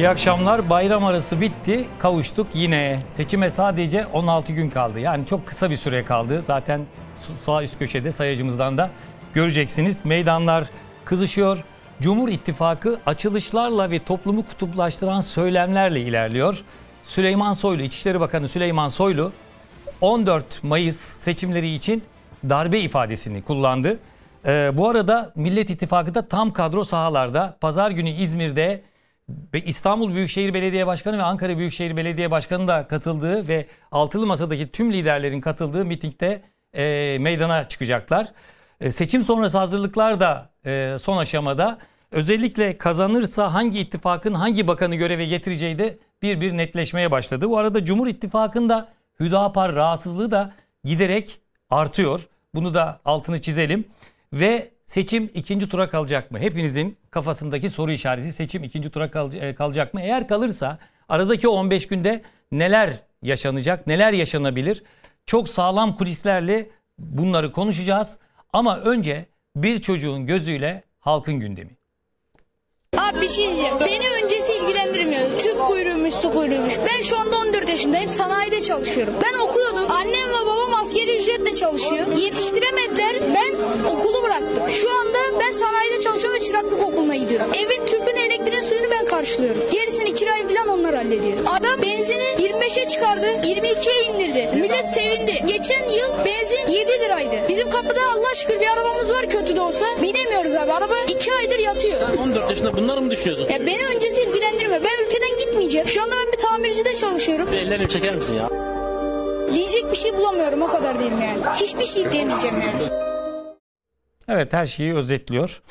İyi akşamlar. Bayram arası bitti. Kavuştuk yine. Seçime sadece 16 gün kaldı. Yani çok kısa bir süre kaldı. Zaten sağ üst köşede sayacımızdan da göreceksiniz. Meydanlar kızışıyor. Cumhur İttifakı açılışlarla ve toplumu kutuplaştıran söylemlerle ilerliyor. Süleyman Soylu, İçişleri Bakanı Süleyman Soylu 14 Mayıs seçimleri için darbe ifadesini kullandı. Ee, bu arada Millet İttifakı da tam kadro sahalarda. Pazar günü İzmir'de ve İstanbul Büyükşehir Belediye Başkanı ve Ankara Büyükşehir Belediye Başkanı da katıldığı ve altılı masadaki tüm liderlerin katıldığı mitingde e, meydana çıkacaklar. E, seçim sonrası hazırlıklar da e, son aşamada. Özellikle kazanırsa hangi ittifakın hangi bakanı göreve getireceği de bir bir netleşmeye başladı. Bu arada Cumhur İttifakı'nda Hüdapar rahatsızlığı da giderek artıyor. Bunu da altını çizelim. Ve seçim ikinci tura kalacak mı? Hepinizin kafasındaki soru işareti seçim ikinci tura kal- e, kalacak mı? Eğer kalırsa aradaki 15 günde neler yaşanacak, neler yaşanabilir? Çok sağlam kulislerle bunları konuşacağız. Ama önce bir çocuğun gözüyle halkın gündemi. Abi bir şey diyeceğim. Beni öncesi ilgilendirmiyor. Tüp kuyruğuymuş, su kuyruğuymuş. Ben şu anda 14 yaşındayım. Sanayide çalışıyorum. Ben okuyordum. Annem askeri ücretle çalışıyor. Yetiştiremediler. Ben okulu bıraktım. Şu anda ben sanayide çalışıyorum ve çıraklık okuluna gidiyorum. Evin tüpünü, elektriğin suyunu ben karşılıyorum. Gerisini kirayı falan onlar hallediyor. Adam benzini 25'e çıkardı. 22'ye indirdi. Millet sevindi. Geçen yıl benzin 7 liraydı. Bizim kapıda Allah şükür bir arabamız var kötü de olsa. Binemiyoruz abi. Araba 2 aydır yatıyor. 14 yaşında bunları mı düşünüyorsun? Ya beni öncesi ilgilendirmiyor. Ben ülkeden gitmeyeceğim. Şu anda ben bir tamircide çalışıyorum. Ellerini çeker misin ya? Diyecek bir şey bulamıyorum o kadar diyeyim yani. Hiçbir şey diyemeyeceğim yani. Evet her şeyi özetliyor.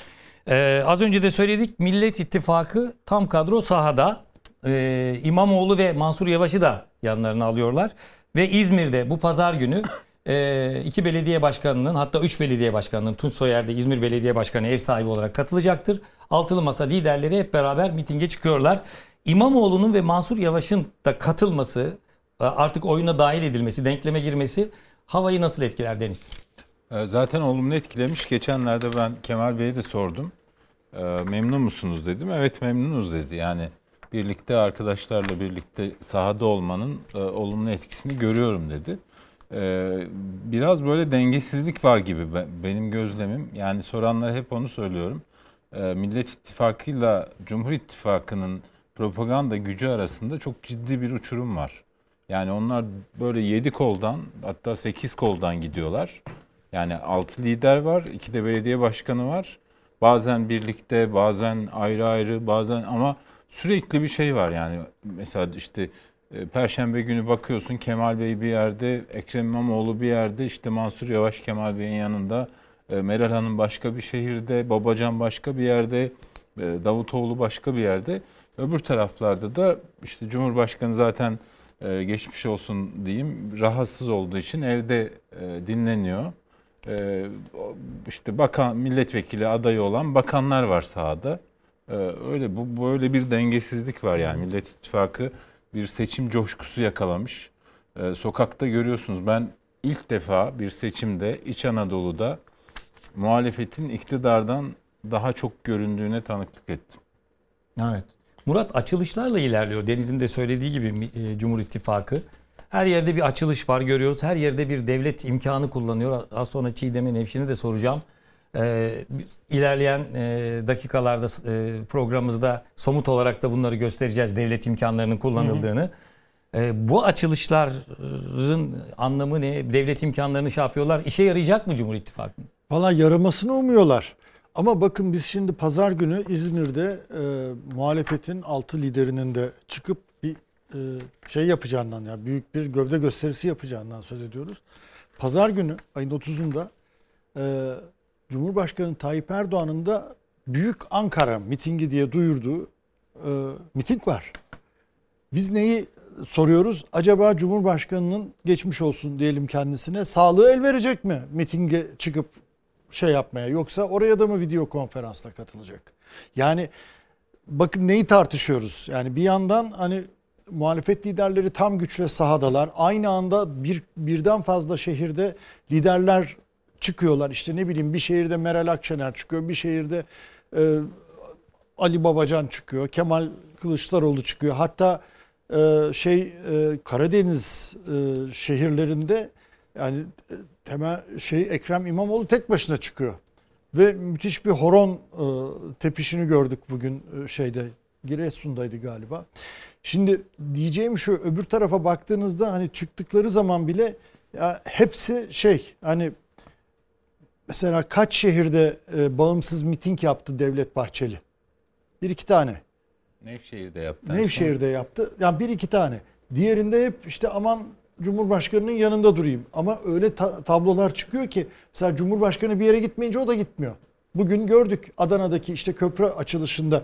Ee, az önce de söyledik Millet İttifakı tam kadro sahada. Ee, İmamoğlu ve Mansur Yavaş'ı da yanlarına alıyorlar. Ve İzmir'de bu pazar günü e, iki belediye başkanının hatta üç belediye başkanının Tunç Soyer'de İzmir Belediye Başkanı ev sahibi olarak katılacaktır. Altılı Masa liderleri hep beraber mitinge çıkıyorlar. İmamoğlu'nun ve Mansur Yavaş'ın da katılması artık oyuna dahil edilmesi, denkleme girmesi havayı nasıl etkiler Deniz? Ee, Zaten olumlu etkilemiş. Geçenlerde ben Kemal Bey'e de sordum. Ee, memnun musunuz dedim. Evet memnunuz dedi. Yani birlikte arkadaşlarla birlikte sahada olmanın e, olumlu etkisini görüyorum dedi. Ee, biraz böyle dengesizlik var gibi be- benim gözlemim. Yani soranlara hep onu söylüyorum. Ee, Millet İttifakı'yla Cumhur İttifakı'nın propaganda gücü arasında çok ciddi bir uçurum var. Yani onlar böyle 7 koldan hatta 8 koldan gidiyorlar. Yani 6 lider var, 2 de belediye başkanı var. Bazen birlikte, bazen ayrı ayrı, bazen ama sürekli bir şey var yani. Mesela işte e, Perşembe günü bakıyorsun Kemal Bey bir yerde, Ekrem İmamoğlu bir yerde, işte Mansur Yavaş Kemal Bey'in yanında, e, Meral Hanım başka bir şehirde, Babacan başka bir yerde, e, Davutoğlu başka bir yerde. Öbür taraflarda da işte Cumhurbaşkanı zaten e, geçmiş olsun diyeyim rahatsız olduğu için evde e, dinleniyor. E, işte bakan milletvekili adayı olan bakanlar var sahada. E, öyle bu böyle bir dengesizlik var yani Millet İttifakı bir seçim coşkusu yakalamış. E, sokakta görüyorsunuz ben ilk defa bir seçimde İç Anadolu'da muhalefetin iktidardan daha çok göründüğüne tanıklık ettim. Evet. Murat açılışlarla ilerliyor. Deniz'in de söylediği gibi e, Cumhur İttifakı. Her yerde bir açılış var görüyoruz. Her yerde bir devlet imkanı kullanıyor. Az sonra Çiğdem'in Nevşin'i de soracağım. Ee, ilerleyen e, dakikalarda e, programımızda somut olarak da bunları göstereceğiz. Devlet imkanlarının kullanıldığını. Ee, bu açılışların anlamı ne? Devlet imkanlarını şey yapıyorlar. İşe yarayacak mı Cumhur İttifakı? Valla yaramasını umuyorlar. Ama bakın biz şimdi pazar günü İzmir'de e, muhalefetin altı liderinin de çıkıp bir e, şey yapacağından ya büyük bir gövde gösterisi yapacağından söz ediyoruz. Pazar günü ayın 30'unda e, Cumhurbaşkanı Tayyip Erdoğan'ın da Büyük Ankara mitingi diye duyurduğu e, miting var. Biz neyi soruyoruz? Acaba Cumhurbaşkanı'nın geçmiş olsun diyelim kendisine sağlığı el verecek mi mitinge çıkıp şey yapmaya yoksa oraya da mı video konferansla katılacak? Yani bakın neyi tartışıyoruz? Yani bir yandan hani muhalefet liderleri tam güçle sahadalar. Aynı anda bir birden fazla şehirde liderler çıkıyorlar. İşte ne bileyim bir şehirde Meral Akşener çıkıyor, bir şehirde e, Ali Babacan çıkıyor, Kemal Kılıçdaroğlu çıkıyor. Hatta e, şey e, Karadeniz e, şehirlerinde yani e, temel şey Ekrem İmamoğlu tek başına çıkıyor. Ve müthiş bir horon e, tepişini gördük bugün e, şeyde Giresun'daydı galiba. Şimdi diyeceğim şu öbür tarafa baktığınızda hani çıktıkları zaman bile ya hepsi şey hani mesela kaç şehirde e, bağımsız miting yaptı Devlet Bahçeli? Bir iki tane. Nevşehir'de yaptı. Nevşehir'de yaptı. Yani bir iki tane. Diğerinde hep işte aman Cumhurbaşkanı'nın yanında durayım. Ama öyle ta- tablolar çıkıyor ki mesela Cumhurbaşkanı bir yere gitmeyince o da gitmiyor. Bugün gördük Adana'daki işte köprü açılışında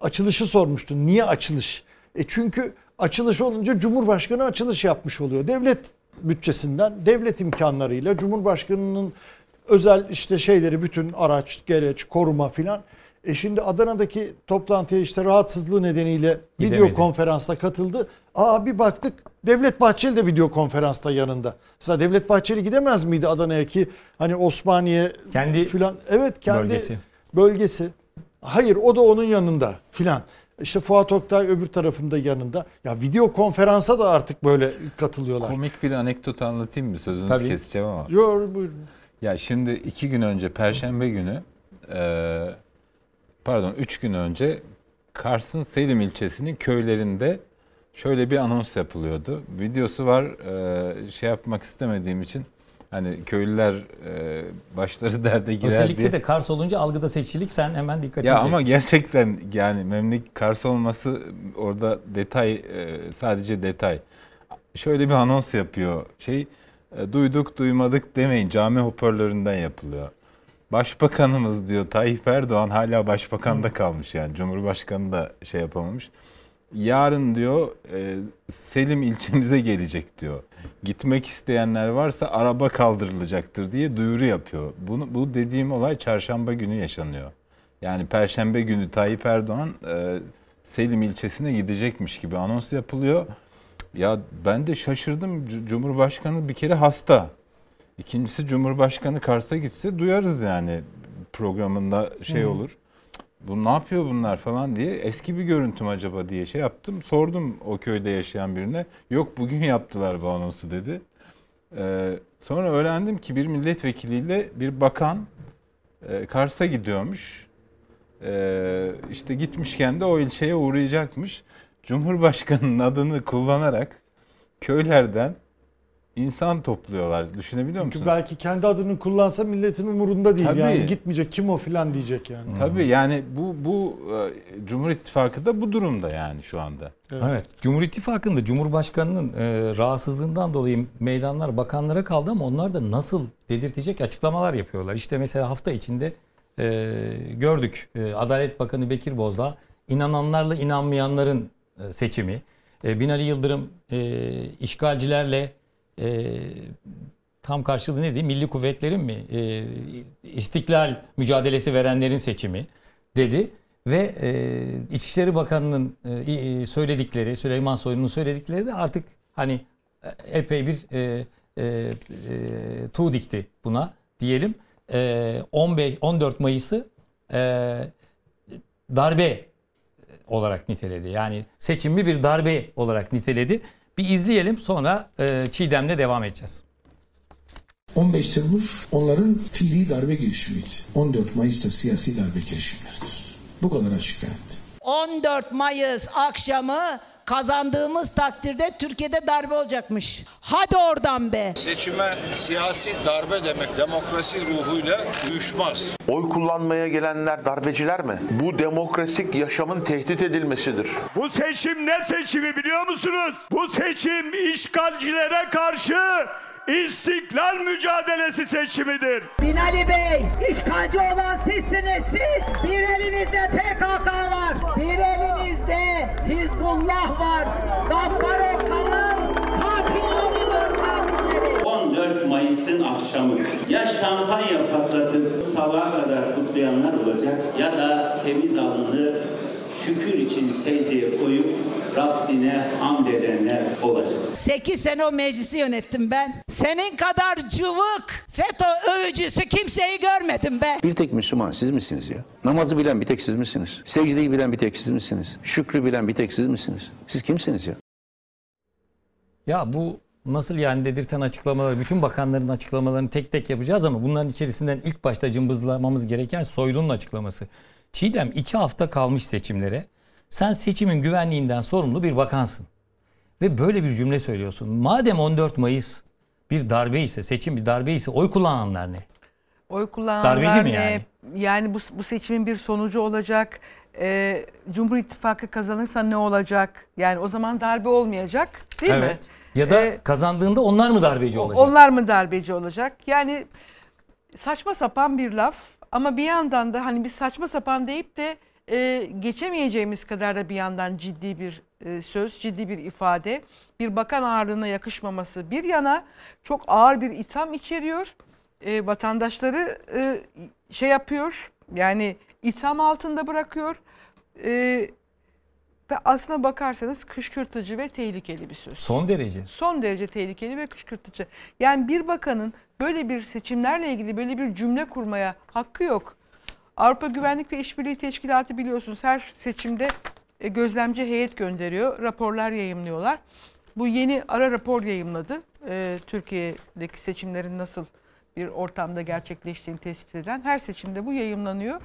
açılışı sormuştun. Niye açılış? E çünkü açılış olunca Cumhurbaşkanı açılış yapmış oluyor. Devlet bütçesinden, devlet imkanlarıyla Cumhurbaşkanı'nın özel işte şeyleri bütün araç, gereç, koruma filan. E şimdi Adana'daki toplantıya işte rahatsızlığı nedeniyle video Gidemedi. konferansta katıldı. Aa bir baktık Devlet Bahçeli de video konferansta yanında. Mesela Devlet Bahçeli gidemez miydi Adana'ya ki hani Osmaniye Kendi filan evet kendi bölgesi. bölgesi. Hayır o da onun yanında filan. İşte Fuat Oktay öbür tarafında yanında. Ya video konferansa da artık böyle katılıyorlar. Komik bir anekdot anlatayım mı? Sözünüzü Tabii. keseceğim ama. Yo, buyurun. Ya şimdi iki gün önce Perşembe günü e, pardon üç gün önce Kars'ın Selim ilçesinin köylerinde şöyle bir anons yapılıyordu. Videosu var e, şey yapmak istemediğim için hani köylüler e, başları derde girer özellikle diye. de Kars olunca algıda seçicilik sen hemen dikkatini Ya çek. ama gerçekten yani memleket Kars olması orada detay e, sadece detay. Şöyle bir anons yapıyor. Şey e, duyduk duymadık demeyin cami hoparlöründen yapılıyor. Başbakanımız diyor Tayyip Erdoğan hala başbakanda kalmış yani Cumhurbaşkanı da şey yapamamış. Yarın diyor e, Selim ilçemize gelecek diyor. Gitmek isteyenler varsa araba kaldırılacaktır diye duyuru yapıyor. Bunu bu dediğim olay çarşamba günü yaşanıyor. Yani perşembe günü Tayyip Erdoğan e, Selim ilçesine gidecekmiş gibi anons yapılıyor. Ya ben de şaşırdım. Cumhurbaşkanı bir kere hasta. İkincisi Cumhurbaşkanı Kars'a gitse duyarız yani programında şey olur. Bu ne yapıyor bunlar falan diye eski bir görüntüm acaba diye şey yaptım. Sordum o köyde yaşayan birine. Yok bugün yaptılar bu anonsu dedi. Ee, sonra öğrendim ki bir milletvekiliyle bir bakan e, Kars'a gidiyormuş. Ee, işte gitmişken de o ilçeye uğrayacakmış. Cumhurbaşkanının adını kullanarak köylerden insan topluyorlar. Düşünebiliyor Çünkü musunuz? belki kendi adını kullansa milletin umurunda değil. Tabii. Yani gitmeyecek kim o filan diyecek yani. Tabii yani bu bu e, Cumhur İttifakı da bu durumda yani şu anda. Evet. Cumhur İttifakı'nda Cumhurbaşkanı'nın e, rahatsızlığından dolayı meydanlar bakanlara kaldı ama onlar da nasıl dedirtecek açıklamalar yapıyorlar. İşte mesela hafta içinde e, gördük e, Adalet Bakanı Bekir Bozdağ inananlarla inanmayanların e, seçimi. E, Binali Yıldırım e, işgalcilerle e, tam karşılığı ne diyeyim? Milli kuvvetlerin mi? E, istiklal mücadelesi verenlerin seçimi dedi. Ve e, İçişleri Bakanı'nın e, e, söyledikleri, Süleyman Soylu'nun söyledikleri de artık hani e, epey bir e, e, e, tuğ dikti buna diyelim. E, 15 14 Mayıs'ı e, darbe olarak niteledi. Yani seçimli bir darbe olarak niteledi. Bir izleyelim sonra e, Çiğdem'le devam edeceğiz. 15 Temmuz onların fiili darbe girişimiydi. 14 Mayıs da siyasi darbe girişimleridir. Bu kadar açık yani. 14 Mayıs akşamı kazandığımız takdirde Türkiye'de darbe olacakmış. Hadi oradan be. Seçime siyasi darbe demek demokrasi ruhuyla uyuşmaz. Oy kullanmaya gelenler darbeciler mi? Bu demokratik yaşamın tehdit edilmesidir. Bu seçim ne seçimi biliyor musunuz? Bu seçim işgalcilere karşı istiklal mücadelesi seçimidir. Binali Bey, işgalci olan sizsiniz siz. Bir elinizde PKK var, bir elinizde Hizbullah var. Gaffar Okan'ın katilleri var, katilleri. 14 Mayıs'ın akşamı ya şampanya patlatıp sabaha kadar kutlayanlar olacak ya da temiz alnını şükür için secdeye koyup Rabbine hamd edenler olacak. 8 sene o meclisi yönettim ben. Senin kadar cıvık, FETÖ övücüsü kimseyi görmedim be. Bir tek Müslüman siz misiniz ya? Namazı bilen bir tek siz misiniz? Secdeyi bilen bir tek siz misiniz? Şükrü bilen bir tek siz misiniz? Siz kimsiniz ya? Ya bu nasıl yani dedirten açıklamaları, bütün bakanların açıklamalarını tek tek yapacağız ama bunların içerisinden ilk başta cımbızlamamız gereken Soylu'nun açıklaması. Çiğdem iki hafta kalmış seçimlere. Sen seçimin güvenliğinden sorumlu bir bakansın. Ve böyle bir cümle söylüyorsun. Madem 14 Mayıs bir darbe ise, seçim bir darbe ise oy kullananlar ne? Oy kullananlar Darbeci mi ne? yani? Yani bu, bu seçimin bir sonucu olacak. Ee, Cumhur İttifakı kazanırsa ne olacak? Yani o zaman darbe olmayacak değil mi? Ya da Ee, kazandığında onlar mı darbeci olacak? Onlar mı darbeci olacak? Yani saçma sapan bir laf ama bir yandan da hani biz saçma sapan deyip de e, geçemeyeceğimiz kadar da bir yandan ciddi bir e, söz, ciddi bir ifade. Bir bakan ağırlığına yakışmaması bir yana çok ağır bir itham içeriyor. E, vatandaşları e, şey yapıyor yani itham altında bırakıyor. E, ve aslına bakarsanız kışkırtıcı ve tehlikeli bir söz. Son derece. Son derece tehlikeli ve kışkırtıcı. Yani bir bakanın böyle bir seçimlerle ilgili böyle bir cümle kurmaya hakkı yok. Avrupa Güvenlik ve İşbirliği Teşkilatı biliyorsunuz her seçimde e, gözlemci heyet gönderiyor, raporlar yayımlıyorlar. Bu yeni ara rapor yayımladı. E, Türkiye'deki seçimlerin nasıl bir ortamda gerçekleştiğini tespit eden her seçimde bu yayımlanıyor.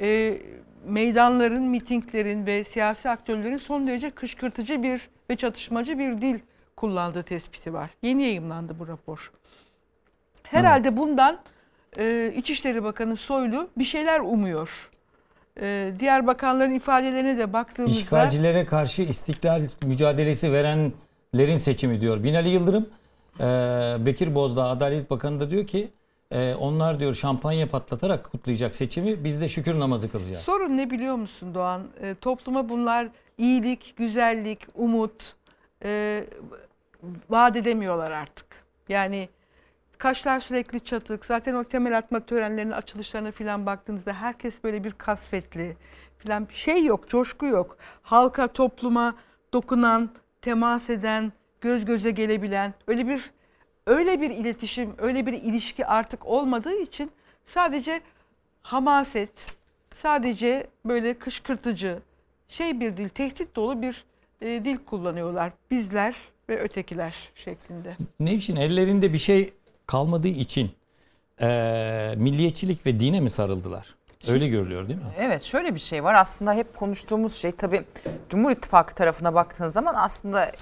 E, meydanların, mitinglerin ve siyasi aktörlerin son derece kışkırtıcı bir ve çatışmacı bir dil kullandığı tespiti var. Yeni yayımlandı bu rapor. Herhalde bundan e, İçişleri Bakanı Soylu bir şeyler umuyor. E, diğer bakanların ifadelerine de baktığımızda... İşgalcilere karşı istiklal mücadelesi verenlerin seçimi diyor. Binali Yıldırım, e, Bekir Bozdağ Adalet Bakanı da diyor ki e, onlar diyor şampanya patlatarak kutlayacak seçimi biz de şükür namazı kılacağız. Sorun ne biliyor musun Doğan? E, topluma bunlar iyilik, güzellik, umut e, vaat edemiyorlar artık. Yani kaşlar sürekli çatık. Zaten o temel atma törenlerinin açılışlarına falan baktığınızda herkes böyle bir kasvetli falan bir şey yok, coşku yok. Halka, topluma dokunan, temas eden, göz göze gelebilen öyle bir öyle bir iletişim, öyle bir ilişki artık olmadığı için sadece hamaset, sadece böyle kışkırtıcı, şey bir dil, tehdit dolu bir e, dil kullanıyorlar. Bizler ve ötekiler şeklinde. Nevşin ellerinde bir şey kalmadığı için e, milliyetçilik ve dine mi sarıldılar? Öyle görülüyor değil mi? Evet şöyle bir şey var aslında hep konuştuğumuz şey tabii Cumhur İttifakı tarafına baktığın zaman aslında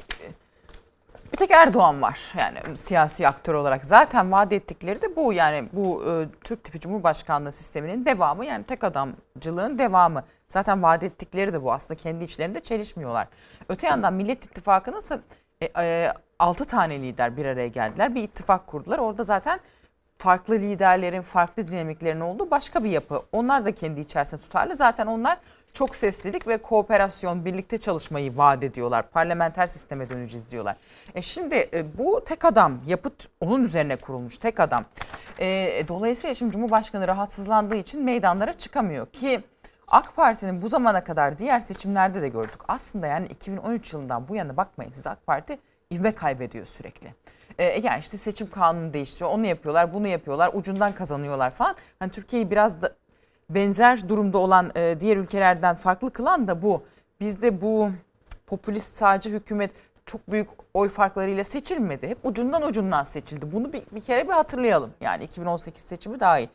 bir tek Erdoğan var yani siyasi aktör olarak. Zaten vaat ettikleri de bu yani bu e, Türk tipi Cumhurbaşkanlığı sisteminin devamı yani tek adamcılığın devamı. Zaten vaat ettikleri de bu aslında kendi içlerinde çelişmiyorlar. Öte yandan Millet İttifakı nasıl e, e, 6 tane lider bir araya geldiler bir ittifak kurdular. Orada zaten farklı liderlerin farklı dinamiklerin olduğu başka bir yapı. Onlar da kendi içerisinde tutarlı. Zaten onlar çok seslilik ve kooperasyon, birlikte çalışmayı vaat ediyorlar. Parlamenter sisteme döneceğiz diyorlar. E şimdi e, bu tek adam yapıt onun üzerine kurulmuş tek adam. E, dolayısıyla şimdi Cumhurbaşkanı rahatsızlandığı için meydanlara çıkamıyor ki AK Parti'nin bu zamana kadar diğer seçimlerde de gördük. Aslında yani 2013 yılından bu yana bakmayın siz AK Parti ivme kaybediyor sürekli. Ee, yani işte seçim kanunu değiştiriyor, onu yapıyorlar, bunu yapıyorlar, ucundan kazanıyorlar falan. Hani Türkiye'yi biraz da benzer durumda olan e, diğer ülkelerden farklı kılan da bu. Bizde bu popülist sağcı hükümet çok büyük oy farklarıyla seçilmedi. Hep ucundan ucundan seçildi. Bunu bir, bir kere bir hatırlayalım. Yani 2018 seçimi dahil.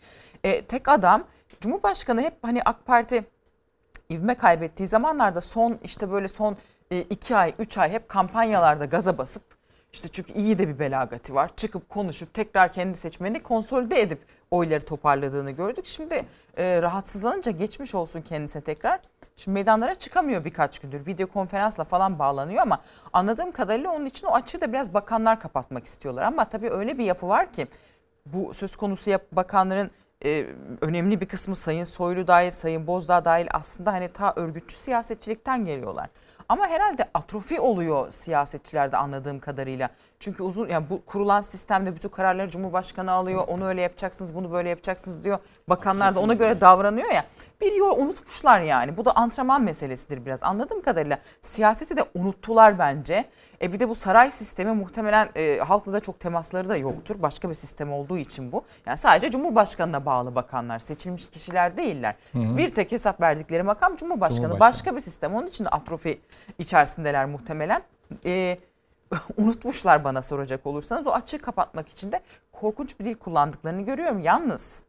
E, tek adam Cumhurbaşkanı hep hani AK Parti ivme kaybettiği zamanlarda son işte böyle son iki ay, üç ay hep kampanyalarda gaza basıp işte çünkü iyi de bir belagati var. Çıkıp konuşup tekrar kendi seçmenini konsolide edip oyları toparladığını gördük. Şimdi e, rahatsızlanınca geçmiş olsun kendisine tekrar. Şimdi meydanlara çıkamıyor birkaç gündür. Video konferansla falan bağlanıyor ama anladığım kadarıyla onun için o açığı da biraz bakanlar kapatmak istiyorlar. Ama tabii öyle bir yapı var ki bu söz konusu yap bakanların e, önemli bir kısmı Sayın Soylu dahil, Sayın Bozdağ dahil aslında hani ta örgütçü siyasetçilikten geliyorlar. Ama herhalde atrofi oluyor siyasetçilerde anladığım kadarıyla. Çünkü uzun yani bu kurulan sistemde bütün kararları Cumhurbaşkanı alıyor. Onu öyle yapacaksınız, bunu böyle yapacaksınız diyor. Bakanlar da ona göre davranıyor ya. biliyor unutmuşlar yani. Bu da antrenman meselesidir biraz anladığım kadarıyla. Siyaseti de unuttular bence. E bir de bu saray sistemi muhtemelen e, halkla da çok temasları da yoktur. Başka bir sistem olduğu için bu. Yani sadece Cumhurbaşkanı'na bağlı bakanlar, seçilmiş kişiler değiller. Hı hı. Bir tek hesap verdikleri makam Cumhurbaşkanı. Cumhurbaşkanı. Başka bir sistem. Onun için de atrofi içerisindeler muhtemelen. E, unutmuşlar bana soracak olursanız. O açığı kapatmak için de korkunç bir dil kullandıklarını görüyorum. Yalnız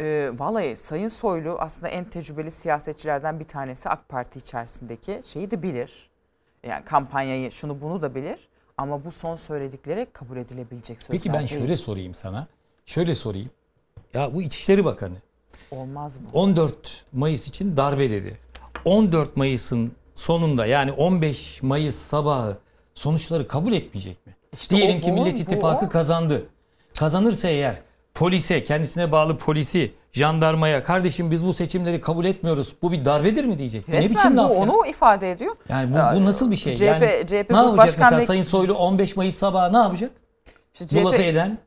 e, vallahi Sayın Soylu aslında en tecrübeli siyasetçilerden bir tanesi AK Parti içerisindeki şeyi de bilir. Yani kampanyayı şunu bunu da bilir. Ama bu son söyledikleri kabul edilebilecek sözler Peki ben değil. şöyle sorayım sana. Şöyle sorayım. Ya bu İçişleri Bakanı Olmaz mı? 14 Mayıs için darbe dedi. 14 Mayıs'ın sonunda yani 15 Mayıs sabahı sonuçları kabul etmeyecek mi? İşte Diyelim o- ki Millet İttifakı o. kazandı. Kazanırsa eğer polise, kendisine bağlı polisi, jandarmaya kardeşim biz bu seçimleri kabul etmiyoruz. Bu bir darbedir mi diyecek? ne Resmen biçim bu laf ya? onu ifade ediyor. Yani bu, Ya, bu nasıl bir şey? CHP yani CHP ne yapacak Başkan mesela Sayın Soylu 15 Mayıs sabahı ne yapacak? İşte Bu lafı eden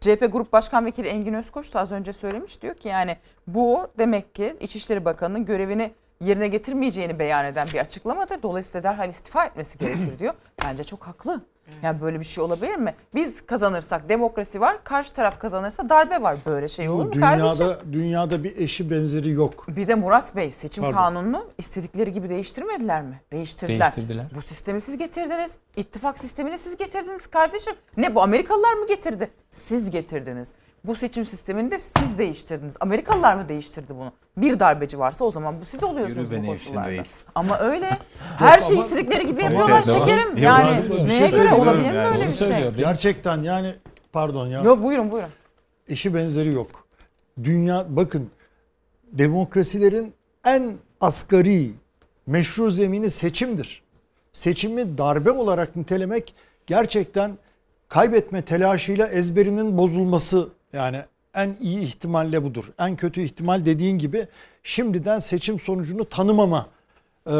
CHP Grup Başkan Vekili Engin Özkoç da az önce söylemiş. Diyor ki yani bu demek ki İçişleri Bakanı'nın görevini yerine getirmeyeceğini beyan eden bir açıklamadır. Dolayısıyla derhal istifa etmesi gerekir diyor. Bence çok haklı. Yani böyle bir şey olabilir mi? Biz kazanırsak demokrasi var, karşı taraf kazanırsa darbe var. Böyle şey olur mu kardeşim? Dünyada dünyada bir eşi benzeri yok. Bir de Murat Bey seçim Pardon. kanununu istedikleri gibi değiştirmediler mi? Değiştirdiler. Değiştirdiler. Bu sistemi siz getirdiniz. İttifak sistemini siz getirdiniz kardeşim. Ne bu Amerikalılar mı getirdi? Siz getirdiniz. Bu seçim sistemini de siz değiştirdiniz. Amerikalılar mı değiştirdi bunu? Bir darbeci varsa o zaman bu siz oluyorsunuz Yürü bu koşullarda. Reis. Ama öyle. Her şeyi istedikleri gibi yapıyorlar şekerim. Yani neye şey göre olabilir mi yani. öyle bir şey? Gerçekten yani pardon ya. Yok buyurun buyurun. eşi benzeri yok. Dünya bakın demokrasilerin en asgari meşru zemini seçimdir. Seçimi darbe olarak nitelemek gerçekten kaybetme telaşıyla ezberinin bozulması yani en iyi ihtimalle budur. En kötü ihtimal dediğin gibi şimdiden seçim sonucunu tanımama e,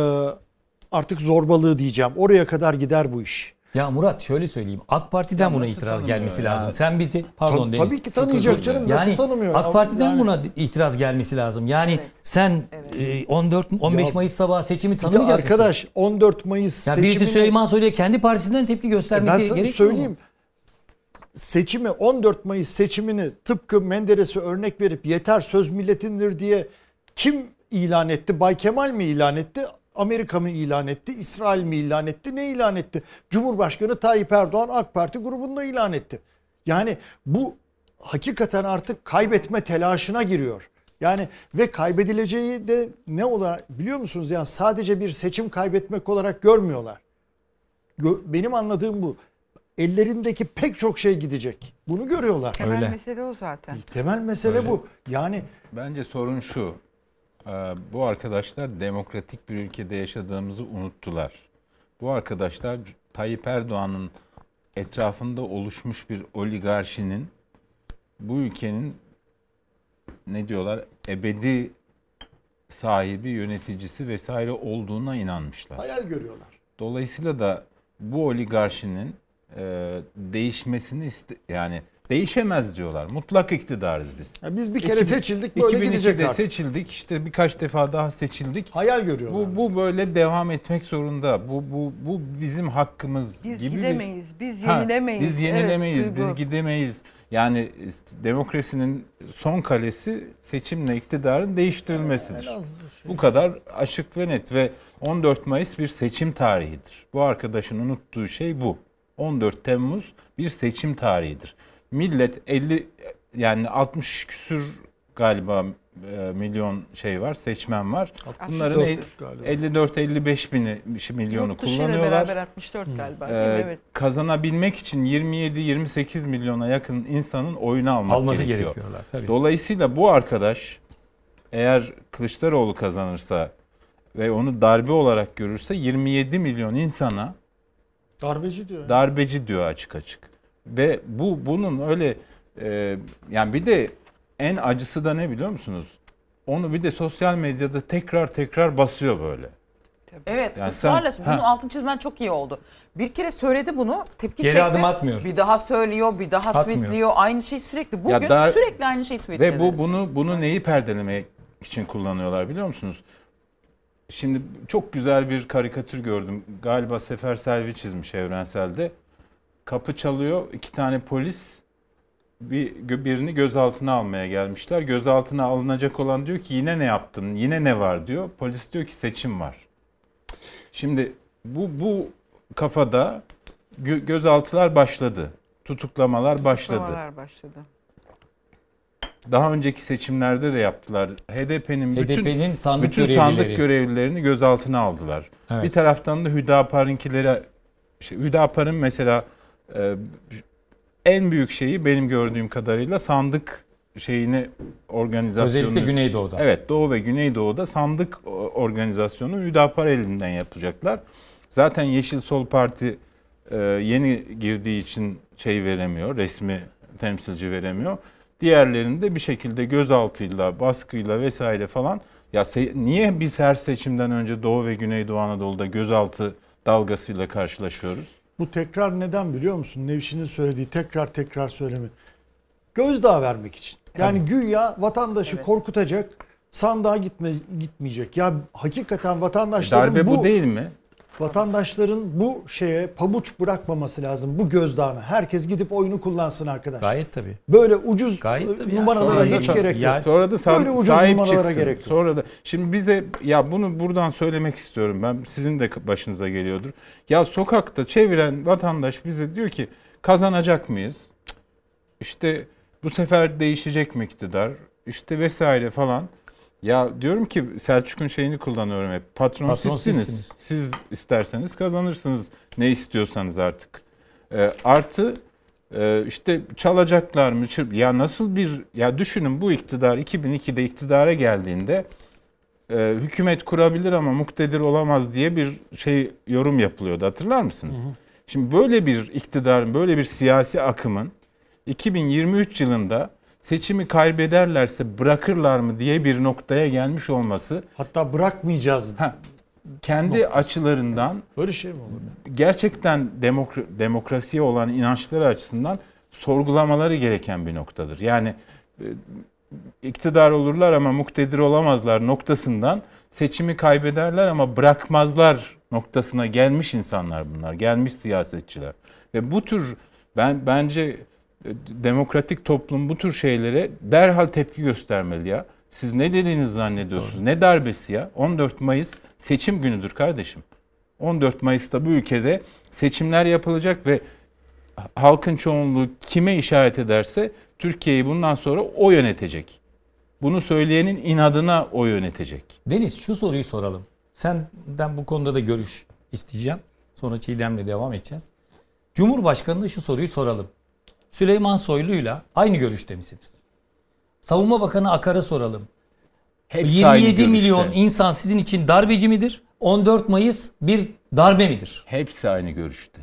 artık zorbalığı diyeceğim. Oraya kadar gider bu iş. Ya Murat şöyle söyleyeyim. AK Parti'den buna itiraz gelmesi ya? lazım. Sen bizi pardon Tabii- Deniz. tabii ki tanıyacak canım, dilerim. nasıl Yani tanımıyor? AK Parti'den Yani- buna itiraz gelmesi lazım. Yani Evet. sen e, 14 15 Ya- Mayıs sabahı seçimi tanımayacak mısın? arkadaş 14 Mayıs Ya birisi seçimini- Süleyman Soylu'ya kendi partisinden tepki E göstermesi ben sana gerekiyor mu? söyleyeyim. Seçimi 14 Mayıs seçimini tıpkı Menderes'e örnek verip yeter söz milletindir diye kim ilan etti? Bay Kemal mi ilan etti? Amerika mı ilan etti? İsrail mi ilan etti? Ne ilan etti? Cumhurbaşkanı Tayyip Erdoğan AK Parti grubunda ilan etti. Yani bu hakikaten artık kaybetme telaşına giriyor. Yani ve kaybedileceği de ne olarak biliyor musunuz? Yani sadece bir seçim kaybetmek olarak görmüyorlar. Gö- Benim anladığım bu. Ellerindeki pek çok şey gidecek. Bunu görüyorlar. Temel Öyle. mesele o zaten. Temel mesele Öyle. bu. Yani Bence sorun şu. Ee, Bu arkadaşlar demokratik bir ülkede yaşadığımızı unuttular. Bu arkadaşlar Tayyip Erdoğan'ın etrafında oluşmuş bir oligarşinin bu ülkenin ne diyorlar ebedi sahibi, yöneticisi vesaire olduğuna inanmışlar. hayal görüyorlar. Dolayısıyla da bu oligarşinin e, değişmesini iste yani değişemez diyorlar. Mutlak iktidarız biz. Ya biz bir kere 2000 seçildik böyle 2002'de gidecek artık. seçildik işte birkaç defa daha seçildik. Hayal görüyorlar. Bu bu böyle devam etmek zorunda. Bu bu bu bizim hakkımız Biz gibi bir- gidemeyiz, biz Ha, yenilemeyiz. Biz Evet, yenilemeyiz, duygu. biz gidemeyiz. Yani demokrasinin son kalesi seçimle iktidarın değiştirilmesidir. Şey. Bu kadar açık ve net ve 14 Mayıs bir seçim tarihidir. Bu arkadaşın unuttuğu şey bu. 14 Temmuz bir seçim tarihidir. Millet 50 yani 60 küsür galiba e, milyon şey var, seçmen var. Bunların 64 galiba. 54-55 bini milyonu Yurt kullanıyorlar. beraber 64 galiba. değil mi? Ee, evet. kazanabilmek için 27-28 milyona yakın insanın oyunu almak Alması gerekiyor. gerekiyorlar. Tabii. Dolayısıyla bu arkadaş eğer Kılıçdaroğlu kazanırsa ve onu darbe olarak görürse 27 milyon insana Darbeci diyor. darbeci diyor açık açık. Ve bu bunun öyle e, yani bir de en acısı da ne biliyor musunuz? Onu bir de sosyal medyada tekrar tekrar basıyor böyle. Evet Yani ısrarla sen- bunun Ha. altın çizmen çok iyi oldu. Bir kere söyledi bunu tepki Geri çekti. adım atmıyor. Bir daha söylüyor bir daha Atmıyor. tweetliyor aynı şey sürekli. Bugün daha- sürekli aynı şeyi Ve tweetledi. bu bunu bunu neyi perdelemeye için kullanıyorlar biliyor musunuz? Şimdi çok güzel bir karikatür gördüm. Galiba Sefer Selvi çizmiş evrenselde. Kapı çalıyor. iki tane polis bir birini gözaltına almaya gelmişler. Gözaltına alınacak olan diyor ki yine ne yaptın? Yine ne var diyor. Polis diyor ki seçim var. Şimdi bu bu kafada gö- gözaltılar başladı. Tutuklamalar. Kutlamalar başladı. Daha önceki seçimlerde de yaptılar. HDP'nin bütün HDP'nin sandık bütün görevlileri. sandık görevlilerini gözaltına aldılar. Evet. Bir taraftan da Hüdapar'ınkileri şey, Hüdapar'ın mesela e, en büyük şeyi benim gördüğüm kadarıyla sandık şeyini organizasyonu. Özellikle Güneydoğu'da. Evet, Doğu ve Güneydoğu'da sandık o- organizasyonu Hüdapar elinden yapacaklar. Zaten Yeşil Sol Parti e, yeni girdiği için şey veremiyor, resmi temsilci veremiyor. Diğerlerinde de bir şekilde gözaltıyla, baskıyla vesaire falan. Ya niye biz her seçimden önce Doğu ve Güneydoğu Anadolu'da gözaltı dalgasıyla karşılaşıyoruz? Bu tekrar neden biliyor musun? Nevşin'in söylediği tekrar tekrar söylemi. Gözdağı vermek için. Yani güya vatandaşı korkutacak, sandığa gitme, gitmeyecek. Ya hakikaten vatandaşların Darbe bu, bu değil mi? Vatandaşların bu şeye pabuç bırakmaması lazım. Bu gözdağını. Herkes gidip oyunu kullansın arkadaş. Gayet tabii. Böyle ucuz Gayet tabii ya. numaralara Sonra hiç da- gerek Ya- yok. Sonra da sa- Böyle ucuz sahip numaralara çıksın. gerek yok. Sonra da şimdi bize ya bunu buradan söylemek istiyorum ben. Sizin de başınıza geliyordur. Ya sokakta çeviren vatandaş bize diyor ki kazanacak mıyız? İşte bu sefer değişecek mi iktidar? İşte vesaire falan. Ya diyorum ki Selçuk'un şeyini kullanıyorum hep. Patron, Patron sizsiniz. sizsiniz. Siz isterseniz kazanırsınız. Ne istiyorsanız artık. Ee, artı ee, işte çalacaklar mı? Ya nasıl bir ya düşünün bu iktidar 2002'de iktidara geldiğinde e, hükümet kurabilir ama muktedir olamaz diye bir şey yorum yapılıyordu. Hatırlar mısınız? Şimdi böyle bir iktidarın, böyle bir siyasi akımın 2023 yılında seçimi kaybederlerse bırakırlar mı diye bir noktaya gelmiş olması Hatta bırakmayacağız. Ha, kendi açılarından Böyle şey mi olur? gerçekten demokra- demokrasiye olan inançları açısından sorgulamaları gereken bir noktadır. Yani e, iktidar olurlar ama muktedir olamazlar noktasından seçimi kaybederler ama bırakmazlar noktasına gelmiş insanlar bunlar. Gelmiş siyasetçiler. Ve bu tür ben bence demokratik toplum bu tür şeylere derhal tepki göstermeli ya. Siz ne dediğinizi zannediyorsunuz? Ne darbesi ya? 14 Mayıs seçim günüdür kardeşim. 14 Mayıs'ta bu ülkede seçimler yapılacak ve halkın çoğunluğu kime işaret ederse Türkiye'yi bundan sonra o yönetecek. Bunu söyleyenin inadına o yönetecek. Deniz şu soruyu soralım. Senden bu konuda da görüş isteyeceğim. Sonra Çiğdem'le devam edeceğiz. Cumhurbaşkanı'na şu soruyu soralım. Süleyman Soylu'yla aynı görüşte misiniz? Savunma Bakanı Akar'a soralım. Hepsi aynı 27 milyon görüşte. insan sizin için darbeci midir? 14 Mayıs bir darbe midir? Hepsi aynı görüşte.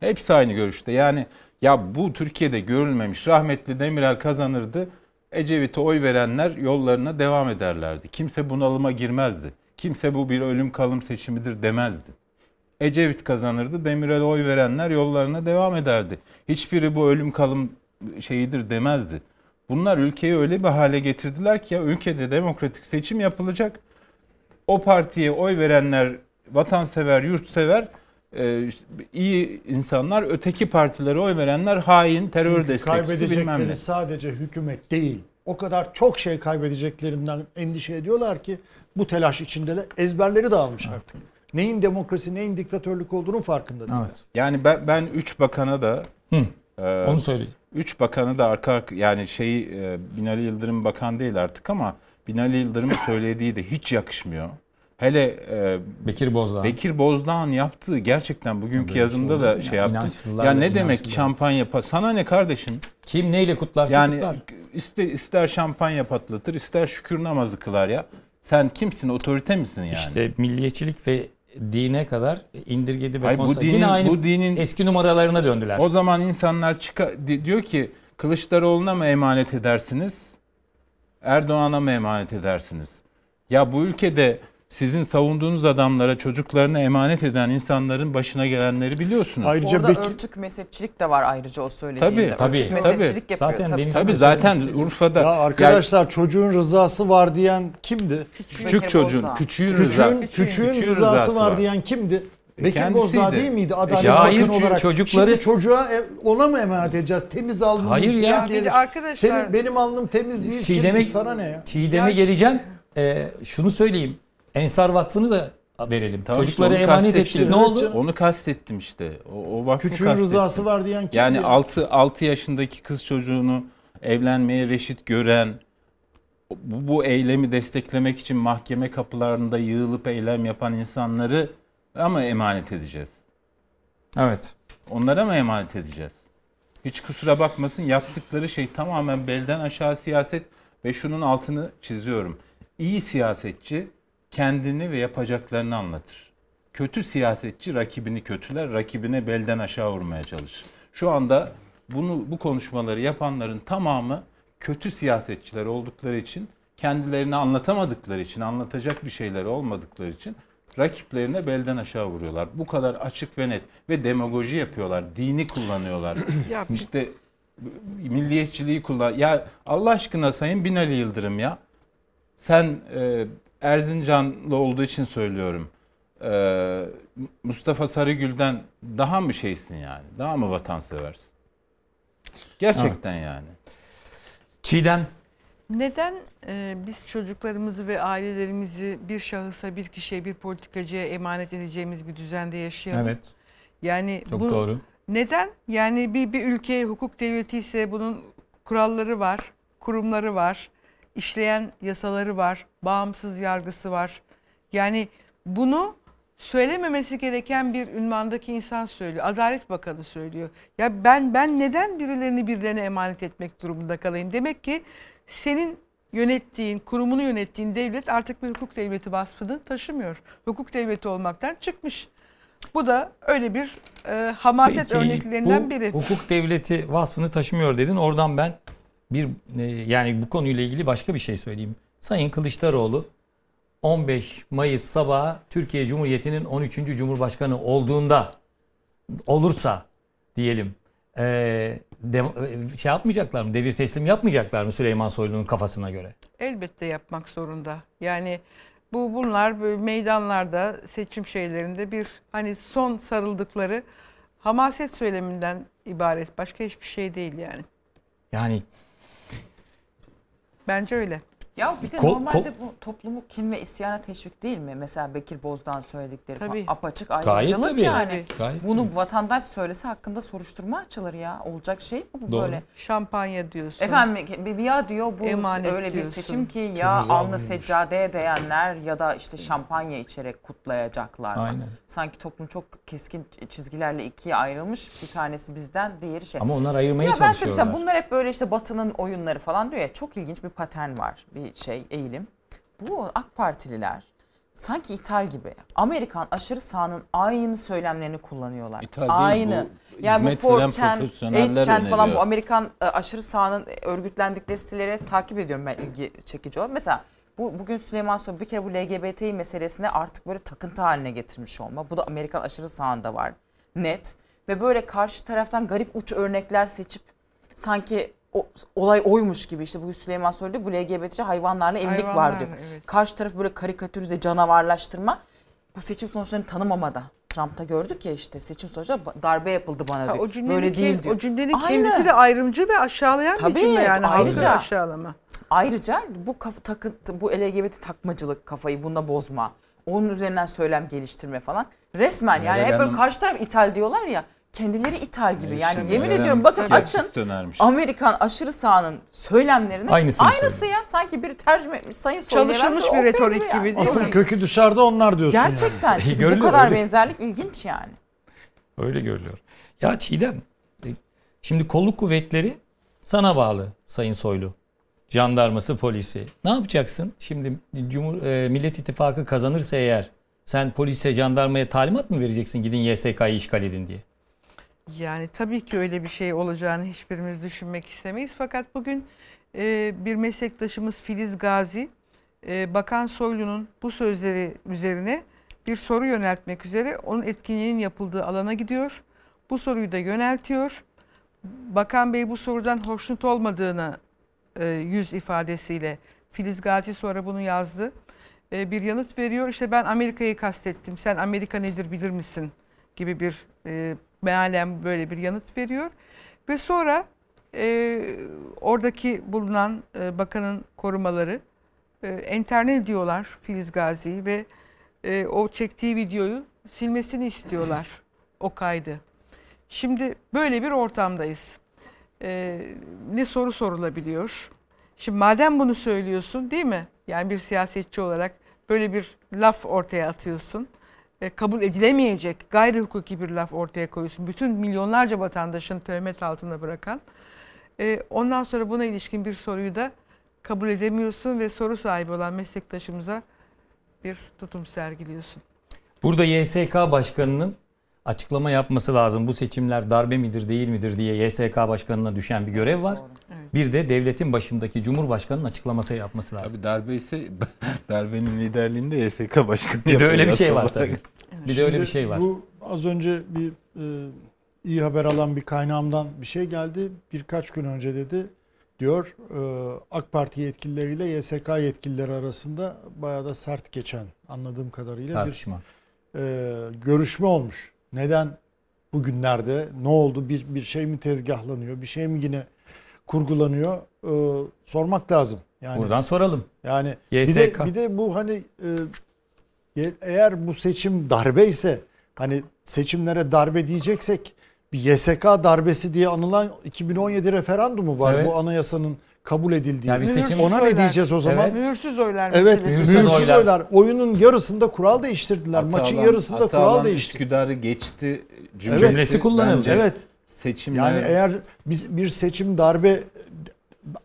Hepsi aynı görüşte. Yani ya bu Türkiye'de görülmemiş. Rahmetli Demirel kazanırdı. Ecevit'e oy verenler yollarına devam ederlerdi. Kimse bunalıma girmezdi. Kimse bu bir ölüm kalım seçimidir demezdi. Ecevit kazanırdı. Demirel'e oy verenler yollarına devam ederdi. Hiçbiri bu ölüm kalım şeyidir demezdi. Bunlar ülkeyi öyle bir hale getirdiler ki ya ülkede demokratik seçim yapılacak. O partiye oy verenler vatansever, yurtsever, e, iyi insanlar, öteki partilere oy verenler hain, terör Çünkü destekçisi bilmem ne. kaybedecekleri sadece hükümet değil. O kadar çok şey kaybedeceklerinden endişe ediyorlar ki bu telaş içinde de ezberleri dağılmış artık. Neyin demokrasi, neyin diktatörlük olduğunun farkında değil. Yani ben ben üç bakana da e, Onu söyle. Üç bakanı da arka yani şey e, Binali Yıldırım bakan değil artık ama Binali Yıldırım'ın söylediği de hiç yakışmıyor. Hele e, Bekir Bozdağ. Bekir Bozdağ'ın yaptığı gerçekten bugünkü Böyle yazımda şey da şey ya? yaptı. Ya ne demek şampanya pa- sana ne kardeşim? Kim neyle kutlarsa Yani kutlar. ister, ister şampanya patlatır, ister şükür namazı kılar ya. Sen kimsin? Otorite misin yani? İşte milliyetçilik ve dine kadar indirgedi ve Hayır, bu dinin- Yine aynı bu dinin- eski numaralarına döndüler. O zaman insanlar çıka di- diyor ki Kılıçdaroğlu'na mı emanet edersiniz? Erdoğan'a mı emanet edersiniz? Ya bu ülkede sizin savunduğunuz adamlara çocuklarını emanet eden insanların başına gelenleri biliyorsunuz. Ayrıca Orada Bekir- örtük mezhepçilik de var ayrıca o söylediğinde. Tabii, örtük tabii, mezhepçilik tabii. yapıyor. Zaten tabii. deniz- Tabii zaten. Urfa'da Ya arkadaşlar çocuğun rızası var diyen kimdi? küçük Bekir çocuğun küçüğün rıza. Küçüğün, küçüğün Küçüğün rızası, rızası var var. diyen kimdi? Bekir Kendisiydi. Bozdağ değil miydi? Adalet Ya hayır, Bakanı olarak. çocukları- Şimdi çocuğa e, ona mı emanet edeceğiz? Temiz alnımız Hayır ya. Bir arkadaşlar- Senin, benim alnım temiz değil. Çiğdem'e, sana ne ya? Çiğdem'e Ya- geleceğim. Ee, şunu söyleyeyim. Ensar Vakfı'nı da verelim. Tamam işte Çocukları onu emanet ettik. Ne oldu? Onu kastettim işte. O, o vakfı Küçüğün kastettim. rızası var diyen kimdi? Yani ya? 6 6 yaşındaki kız çocuğunu evlenmeye reşit gören bu, bu eylemi desteklemek için mahkeme kapılarında yığılıp eylem yapan insanları ama emanet edeceğiz. Evet. Onlara mı emanet edeceğiz? Hiç kusura bakmasın yaptıkları şey tamamen belden aşağı siyaset ve şunun altını çiziyorum. İyi siyasetçi kendini ve yapacaklarını anlatır. Kötü siyasetçi rakibini kötüler, rakibine belden aşağı vurmaya çalışır. Şu anda bunu bu konuşmaları yapanların tamamı kötü siyasetçiler oldukları için, kendilerini anlatamadıkları için, anlatacak bir şeyleri olmadıkları için rakiplerine belden aşağı vuruyorlar. Bu kadar açık ve net ve demagoji yapıyorlar. Dini kullanıyorlar. İşte milliyetçiliği kullan. Ya Allah aşkına Sayın Binali Yıldırım ya. Sen e, Erzincanlı olduğu için söylüyorum. E, Mustafa Sarıgül'den daha mı şeysin yani? Daha mı vatanseversin? Gerçekten yani. Çiğdem. Neden e, biz çocuklarımızı ve ailelerimizi bir şahısa, bir kişiye, bir politikacıya emanet edeceğimiz bir düzende yaşayalım? Evet. Yani Çok bu doğru. neden? Yani bir bir ülke hukuk devleti ise bunun kuralları var, kurumları var, işleyen yasaları var, bağımsız yargısı var. Yani bunu söylememesi gereken bir ünvandaki insan söylüyor. Adalet Bakanı söylüyor. Ya ben ben neden birilerini birilerine emanet etmek durumunda kalayım? Demek ki senin yönettiğin, kurumunu yönettiğin devlet artık bir hukuk devleti vasfını taşımıyor. Hukuk devleti olmaktan çıkmış. Bu da öyle bir e, hamaset Peki, örneklerinden bu biri. hukuk devleti vasfını taşımıyor dedin. Oradan ben bir e, yani bu konuyla ilgili başka bir şey söyleyeyim. Sayın Kılıçdaroğlu 15 Mayıs sabahı Türkiye Cumhuriyeti'nin 13. Cumhurbaşkanı olduğunda olursa diyelim e, dem- e, şey yapmayacaklar mı? Devir teslim yapmayacaklar mı Süleyman Soylu'nun kafasına göre? Elbette yapmak zorunda. Yani bu bunlar böyle meydanlarda, seçim şeylerinde bir hani son sarıldıkları hamaset söyleminden ibaret. Başka hiçbir şey değil yani. Yani Bence öyle. Ya bir de Kol- normalde kol- bu toplumu kin ve isyana teşvik değil mi? Mesela Bekir Bozdağ'ın söyledikleri Tabii. falan apaçık ayrımcılık tabii. yani. Gayet Bunu tabii. vatandaş söylese hakkında soruşturma açılır ya. Olacak şey mi bu Doğru. böyle? Şampanya diyorsun. Efendim bir- ya diyor bu Emanet öyle bir diyorsun. seçim ki ya alnı seccadeye değenler ya da işte şampanya içerek kutlayacaklar. Aynen. Sanki toplum çok keskin çizgilerle ikiye ayrılmış. Bir tanesi bizden, diğeri şey. ama onlar ayırmaya Ya ben çalışıyorlar. söyleyeceğim bunlar hep böyle işte Batı'nın oyunları falan diyor ya çok ilginç bir patern var bir şey eğilim. Bu AK Partililer sanki ithal gibi. Amerikan aşırı sağının aynı söylemlerini kullanıyorlar. İthal değil, aynı. bu yani bu 4chan, profesyoneller 8chan falan bu. Amerikan e, aşırı sağının örgütlendikleri siteleri takip ediyorum ben ilgi çekici olarak. Mesela bu bugün Süleyman Soylu bir kere bu LGBTİ meselesine artık böyle takıntı haline getirmiş olma. Bu da Amerikan aşırı sağında var. Net. Ve böyle karşı taraftan garip uç örnekler seçip sanki o, olay oymuş gibi işte bugün Süleyman Soylu bu LGBT'ci hayvanlarla evlilik var Hayvanlarla, diyor. evet. Karşı taraf böyle karikatürize, canavarlaştırma. Bu seçim sonuçlarını tanımamada. Trump'ta gördük ya işte seçim sonuçları ba- darbe yapıldı bana Ha, diyor. o Böyle değil diyor. o cümlenin Aynı. kendisi de ayrımcı ve aşağılayan Tabii, bir cümle yani. ayrıca. Aşağılama. Ayrıca bu kafa takıntı, bu LGBT takmacılık kafayı bunda bozma. Onun üzerinden söylem geliştirme falan. Resmen yani Meral hep böyle Hanım- karşı taraf ithal diyorlar ya. Kendileri ithal gibi. Yani şimdi yemin ediyorum bakın açın. önermiş. Amerikan aşırı sağının söylemlerini Aynısını aynısı söylüyor. ya. Sanki biri tercüme etmiş Sayın Soylu'ya Çalışılmış bir retorik yani. gibi değil Asıl kökü dışarıda onlar diyorsun yani. Gerçekten. Çünkü bu kadar öyle. benzerlik ilginç yani. Öyle görülüyor. Ya Çiğdem, e, şimdi kolluk kuvvetleri sana bağlı Sayın Soylu. Jandarması, polisi. Ne yapacaksın? Şimdi Cumhur, e, Millet İttifakı kazanırsa eğer sen polise, jandarmaya talimat mı vereceksin gidin YSK'yı işgal edin diye? Yani tabii ki öyle bir şey olacağını hiçbirimiz düşünmek istemeyiz. Fakat bugün e, bir meslektaşımız Filiz Gazi e, Bakan Soylu'nun bu sözleri üzerine bir soru yöneltmek üzere onun etkinliğinin yapıldığı alana gidiyor. Bu soruyu da yöneltiyor. Bakan Bey bu sorudan hoşnut olmadığını e, yüz ifadesiyle Filiz Gazi sonra bunu yazdı. E, bir yanıt veriyor. İşte ben Amerika'yı kastettim. Sen Amerika nedir bilir misin? gibi bir e, mealen böyle bir yanıt veriyor. Ve sonra e, oradaki bulunan e, bakanın korumaları e, enterne ediyorlar Filiz Gazi'yi ve e, o çektiği videoyu silmesini istiyorlar o kaydı. Şimdi böyle bir ortamdayız. E, ne soru sorulabiliyor? Şimdi madem bunu söylüyorsun değil mi? Yani bir siyasetçi olarak böyle bir laf ortaya atıyorsun. E, kabul edilemeyecek gayri hukuki bir laf ortaya koyuyorsun. Bütün milyonlarca vatandaşın töhmet altında bırakan. E, ondan sonra buna ilişkin bir soruyu da kabul edemiyorsun ve soru sahibi olan meslektaşımıza bir tutum sergiliyorsun. Burada YSK Başkanı'nın açıklama yapması lazım. Bu seçimler darbe midir değil midir diye YSK Başkanı'na düşen bir görev var. Bir de devletin başındaki Cumhurbaşkanı'nın açıklaması yapması lazım. Tabii darbe ise darbenin liderliğinde YSK Başkanı Bir de öyle bir şey var tabii. olarak. Bir de öyle bir şey var. Bu az önce bir e, iyi haber alan bir kaynağımdan bir şey geldi. Birkaç gün önce dedi diyor e, AK Parti yetkilileriyle YSK yetkilileri arasında bayağı da sert geçen anladığım kadarıyla Tartışma. bir e, görüşme olmuş. Neden bugünlerde ne oldu? Bir bir şey mi tezgahlanıyor? Bir şey mi yine kurgulanıyor? E, sormak lazım. Yani Buradan soralım. yani bir de YSK. bir de bu hani e, eğer bu seçim darbe ise hani seçimlere darbe diyeceksek bir YSK darbesi diye anılan 2017 referandumu var Evet. bu anayasanın kabul edildiği. Ya bir seçim- Ona ne diyeceğiz o zaman? Evet. Mühürsüz oylar Evet. Mühürsüz mühürsüz oylar. oylar. Oyunun yarısında kural değiştirdiler. Maçın Atalan- yarısında kural Atalan değişti. Üsküdar'ı geçti Evet. Cümlesi kullanıldı. Evet. Seçimler Yani eğer biz bir seçim darbe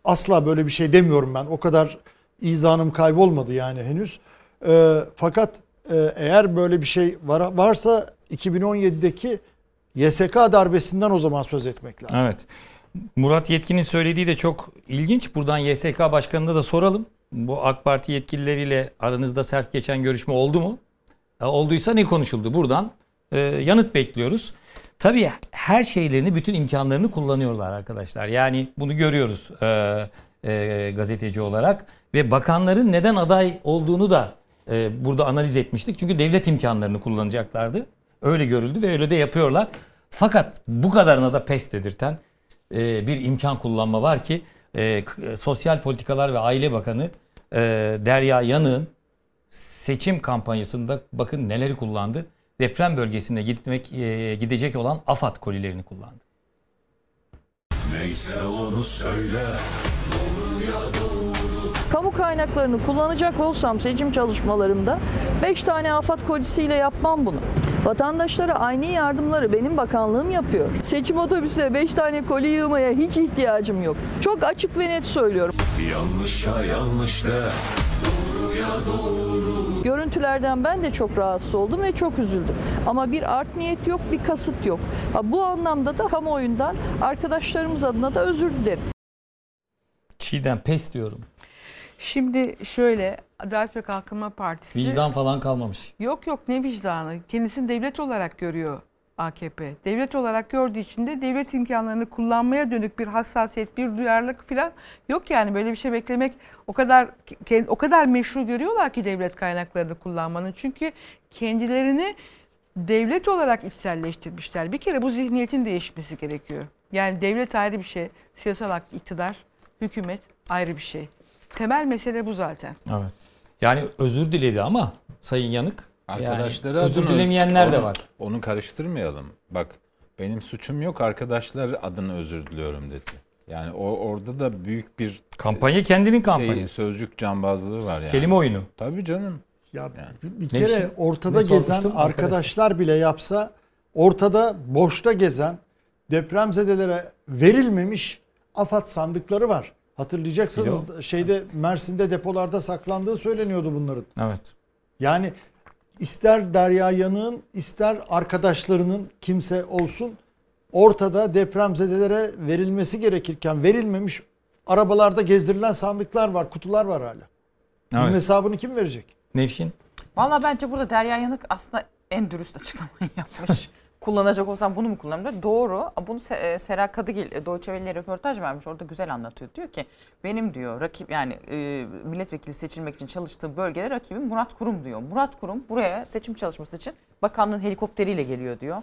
asla böyle bir şey demiyorum ben. O kadar izanım kaybolmadı yani henüz. Ee, fakat e, eğer böyle bir şey var, varsa 2017'deki YSK darbesinden o zaman söz etmek lazım. Evet. Murat Yetkin'in söylediği de çok ilginç. Buradan YSK Başkanı'na da soralım. Bu AK Parti yetkilileriyle aranızda sert geçen görüşme oldu mu? E, Olduysa ne konuşuldu? Buradan e, yanıt bekliyoruz. Tabii her şeylerini, bütün imkanlarını kullanıyorlar arkadaşlar. Yani bunu görüyoruz e, e, gazeteci olarak. Ve bakanların neden aday olduğunu da e, burada analiz etmiştik. Çünkü devlet imkanlarını kullanacaklardı. Öyle görüldü ve öyle de yapıyorlar. Fakat bu kadarına da pes dedirten e, bir imkan kullanma var ki e, e, Sosyal Politikalar ve Aile Bakanı e, Derya Yanık'ın seçim kampanyasında bakın neleri kullandı. Deprem bölgesine gitmek e, gidecek olan AFAD kolilerini kullandı. Neyse onu söyle. Kamu kaynaklarını kullanacak olsam seçim çalışmalarımda 5 tane afat kolisiyle yapmam bunu. Vatandaşlara aynı yardımları benim bakanlığım yapıyor. Seçim otobüsüne 5 tane koli yığmaya hiç ihtiyacım yok. Çok açık ve net söylüyorum. Yanlışa yanlış de. Doğruya doğru. Görüntülerden ben de çok rahatsız oldum ve çok üzüldüm. Ama bir art niyet yok, bir kasıt yok. Ha, bu anlamda da kamuoyundan arkadaşlarımız adına da özür dilerim. Çiğdem pes diyorum. Şimdi şöyle Adalet ve Kalkınma Partisi Vicdan falan kalmamış. Yok yok ne vicdanı? Kendisini devlet olarak görüyor AKP. Devlet olarak gördüğü için de devlet imkanlarını kullanmaya dönük bir hassasiyet, bir duyarlılık falan yok yani böyle bir şey beklemek o kadar o kadar meşru görüyorlar ki devlet kaynaklarını kullanmanın. Çünkü kendilerini devlet olarak içselleştirmişler. Bir kere bu zihniyetin değişmesi gerekiyor. Yani devlet ayrı bir şey, siyasal iktidar, hükümet ayrı bir şey. Temel mesele bu zaten. Evet. Yani özür diledi ama Sayın Yanık. Arkadaşları yani özür dilemeyenler de onu- var. Onu karıştırmayalım. Bak benim suçum yok arkadaşlar adına özür diliyorum dedi. Yani o orada da büyük bir Kampanya kendinin şey, kampanyası. sözcük cambazlığı var yani. Kelime oyunu. Tabii canım. Ya bir Ne kere için? ortada Ne gezen arkadaşlar bile yapsa ortada boşta gezen depremzedelere verilmemiş AFAD sandıkları var. Hatırlayacaksınız şeyde Mersin'de depolarda saklandığı söyleniyordu bunların. Evet. Yani ister Derya Yanık'ın ister arkadaşlarının kimse olsun ortada depremzedelere verilmesi gerekirken verilmemiş arabalarda gezdirilen sandıklar var, kutular var hala. Bunun Evet. hesabını kim verecek? Nevşin. Valla bence burada Derya Yanık aslında en dürüst açıklamayı yapmış. Kullanacak olsam bunu mu kullanırım? Doğru. Bunu Se- e, Sera Kadıgil e, Deutsche röportaj vermiş. Orada güzel anlatıyor. Diyor ki benim diyor rakip yani e, milletvekili seçilmek için çalıştığı bölgede rakibim Murat Kurum diyor. Murat Kurum buraya seçim çalışması için bakanlığın helikopteriyle geliyor diyor.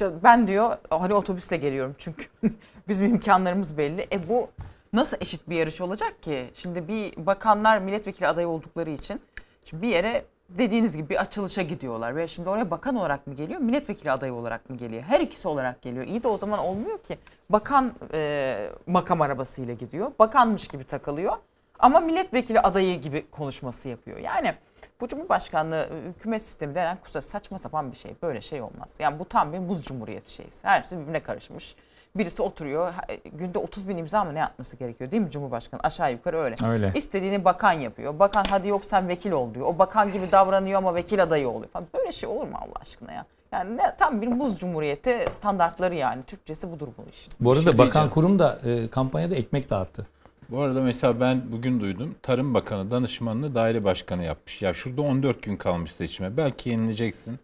Ben diyor hani otobüsle geliyorum çünkü bizim imkanlarımız belli. E bu nasıl eşit bir yarış olacak ki? Şimdi bir bakanlar milletvekili adayı oldukları için şimdi bir yere dediğiniz gibi bir açılışa gidiyorlar ve şimdi oraya bakan olarak mı geliyor, milletvekili adayı olarak mı geliyor? Her ikisi olarak geliyor. İyi de o zaman olmuyor ki. Bakan e, makam arabasıyla gidiyor. Bakanmış gibi takılıyor. Ama milletvekili adayı gibi konuşması yapıyor. Yani bu Cumhurbaşkanlığı e, hükümet sistemi denen kusura saçma sapan bir şey. Böyle şey olmaz. Yani bu tam bir muz cumhuriyeti şeysi. Her şey birbirine karışmış. Birisi oturuyor ha- günde 30 bin imza mı ne atması gerekiyor değil mi Cumhurbaşkanı? Aşağı yukarı öyle. Öyle. İstediğini bakan yapıyor. Bakan hadi yok sen vekil ol diyor. O bakan gibi davranıyor ama vekil adayı oluyor falan. Böyle şey olur mu Allah aşkına ya? Yani ne, tam bir muz cumhuriyeti standartları yani. Türkçesi budur bu işin. Bu arada şey Bakan diyeceğim. Kurum da e, kampanyada ekmek dağıttı. Bu arada mesela ben bugün duydum. Tarım Bakanı danışmanını daire başkanı yapmış. Ya şurada 14 gün kalmış seçime. Belki yenileceksin.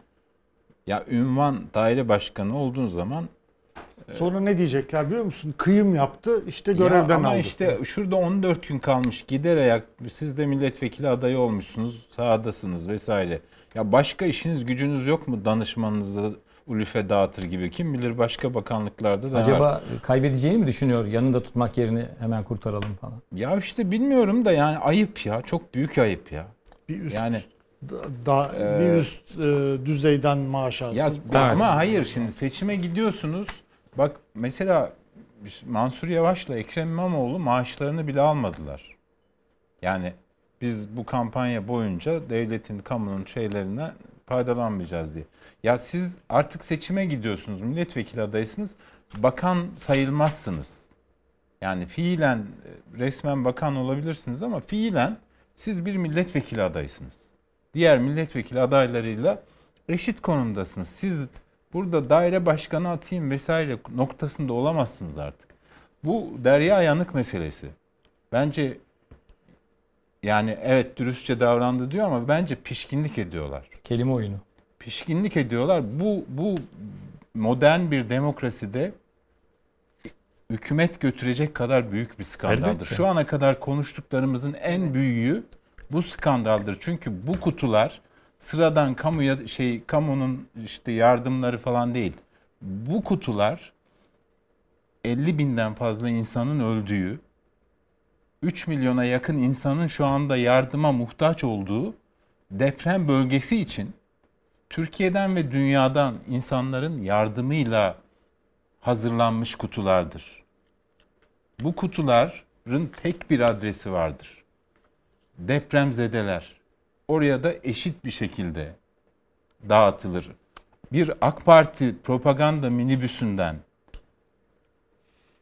Ya ünvan daire başkanı olduğun zaman Sonra ne diyecekler biliyor musun? Kıyım yaptı işte Ya görevden ama aldı. işte şurada 14 gün kalmış gider ayak siz de milletvekili adayı olmuşsunuz sahadasınız vesaire. Ya başka işiniz gücünüz yok mu danışmanınızı ulüfe dağıtır gibi kim bilir başka bakanlıklarda da var. Acaba kaybedeceğini mi düşünüyor? Yanında tutmak yerine hemen kurtaralım falan. Ya işte bilmiyorum da yani ayıp ya çok büyük ayıp ya. Bir üst yani da, Ee, bir üst e, düzeyden maaş alsın. Ya ama hayır şimdi seçime gidiyorsunuz. Bak mesela Mansur Yavaş'la Ekrem İmamoğlu maaşlarını bile almadılar. Yani biz bu kampanya boyunca devletin, kamunun şeylerinden faydalanmayacağız diye. Ya siz artık seçime gidiyorsunuz, milletvekili adayısınız, bakan sayılmazsınız. Yani fiilen e, resmen bakan olabilirsiniz ama fiilen siz bir milletvekili adaysınız. Diğer milletvekili adaylarıyla eşit konumdasınız. Siz burada daire başkanı atayım vesaire noktasında olamazsınız artık. Bu derya yanık meselesi. Bence yani evet dürüstçe davrandı diyor ama bence pişkinlik ediyorlar. Kelime oyunu. Pişkinlik ediyorlar. Bu bu modern bir demokraside hükümet götürecek kadar büyük bir skandaldır. Elbette. Şu ana kadar konuştuklarımızın en büyüğü bu skandaldır. Çünkü bu kutular sıradan kamuya şey kamunun işte yardımları falan değil. Bu kutular 50 binden fazla insanın öldüğü, 3 milyona yakın insanın şu anda yardıma muhtaç olduğu deprem bölgesi için Türkiye'den ve dünyadan insanların yardımıyla hazırlanmış kutulardır. Bu kutuların tek bir adresi vardır. Depremzedeler. Oraya da eşit bir şekilde dağıtılır. Bir AK Parti propaganda minibüsünden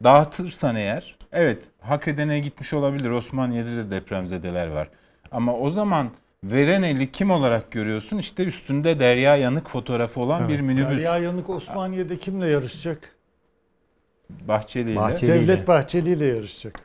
dağıtırsan eğer, evet hak edene gitmiş olabilir. Osmaniye'de de depremzedeler var. Ama o zaman veren eli kim olarak görüyorsun? İşte üstünde Derya Yanık fotoğrafı olan bir minibüs. Derya Yanık Osmaniye'de kimle yarışacak? Bahçeli ile. Bahçeli. Devlet Bahçeli ile yarışacak.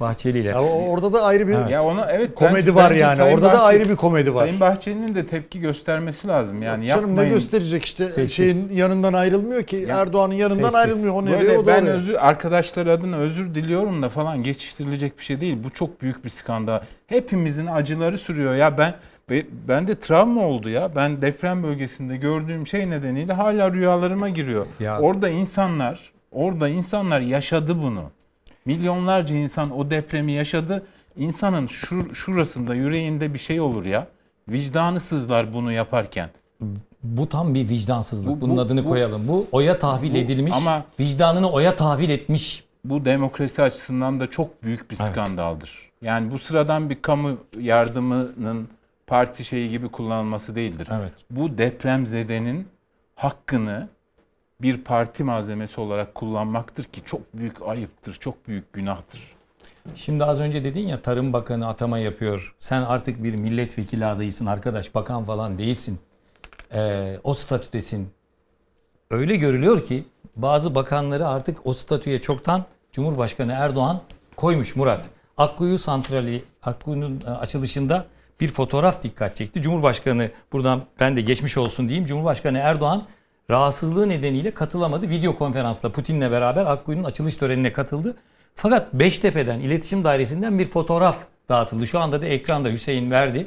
Bahçeli ile. Ya o- orada da ayrı bir Ya onu evet komedi bence- var bence yani. Sayın Orada da Bahçeli- ayrı bir komedi var. Sayın Bahçeli'nin de tepki göstermesi lazım. Yani Canım ne gösterecek işte Sessiz. şeyin yanından ayrılmıyor ki Erdoğan'ın yanından Sessiz. ayrılmıyor. O nereye Böyle o da ben oraya. özür arkadaşlar adına özür diliyorum da falan geçiştirilecek bir şey değil. Bu çok büyük bir skandal. Hepimizin acıları sürüyor ya ben ve ben de travma oldu ya. Ben deprem bölgesinde gördüğüm şey nedeniyle hala rüyalarıma giriyor. Ya- Orada insanlar, orada insanlar yaşadı bunu. Milyonlarca insan o depremi yaşadı. İnsanın şur, şurasında, yüreğinde bir şey olur ya. Vicdanı sızlar bunu yaparken. Bu tam bir vicdansızlık. Bu- Bunun bu- adını bu- koyalım. Bu oya tahvil bu- edilmiş. ama- vicdanını oya tahvil etmiş. bu demokrasi açısından da çok büyük bir Evet. skandaldır. Yani bu sıradan bir kamu yardımının parti şeyi gibi kullanılması değildir. Evet. Bu depremzedenin hakkını bir parti malzemesi olarak kullanmaktır ki çok büyük ayıptır, çok büyük günahtır. Şimdi az önce dedin ya Tarım Bakanı atama yapıyor. Sen artık bir milletvekili adayısın arkadaş. Bakan falan değilsin. Ee, o statüdesin. Öyle görülüyor ki bazı bakanları artık o statüye çoktan Cumhurbaşkanı Erdoğan koymuş Murat. Akkuyu Santrali, Akkuyu'nun e, açılışında bir fotoğraf dikkat çekti. Cumhurbaşkanı buradan ben de geçmiş olsun diyeyim. Cumhurbaşkanı Erdoğan rahatsızlığı nedeniyle katılamadı. Video konferansla Putin'le beraber Akkuyu'nun açılış törenine katıldı. Fakat Beştepe'den, iletişim dairesinden bir fotoğraf dağıtıldı. Şu anda da ekranda Hüseyin verdi.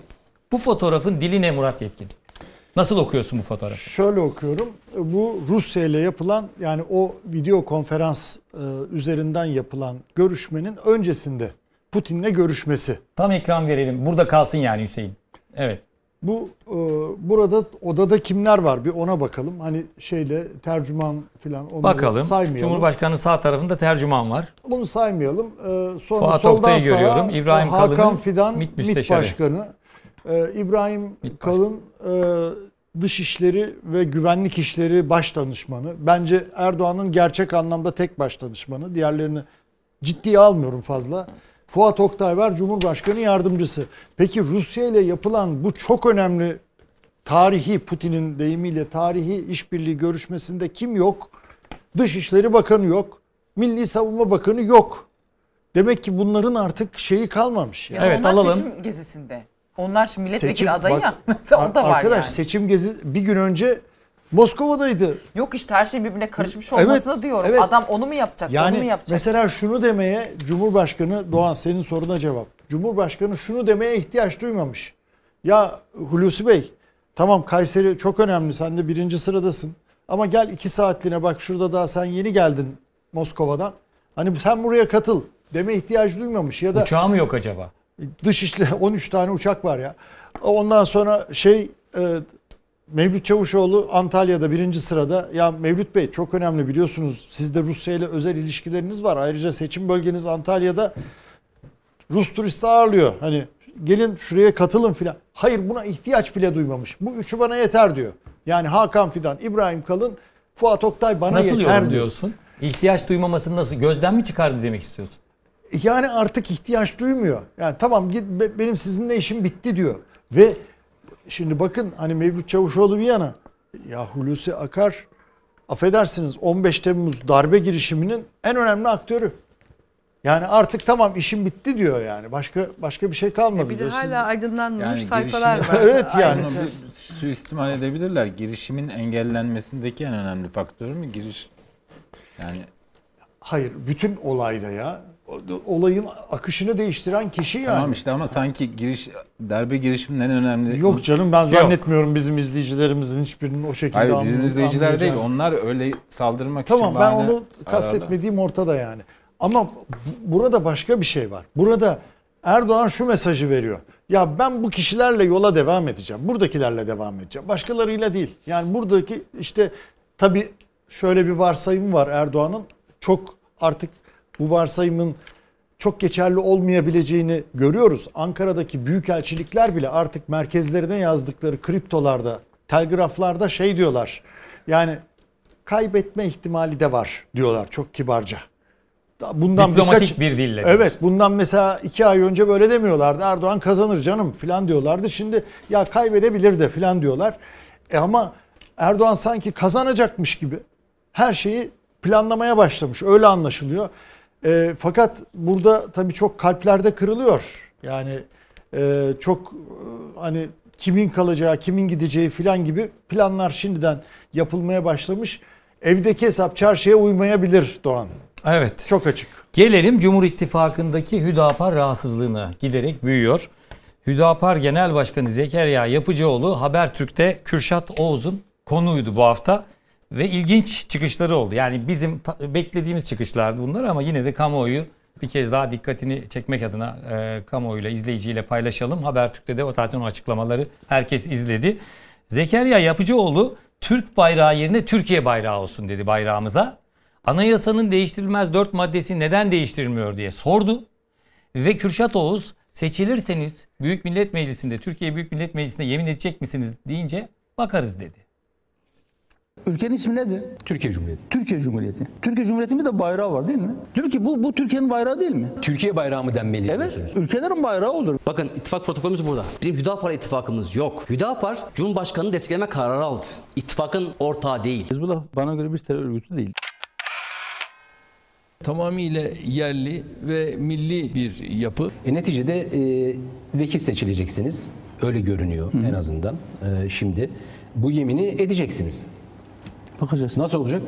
Bu fotoğrafın dili ne Murat Yetkin? Nasıl okuyorsun bu fotoğrafı? Şöyle okuyorum. Bu Rusya ile yapılan yani o video konferans e, üzerinden yapılan görüşmenin öncesinde Putin'le görüşmesi. Tam ekran verelim. Burada kalsın yani Hüseyin. Evet. Bu e, burada odada kimler var bir ona bakalım. Hani şeyle tercüman falan onları Bakalım. saymayalım. Cumhurbaşkanı sağ tarafında tercüman var. Onu saymayalım. Ee, sonra Fuat soldan Oktay'ı sağa görüyorum. İbrahim Hakan Kalın'ın Fidan MİT MİT. Başkanı. Ee, İbrahim Kalın e, Dışişleri ve Güvenlik İşleri Baş Danışmanı. Bence Erdoğan'ın gerçek anlamda tek baş danışmanı. Diğerlerini ciddiye almıyorum fazla. Fuat Oktay var Cumhurbaşkanı Yardımcısı. Peki Rusya ile yapılan bu çok önemli tarihi Putin'in deyimiyle tarihi işbirliği görüşmesinde kim yok? Dışişleri Bakanı yok. Milli Savunma Bakanı yok. Demek ki bunların artık şeyi kalmamış. Ya da onlar seçim gezisinde. Onlar şimdi milletvekili Seçim- adayı bak, ya. Mesela o da var Arkadaş yani. seçim gezi bir gün önce Moskova'daydı. Yok işte her şey birbirine karışmış Evet, olmasını diyorum. evet. Adam onu mu yapacak, onu Yani mu yapacak? mesela şunu demeye Cumhurbaşkanı Doğan senin soruna cevap. Cumhurbaşkanı şunu demeye ihtiyaç duymamış. Ya Hulusi Bey tamam Kayseri çok önemli sen de birinci sıradasın. Ama gel iki saatliğine bak şurada daha sen yeni geldin Moskova'dan. Hani sen buraya katıl deme ihtiyacı duymamış ya da Uçağı mı yok acaba? dış işle 13 tane uçak var ya. Ondan sonra şey e, Mevlüt Çavuşoğlu Antalya'da birinci sırada. Ya Mevlüt Bey çok önemli biliyorsunuz. Sizde Rusya ile özel ilişkileriniz var. Ayrıca seçim bölgeniz Antalya'da Rus turisti ağırlıyor. Hani gelin şuraya katılın filan. Hayır buna ihtiyaç bile duymamış. Bu üçü bana yeter diyor. Yani Hakan Fidan, İbrahim Kalın, Fuat Oktay bana nasıl yeter diyor. yorumluyorsun? İhtiyaç duymamasını nasıl? Gözden mi çıkardı demek istiyorsun? Yani artık ihtiyaç duymuyor. Yani tamam git be- benim sizinle işim bitti diyor. Ve şimdi bakın hani Mevlüt Çavuşoğlu bir yana ya Hulusi Akar affedersiniz 15 Temmuz darbe girişiminin en önemli aktörü. Yani artık tamam işim bitti diyor yani. Başka başka bir şey kalmadı Bir de. Siz- hala aydınlanmamış Yani sayfalar girişimi- var. Evet yani. Bunu bir suistimal edebilirler. Girişimin engellenmesindeki en önemli faktör mü? Giriş yani Hayır, bütün olayda ya. Olayın akışını değiştiren kişi yani. tamam işte ama sanki giriş darbe girişiminin en önemli Yok canım ben Yok. zannetmiyorum bizim izleyicilerimizin hiçbirinin o şekilde Hayır bizim izleyiciler değil. Onlar öyle saldırmak Tamam için ben bahane onu kastetmediğim ortada yani. Ama bu- burada başka bir şey var. Burada Erdoğan şu mesajı veriyor. Ya ben bu kişilerle yola devam edeceğim. Buradakilerle devam edeceğim. Başkalarıyla değil. Yani buradaki işte tabii şöyle bir varsayım var Erdoğan'ın. Çok artık bu varsayımın çok geçerli olmayabileceğini görüyoruz. Ankara'daki büyükelçilikler bile artık merkezlerine yazdıkları kriptolarda, telgraflarda şey diyorlar. Yani kaybetme ihtimali de var diyorlar çok kibarca. Bundan Diplomatik bir dille Evet bundan mesela iki ay önce böyle demiyorlardı. Erdoğan kazanır canım falan diyorlardı. Şimdi ya kaybedebilir de falan diyorlar. E ama Erdoğan sanki kazanacakmış gibi her şeyi planlamaya başlamış. Öyle anlaşılıyor. E, fakat burada tabii çok kalplerde kırılıyor. Yani e, çok e, hani kimin kalacağı, kimin gideceği falan gibi planlar şimdiden yapılmaya başlamış. Evdeki hesap çarşıya uymayabilir Doğan. Evet. Çok açık. Gelelim Cumhur İttifakı'ndaki Hüdapar rahatsızlığına giderek büyüyor. Hüdapar Genel Başkanı Zekeriya Yapıcıoğlu Habertürk'te Kürşat Oğuz'un konuğuydu bu hafta. Ve ilginç çıkışları oldu. Yani bizim beklediğimiz çıkışlardı bunlar ama yine de kamuoyu bir kez daha dikkatini çekmek adına e, kamuoyuyla, izleyiciyle paylaşalım. Habertürk'te de o zaten o açıklamaları herkes izledi. Zekeriya Yapıcıoğlu Türk bayrağı yerine Türkiye bayrağı olsun dedi bayrağımıza. Anayasanın değiştirilmez dört maddesi neden değiştirilmiyor diye sordu. Ve Kürşat Oğuz seçilirseniz Büyük Millet Meclisi'nde, Türkiye Büyük Millet Meclisi'nde yemin edecek misiniz deyince bakarız dedi. Ülkenin ismi nedir? Türkiye Cumhuriyeti. Türkiye Cumhuriyeti. Türkiye Cumhuriyeti'nin de bayrağı var değil mi? Diyor ki bu bu Türkiye'nin bayrağı değil mi? Türkiye bayrağı mı denmeli Evet. diyorsunuz? Ülkelerin bayrağı olur. Bakın ittifak protokolümüz burada. Bizim Hüdapar ittifakımız yok. Hüdapar Cumhurbaşkanı'nı destekleme kararı aldı. İttifakın ortağı değil. Hizbullah bana göre bir terör örgütü değil. Tamamıyla yerli ve milli bir yapı. E, neticede e, vekil seçileceksiniz. Öyle görünüyor en azından e, şimdi. Bu yemini edeceksiniz. Bakacağız. Nasıl olacak?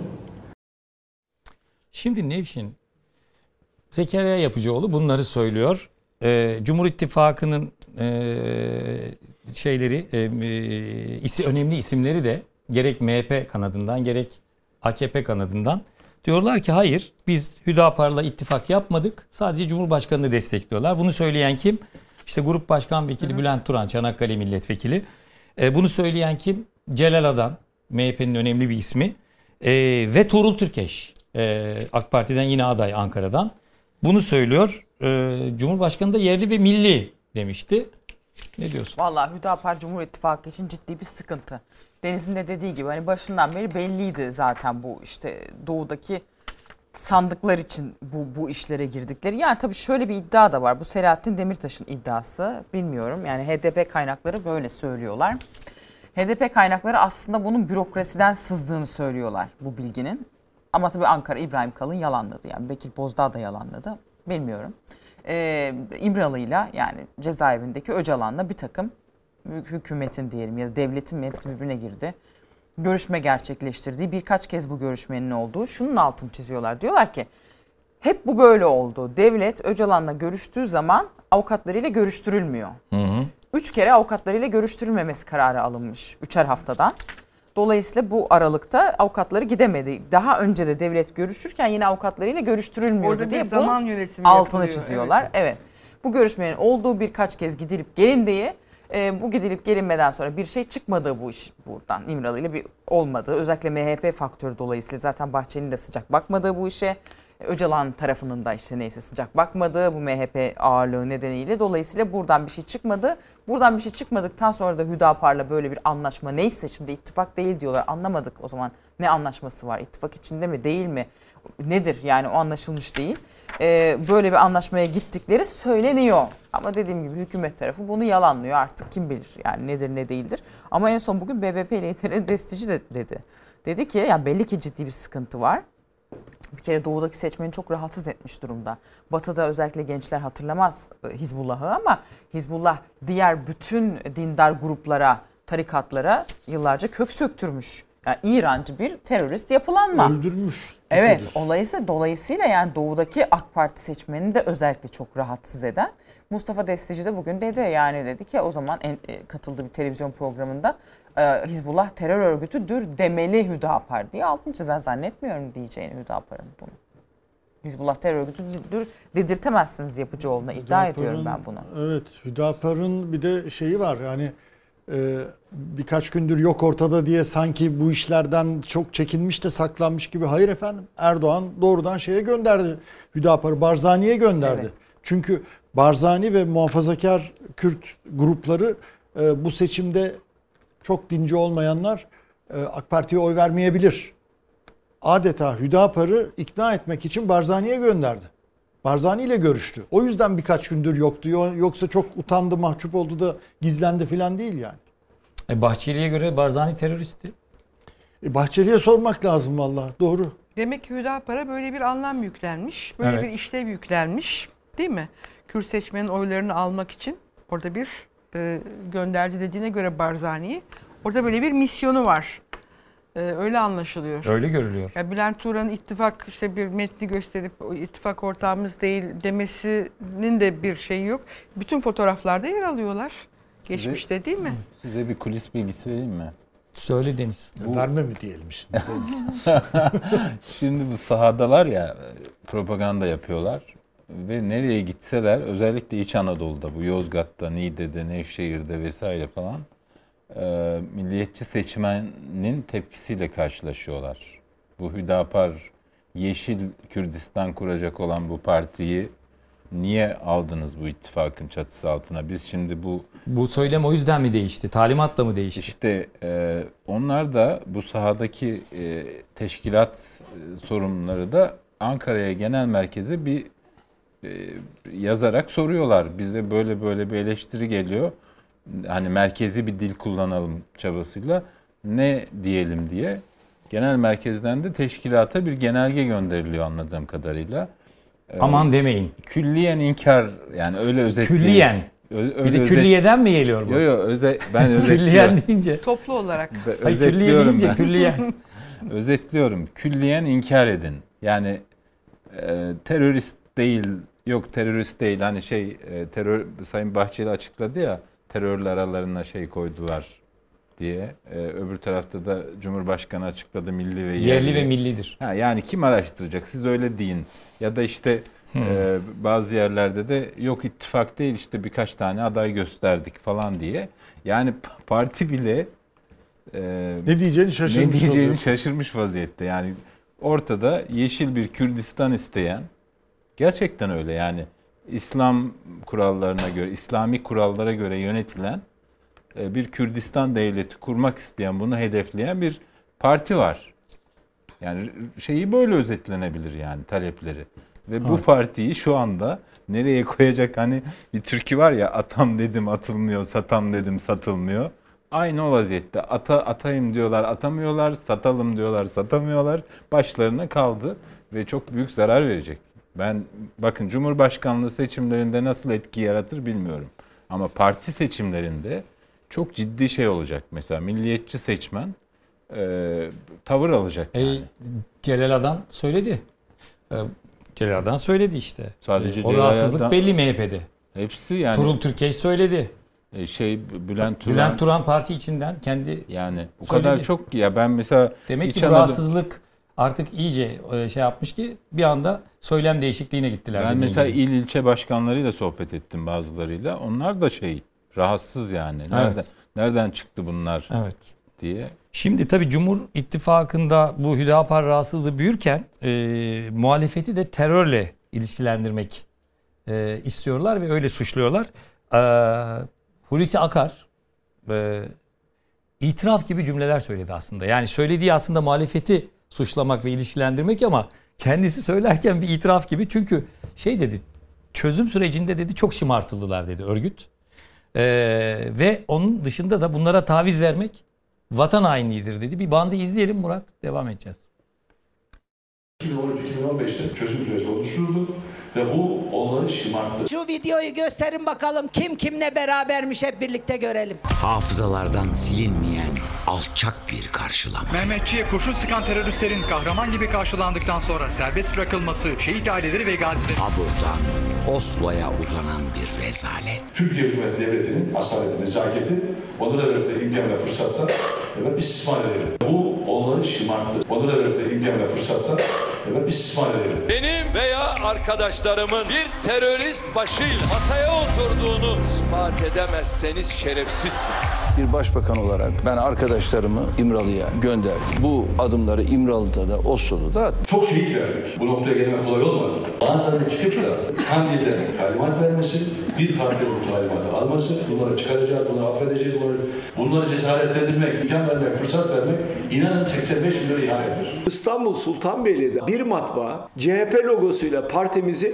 Şimdi Nevşin, Zekeriya Yapıcıoğlu bunları söylüyor. Ee, Cumhur İttifakı'nın e, şeyleri, e, e, isi, önemli isimleri de gerek MHP kanadından gerek AKP kanadından diyorlar ki hayır biz Hüdapar'la ittifak yapmadık. Sadece Cumhurbaşkanı'nı destekliyorlar. Bunu söyleyen kim? İşte Grup Başkan Vekili Bülent Turan, Çanakkale Milletvekili. E, bunu söyleyen kim? Celal Adan, MHP'nin önemli bir ismi. E, ve Tuğrul Türkeş, e, AK Parti'den yine aday Ankara'dan. Bunu söylüyor. E, Cumhurbaşkanı da yerli ve milli demişti. Ne diyorsun? Vallahi Hüdapar Cumhur İttifakı için ciddi bir sıkıntı. Deniz'in de dediği gibi hani başından beri belliydi zaten bu işte doğudaki sandıklar için bu bu işlere girdikleri. Yani tabii şöyle bir iddia da var. Bu Selahattin Demirtaş'ın iddiası. Bilmiyorum. Yani HDP kaynakları böyle söylüyorlar. HDP kaynakları aslında bunun bürokrasiden sızdığını söylüyorlar bu bilginin. Ama tabii Ankara İbrahim Kalın yalanladı. Yani Bekir Bozdağ da yalanladı. Bilmiyorum. Ee, İmralı'yla yani cezaevindeki Öcalan'la bir takım hükümetin diyelim ya da devletin mi hepsi birbirine girdi. Görüşme gerçekleştirdiği birkaç kez bu görüşmenin olduğu şunun altını çiziyorlar. Diyorlar ki hep bu böyle oldu. Devlet Öcalan'la görüştüğü zaman avukatlarıyla görüştürülmüyor. Hı hı. Üç kere avukatlarıyla görüştürülmemesi kararı alınmış. Üçer haftadan. Dolayısıyla bu aralıkta avukatları gidemedi. Daha önce de devlet görüşürken yine avukatlarıyla görüştürülmüyordu Orada bir diye zaman bunun yönetimi altını yapılıyor, çiziyorlar. evet. Evet. Bu görüşmenin olduğu birkaç kez gidilip gelindiği, e, bu gidilip gelinmeden sonra bir şey çıkmadığı bu iş buradan İmralı ile bir olmadığı, özellikle MHP faktörü dolayısıyla zaten Bahçeli'nin de sıcak bakmadığı bu işe, Öcalan tarafının da işte neyse sıcak bakmadığı bu MHP ağırlığı nedeniyle dolayısıyla buradan bir şey çıkmadı. Buradan bir şey çıkmadıktan sonra da Hüdapar'la böyle bir anlaşma neyse şimdi ittifak değil diyorlar anlamadık o zaman ne anlaşması var ittifak içinde mi değil mi nedir yani o anlaşılmış değil. Ee, böyle bir anlaşmaya gittikleri söyleniyor. Ama dediğim gibi hükümet tarafı bunu yalanlıyor artık kim bilir yani nedir ne değildir. Ama en son bugün BBP lideri Destici de dedi. Dedi ki yani belli ki ciddi bir sıkıntı var. Bir kere doğudaki seçmeni çok rahatsız etmiş durumda. Batı'da özellikle gençler hatırlamaz e, Hizbullah'ı ama Hizbullah diğer bütün dindar gruplara, tarikatlara yıllarca kök söktürmüş. Yani İrancı bir terörist yapılanma. Öldürmüş. Evet, dolayısıyla, dolayısıyla yani doğudaki AK Parti seçmenini de özellikle çok rahatsız eden. Mustafa Destici de bugün dedi yani dedi ki o zaman en, e, katıldığı bir televizyon programında e, Hizbullah terör örgütüdür demeli Hüdapar diye altın çizdi. Ben zannetmiyorum diyeceğini Hüdapar'ın bunu. Hizbullah terör örgütüdür dedirtemezsiniz Yapıcıoğlu'na iddia ediyorum ben bunu. Evet Hüdapar'ın bir de şeyi var yani e, birkaç gündür yok ortada diye sanki bu işlerden çok çekinmiş de saklanmış gibi. Hayır efendim Erdoğan doğrudan şeye gönderdi. Hüdapar'ı Barzani'ye gönderdi. Evet. Çünkü Barzani ve muhafazakar Kürt grupları e, bu seçimde çok dinci olmayanlar e, AK Parti'ye oy vermeyebilir. Adeta Hüdapar'ı ikna etmek için Barzani'ye gönderdi. Barzani ile görüştü. O yüzden birkaç gündür yoktu. Yo- Yoksa çok utandı, mahcup oldu da gizlendi falan değil yani. E, Bahçeli'ye göre Barzani teröristti. E, Bahçeli'ye sormak lazım valla. Doğru. Demek ki Hüdapar'a böyle bir anlam yüklenmiş. Böyle Evet. bir işlev yüklenmiş. Değil mi? Kürt seçmenin oylarını almak için orada bir e, gönderdi dediğine göre Barzani'yi. Orada böyle bir misyonu var. E, öyle anlaşılıyor. Öyle görülüyor. Ya Bülent Turan'ın ittifak işte bir metni gösterip o ittifak ortağımız değil demesinin de bir şeyi yok. Bütün fotoğraflarda yer alıyorlar. Geçmişte değil mi? Size bir kulis bilgisi vereyim mi? Söyle Deniz. Verme mi diyelim şimdi? Şimdi bu sahadalar ya propaganda yapıyorlar ve nereye gitseler özellikle İç Anadolu'da bu Yozgat'ta, Niğde'de, Nevşehir'de vesaire falan e, milliyetçi seçmenin tepkisiyle karşılaşıyorlar. Bu Hüdapar Yeşil Kürdistan kuracak olan bu partiyi niye aldınız bu ittifakın çatısı altına? Biz şimdi bu Bu söylem o yüzden mi değişti? Talimatla mı değişti? işte e, onlar da bu sahadaki e, teşkilat e, sorumluları da Ankara'ya genel merkeze bir yazarak soruyorlar. Bize böyle böyle bir eleştiri geliyor. Hani merkezi bir dil kullanalım çabasıyla ne diyelim diye. genel merkezden de teşkilata bir genelge gönderiliyor anladığım kadarıyla. Ee, Aman demeyin. Külliyen inkar yani öyle özetleyeyim. Külliyen. Ö- Bir öyle de özet- külliyeden mi geliyor bu? Yo yo öze, ben özetliyorum. Külliyen deyince. Toplu olarak. Be- Hayır, külliye deyince ben. külliyen. Özetliyorum. Külliyen inkar edin. Yani e, terörist değil, yok terörist değil. Hani şey e, terör Sayın Bahçeli açıkladı ya terörle aralarına şey koydular diye. E, öbür tarafta da Cumhurbaşkanı açıkladı milli ve yerli. Yerli ve millidir. Ha, yani kim araştıracak? Siz öyle deyin. Ya da işte Hmm. e, bazı yerlerde de yok ittifak değil işte birkaç tane aday gösterdik falan diye. Yani parti bile e, Ne diyeceğini şaşırmış Ne diyeceğini şaşırmış vaziyette. Yani ortada yeşil bir Kürdistan isteyen gerçekten öyle yani İslam kurallarına göre, İslami kurallara göre yönetilen e, bir Kürdistan devleti kurmak isteyen, bunu hedefleyen bir parti var. Yani şeyi böyle özetlenebilir yani talepleri. Ve bu Evet. partiyi şu anda nereye koyacak hani bir türkü var ya atam dedim atılmıyor, satam dedim satılmıyor. Aynı o vaziyette. Ata, atayım diyorlar atamıyorlar, satalım diyorlar satamıyorlar. Başlarına kaldı ve çok büyük zarar verecek. Ben bakın Cumhurbaşkanlığı seçimlerinde nasıl etki yaratır bilmiyorum. Ama parti seçimlerinde çok ciddi şey olacak. Mesela milliyetçi seçmen e, tavır alacak. E, Celal Adan söyledi. E, Celal Adan söyledi işte. Sadece E, o rahatsızlık Adan- belli MHP'de. Hepsi yani. Turul Türkeş söyledi. E, şey Bülent Turan. Bülent Turan parti içinden kendi yani o söyledi. kadar çok ki ya ben mesela Demek ki bu rahatsızlık artık iyice e, şey yapmış ki bir anda söylem değişikliğine gittiler. Ben mesela gibi. il ilçe başkanlarıyla sohbet ettim bazılarıyla. Onlar da şey rahatsız yani. Nereden Evet. nereden çıktı bunlar Evet. diye. Şimdi tabii Cumhur İttifakı'nda bu Hüdapar rahatsızlığı büyürken e, muhalefeti de terörle ilişkilendirmek e, istiyorlar ve öyle suçluyorlar. E, Hulusi Akar e, itiraf gibi cümleler söyledi aslında. Yani söylediği aslında muhalefeti suçlamak ve ilişkilendirmek ama kendisi söylerken bir itiraf gibi. Çünkü şey dedi çözüm sürecinde dedi çok şımartıldılar dedi örgüt. E, ve onun dışında da bunlara taviz vermek vatan hainliğidir dedi. Bir bandı izleyelim Murat. Devam edeceğiz. 2013-2015'te çözüm süreci oluşturuldu ve bu onları şımarttı. Şu videoyu gösterin bakalım kim kimle berabermiş hep birlikte görelim. Hafızalardan silinmeyen alçak bir karşılama. Mehmetçi'ye kurşun sıkan teröristlerin kahraman gibi karşılandıktan sonra serbest bırakılması, şehit aileleri ve gazileri... Abur'dan Oslo'ya uzanan bir rezalet. Türkiye Cumhuriyeti Devleti'nin asaleti, nezaketi, onlara verdikleri imkan ve fırsatlar evet istismar edildi. Bu onları şımarttı. Onlara verdikleri imkan ve fırsatlar evet istismar edildi. Benim veya arkadaşlarımın bir terörist başıyla masaya oturduğunu ispat edemezseniz şerefsizsiniz. Bir başbakan olarak ben arkadaşlarımı İmralı'ya gönderdim. Bu adımları İmralı'da da Oslo'da da. Çok şehit verdik. Bu noktaya gelmek kolay olmadı. Bazılarının çıkıp da Kandil'den talimat vermesi, bir partinin bu talimatı alması, bunları çıkaracağız, bunları affedeceğiz, bunları, bunları cesaretlendirmek, imkan vermek, fırsat vermek inanın 85 milyon ihanettir. İstanbul Sultanbeyli'de bir matbaa CHP logosuyla partimizi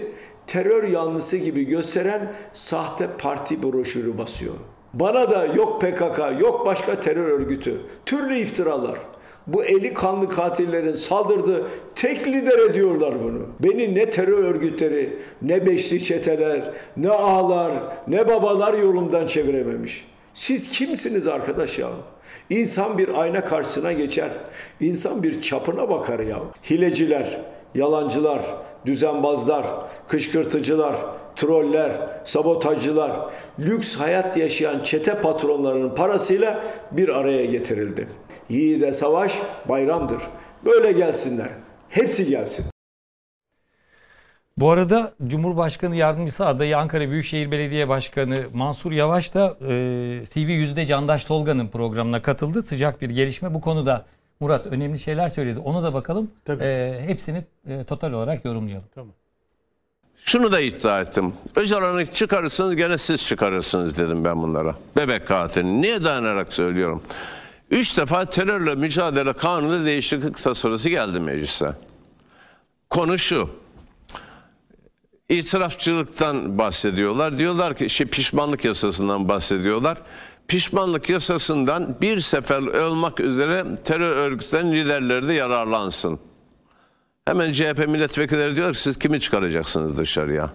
terör yanlısı gibi gösteren sahte parti broşürü basıyor. Bana da yok PKK, yok başka terör örgütü. Türlü iftiralar. Bu eli kanlı katillerin saldırdığı tek lider ediyorlar bunu. Beni ne terör örgütleri, ne beşli çeteler, ne ağalar, ne babalar yolumdan çevirememiş. Siz kimsiniz arkadaş ya? İnsan bir ayna karşısına geçer. İnsan bir çapına bakar ya. Hileciler, yalancılar, düzenbazlar, kışkırtıcılar, troller, sabotajcılar, lüks hayat yaşayan çete patronlarının parasıyla bir araya getirildi. Yiğide savaş bayramdır. Böyle gelsinler. Hepsi gelsin. Bu arada Cumhurbaşkanı Yardımcısı adayı Ankara Büyükşehir Belediye Başkanı Mansur Yavaş da e, TV Yüzde Candaş Tolga'nın programına katıldı. Sıcak bir gelişme. Bu konuda Murat önemli şeyler söyledi. Onu da bakalım. E, hepsini e, total olarak yorumlayalım. Tamam. Şunu da iddia ettim. Öcalan'ı çıkarırsınız gene siz çıkarırsınız dedim ben bunlara. Bebek katilini. Niye dayanarak söylüyorum? Üç defa terörle mücadele kanunu değişiklik tasarısı geldi meclise. Konu şu. İtirafçılıktan bahsediyorlar. Diyorlar ki şey, pişmanlık yasasından bahsediyorlar. Pişmanlık yasasından bir sefer olmak üzere terör örgütlerinin liderleri de yararlansın. Hemen CHP milletvekilleri diyor ki siz kimi çıkaracaksınız dışarıya?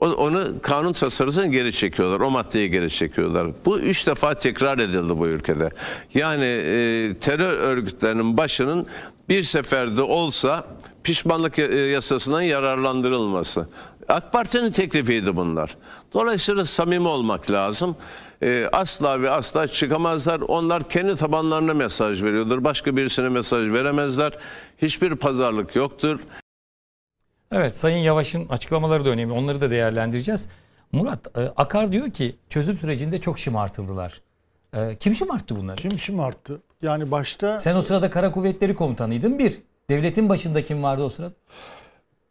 Onu kanun tasarısını geri çekiyorlar. O maddeyi geri çekiyorlar. Bu üç defa tekrar edildi bu ülkede. Yani e, terör örgütlerinin başının bir seferde olsa pişmanlık e, yasasından yararlandırılması. AK Parti'nin teklifiydi bunlar. Dolayısıyla samimi olmak lazım. E, asla ve asla çıkamazlar. Onlar kendi tabanlarına mesaj veriyordur. Başka birisine mesaj veremezler. Hiçbir pazarlık yoktur. Evet Sayın Yavaş'ın açıklamaları da önemli. Onları da değerlendireceğiz. Murat e, Akar diyor ki çözüm sürecinde çok şımartıldılar. E, kim şımarttı bunları? Kim şımarttı? Yani başta Sen o sırada Kara Kuvvetleri Komutanıydın bir. Devletin başında kim vardı o sırada?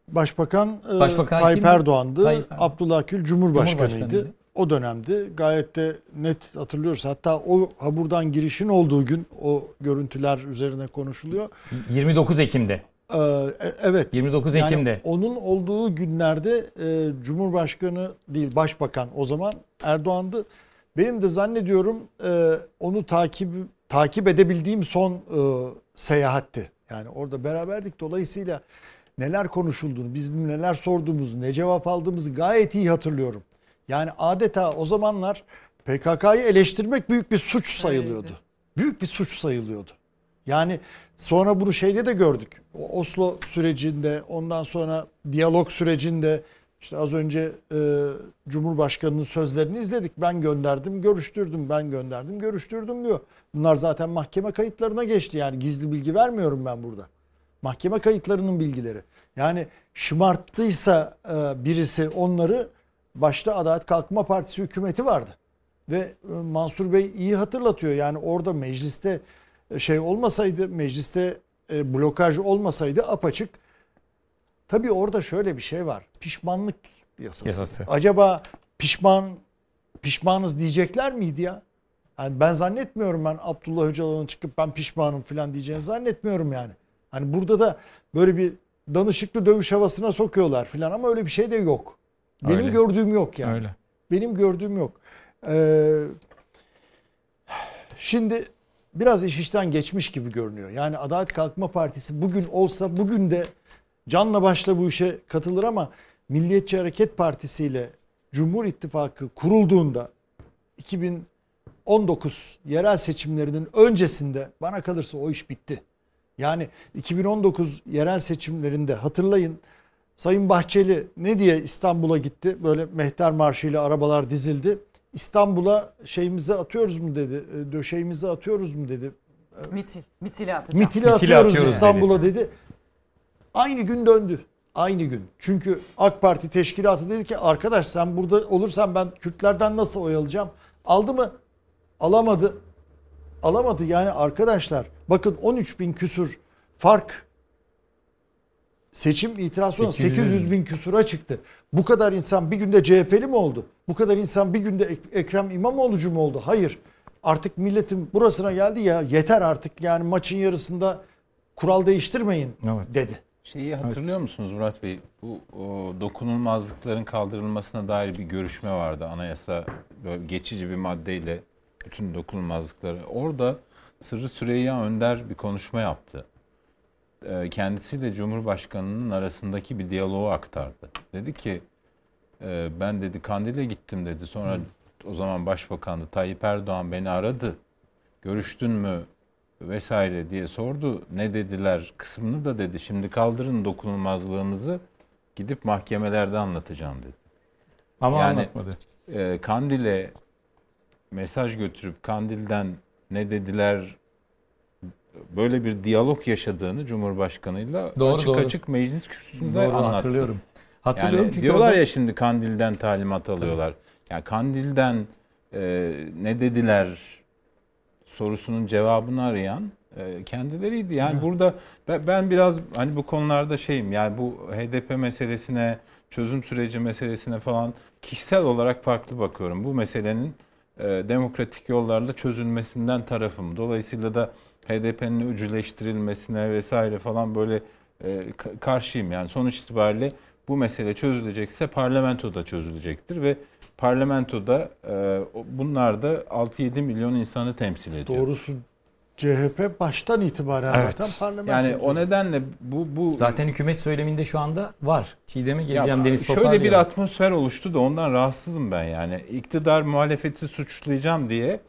Başbakan, e, Başbakan Tayyip? Erdoğan'dı. Tayyip Erdoğan. Abdullah Gül Cumhurbaşkanıydı. Cumhurbaşkanıydı. O dönemde gayet de net hatırlıyoruz. Hatta o haburdan girişin olduğu gün o görüntüler üzerine konuşuluyor. 29 Ekim'de. Ee, e- evet. 29 Yani Ekim'de. onun olduğu günlerde e, Cumhurbaşkanı değil Başbakan o zaman Erdoğan'dı. Benim de zannediyorum e, onu takip takip edebildiğim son e, seyahatti. Yani orada beraberdik. Dolayısıyla neler konuşulduğunu, bizim neler sorduğumuzu, ne cevap aldığımızı gayet iyi hatırlıyorum. Yani adeta o zamanlar PKK'yı eleştirmek büyük bir suç sayılıyordu. Büyük bir suç sayılıyordu. Yani sonra bunu şeyde de gördük. O Oslo sürecinde, ondan sonra diyalog sürecinde işte az önce e, Cumhurbaşkanı'nın sözlerini izledik. Ben gönderdim, görüştürdüm, ben gönderdim, görüştürdüm diyor. Bunlar zaten mahkeme kayıtlarına geçti. Yani gizli bilgi vermiyorum ben burada. Mahkeme kayıtlarının bilgileri. Yani şımarttıysa e, birisi onları başta Adalet Kalkınma Partisi hükümeti vardı. Ve e, Mansur Bey iyi hatırlatıyor. Yani orada mecliste e, şey olmasaydı, mecliste e, blokaj olmasaydı apaçık. Tabii orada şöyle bir şey var. Pişmanlık yasası. Yasası. Acaba pişman pişmanız diyecekler miydi ya? Yani ben zannetmiyorum ben Abdullah Öcalan'ın çıkıp ben pişmanım falan diyeceğini zannetmiyorum yani. Hani burada da böyle bir danışıklı dövüş havasına sokuyorlar falan ama öyle bir şey de yok. Benim Öyle. gördüğüm yok yani. Öyle. Benim gördüğüm yok. Ee, şimdi biraz iş işten geçmiş gibi görünüyor. Yani Adalet Kalkınma Partisi bugün olsa bugün de canla başla bu işe katılır ama Milliyetçi Hareket Partisi ile Cumhur İttifakı kurulduğunda 2019 yerel seçimlerinin öncesinde bana kalırsa o iş bitti. Yani 2019 yerel seçimlerinde hatırlayın Sayın Bahçeli ne diye İstanbul'a gitti? Böyle mehter marşıyla arabalar dizildi. İstanbul'a şeyimizi atıyoruz mu dedi. e, Döşeğimizi atıyoruz mu dedi. Mitil. Mitili atacağım. Mitili atıyoruz, İstanbul'a dedi. Aynı gün döndü. Aynı gün. Çünkü AK Parti teşkilatı dedi ki arkadaş sen burada olursan ben Kürtlerden nasıl oy alacağım? Aldı mı? Alamadı. Alamadı yani arkadaşlar. Bakın 13 bin küsur fark seçim itiraz sonra 800 800 bin küsura çıktı. Bu kadar insan bir günde CHP'li mi oldu? Bu kadar insan bir günde Ek- Ekrem İmamoğlu'cu mu oldu? Hayır. Artık milletin burasına geldi ya yeter artık yani maçın yarısında kural değiştirmeyin dedi. Şeyi hatırlıyor musunuz Murat Bey? Bu o, dokunulmazlıkların kaldırılmasına dair bir görüşme vardı. Anayasa böyle geçici bir maddeyle bütün dokunulmazlıkları. Orada Sırrı Süreyya Önder bir konuşma yaptı. Ee, Kendisiyle Cumhurbaşkanı'nın arasındaki bir diyaloğu aktardı. Dedi ki e, ben dedi Kandil'e gittim dedi. Sonra o zaman Başbakandı Tayyip Erdoğan beni aradı. Görüştün mü vesaire diye sordu. Ne dediler kısmını da dedi. Şimdi kaldırın dokunulmazlığımızı gidip mahkemelerde anlatacağım dedi. Ama anlatmadı. e, Kandil'e mesaj götürüp Kandil'den ne dediler böyle bir diyalog yaşadığını Cumhurbaşkanıyla Doğru, açık doğru. açık meclis kürsüsünde Doğru, anlattı. hatırlıyorum. Hatırlıyorum yani çünkü diyorlar orada- ya şimdi Kandil'den talimat alıyorlar. Yani Kandil'den e, ne dediler sorusunun cevabını arayan e, kendileriydi. Yani burada ben, ben biraz hani bu konularda şeyim yani bu HDP meselesine, çözüm süreci meselesine falan kişisel olarak farklı bakıyorum. Bu meselenin e, demokratik yollarla çözülmesinden tarafım. Dolayısıyla da HDP'nin öcüleştirilmesine vesaire falan böyle e, ka- karşıyım. Yani sonuç itibariyle bu mesele çözülecekse parlamentoda çözülecektir ve parlamentoda e, bunlar da 6-7 milyon insanı temsil ediyor. Doğrusu CHP baştan itibaren Evet. zaten parlamento. Yani o nedenle bu bu Zaten hükümet söyleminde şu anda var. Çiğdem'e geleceğim Ya, Deniz Şöyle toparlıyor. bir atmosfer oluştu da ondan rahatsızım ben yani. İktidar muhalefeti suçlayacağım diye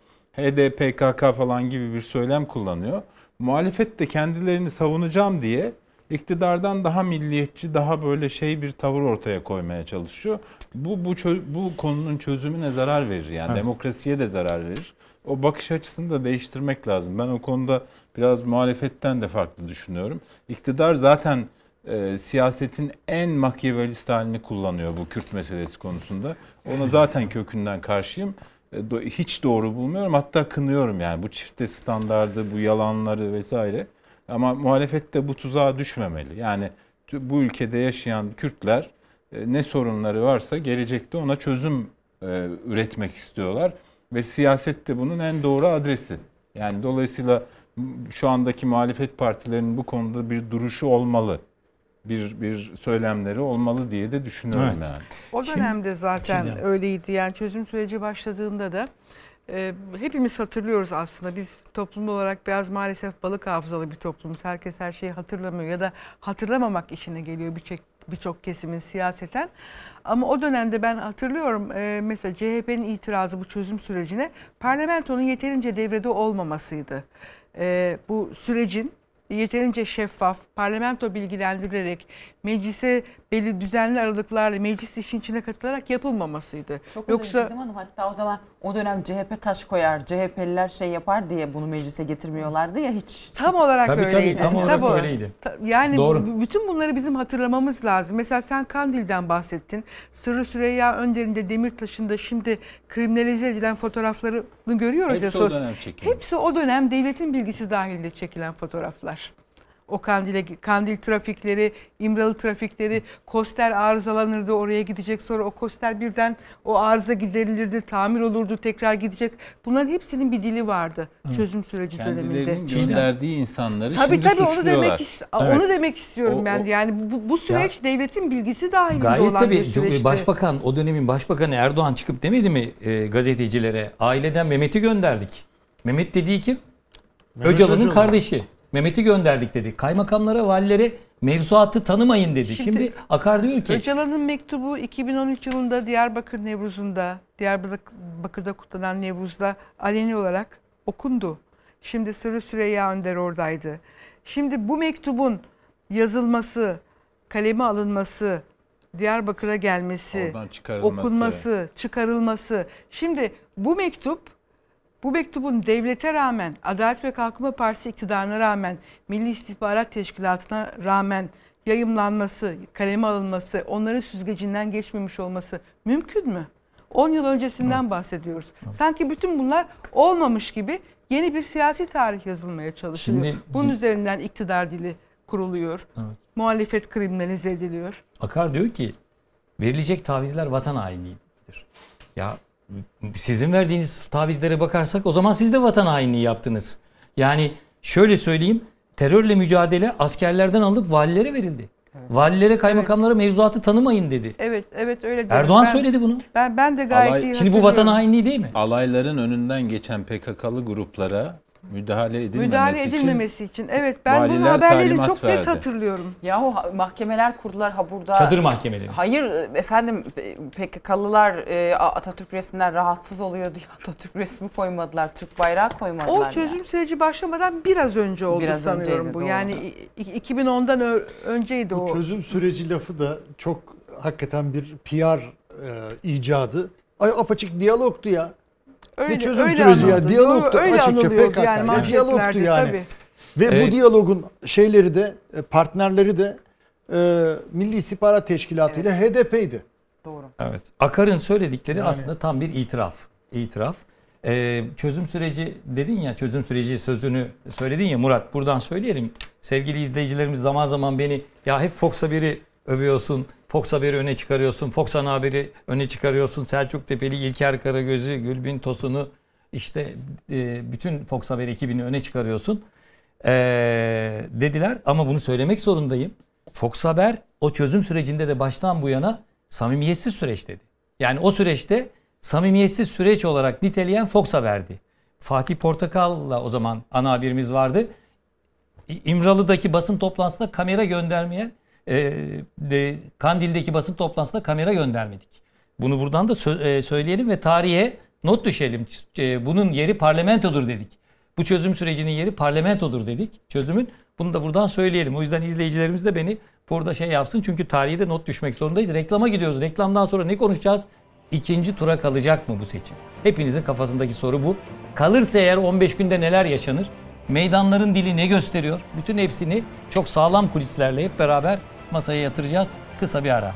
HDP, PKK falan gibi bir söylem kullanıyor. Muhalefet de kendilerini savunacağım diye iktidardan daha milliyetçi, daha böyle şey bir tavır ortaya koymaya çalışıyor. Bu bu bu konunun çözümüne zarar verir yani Evet. demokrasiye de zarar verir. O bakış açısını da değiştirmek lazım. Ben o konuda biraz muhalefetten de farklı düşünüyorum. İktidar zaten e, siyasetin en makyavelist halini kullanıyor bu Kürt meselesi konusunda. Ona zaten kökünden karşıyım. E, hiç doğru bulmuyorum. Hatta kınıyorum yani bu çifte standardı, bu yalanları vesaire. Ama muhalefet de bu tuzağa düşmemeli. Yani bu ülkede yaşayan Kürtler e, ne sorunları varsa gelecekte ona çözüm e, üretmek istiyorlar ve siyaset de bunun en doğru adresi. Yani dolayısıyla şu andaki muhalefet partilerinin bu konuda bir duruşu olmalı. Bir bir söylemleri olmalı diye de düşünüyorum Evet. yani. O Şimdi- dönemde zaten Çiğdem. öyleydi. Yani çözüm süreci başladığında da e, hepimiz hatırlıyoruz aslında. Biz toplum olarak biraz maalesef balık hafızalı bir toplumuz. Herkes her şeyi hatırlamıyor ya da hatırlamamak işine geliyor birçok birçok kesimin siyaseten. Ama o dönemde ben hatırlıyorum e, mesela CHP'nin itirazı bu çözüm sürecine parlamentonun yeterince devrede olmamasıydı. E, bu sürecin yeterince şeffaf, parlamento bilgilendirilerek, meclise belli düzenli aralıklarla meclis işin içine katılarak yapılmamasıydı. Çok Yoksa. Hanım hatta o zaman o dönem CHP taş koyar, CHP'liler şey yapar diye bunu meclise getirmiyorlardı ya hiç. tam olarak Tabii, tabii, öyleydi. tam olarak Tabii. öyleydi. Yani Doğru. bütün bunları bizim hatırlamamız lazım. Mesela sen Kandil'den bahsettin. Sırrı Süreyya Önder'in Demirtaş'ın da şimdi kriminalize edilen fotoğraflarını görüyoruz ya. Hepsi o sos- dönem çekilmiş. Hepsi o dönem devletin bilgisi dahilinde çekilen fotoğraflar. O kandile, kandil trafikleri, İmralı trafikleri, Kostel arızalanırdı oraya gidecek sonra o Kostel birden o arıza giderilirdi, tamir olurdu, tekrar gidecek. Bunların hepsinin bir dili vardı çözüm süreci döneminde. Kendilerinin gönderdiği insanları Tabii şimdi tabii onu suçluyorlar. demek ist- Evet. onu demek istiyorum O- ben. Yani bu, bu süreç devletin bilgisi dahilinde Gayet olan tabii. bir süreçti. Başbakan, o dönemin başbakanı Erdoğan çıkıp demedi mi e, gazetecilere? Aileden Mehmet'i gönderdik. Mehmet dediği kim? Mehmet Öcalan'ın Öcalan. kardeşi. Mehmet'i gönderdik dedi. Kaymakamlara, valilere mevzuatı tanımayın dedi. Şimdi, Şimdi Akar diyor ki Öcalan'ın mektubu 2013 yılında Diyarbakır Nevruz'unda, Diyarbakır'da kutlanan Nevruz'da aleni olarak okundu. Şimdi Sırrı Süreyya Önder oradaydı. Şimdi bu mektubun yazılması, kaleme alınması, Diyarbakır'a gelmesi, çıkarılması. okunması, çıkarılması. Şimdi bu mektup bu mektubun devlete rağmen, Adalet ve Kalkınma Partisi iktidarına rağmen, Milli İstihbarat Teşkilatı'na rağmen yayımlanması, kaleme alınması, onların süzgecinden geçmemiş olması mümkün mü? 10 yıl öncesinden bahsediyoruz. Sanki bütün bunlar olmamış gibi yeni bir siyasi tarih yazılmaya çalışılıyor. Şimdi- Bunun üzerinden iktidar dili kuruluyor. Evet. Muhalefet kriminalize ediliyor. Akar diyor ki verilecek tavizler vatan hainliğidir. Ya sizin verdiğiniz tavizlere bakarsak o zaman siz de vatan hainliği yaptınız. Yani şöyle söyleyeyim terörle mücadele askerlerden alınıp valilere verildi. Valilere kaymakamlara mevzuatı tanımayın dedi. Evet, evet öyle dedi. Erdoğan Ben- söyledi bunu. Ben ben de gayet Alay- iyi Şimdi bu vatan hainliği değil mi? Alayların önünden geçen PKK'lı gruplara müdahale edilmemesi, müdahale için edilmemesi için. Evet ben bunun haberlerini çok verdi. net hatırlıyorum. Yahu mahkemeler kurdular ha burada. Çadır mahkemeleri. Hayır efendim PKK'lılar e, Atatürk resminden rahatsız oluyor diye Atatürk resmi koymadılar. Türk bayrağı koymadılar. O yani. çözüm süreci başlamadan biraz önce oldu Biraz sanıyorum önceydi, bu. doğru. Yani i- i- 2010'dan ö- önceydi Bu o. çözüm süreci lafı da çok hakikaten bir PR e, icadı. Ay apaçık diyalogtu ya. Öyle, ne çözüm öyle süreci ya? anıldı. Diyalogtu öyle açıkça PKK. yani ya diyalogtu yani. tabii. Ve Evet. bu diyalogun şeyleri de e, partnerleri de e, Milli İstihbarat Teşkilatı ile HDP'ydi. Doğru. Evet. Akar'ın söyledikleri Yani- aslında tam bir itiraf. İtiraf. Ee, çözüm süreci dedin ya çözüm süreci sözünü söyledin ya Murat buradan söyleyelim. Sevgili izleyicilerimiz zaman zaman beni ya hep Fox Haber'i övüyorsun. Fox Haber'i öne çıkarıyorsun. Fox Ana Haber'i öne çıkarıyorsun. Selçuk Tepeli, İlker Karagöz'ü, Gülbin Tosun'u işte e, bütün Fox Haber ekibini öne çıkarıyorsun. Ee, dediler ama bunu söylemek zorundayım. Fox Haber o çözüm sürecinde de baştan bu yana samimiyetsiz süreç dedi. Yani o süreçte samimiyetsiz süreç olarak niteleyen Fox Haber'di. Fatih Portakal'la o zaman ana haberimiz vardı. İmralı'daki basın toplantısında kamera göndermeyen, e, de, Kandil'deki basın toplantısında kamera göndermedik. Bunu buradan da sö- e, söyleyelim ve tarihe not düşelim. E, bunun yeri parlamentodur dedik. Bu çözüm sürecinin yeri parlamentodur dedik çözümün. Bunu da buradan söyleyelim. O yüzden izleyicilerimiz de beni burada şey yapsın. Çünkü tarihe de not düşmek zorundayız. Reklama gidiyoruz. Reklamdan sonra ne konuşacağız? İkinci tura kalacak mı bu seçim? Hepinizin kafasındaki soru bu. Kalırsa eğer 15 günde neler yaşanır? Meydanların dili ne gösteriyor? Bütün hepsini çok sağlam kulislerle hep beraber masaya yatıracağız. Kısa bir ara.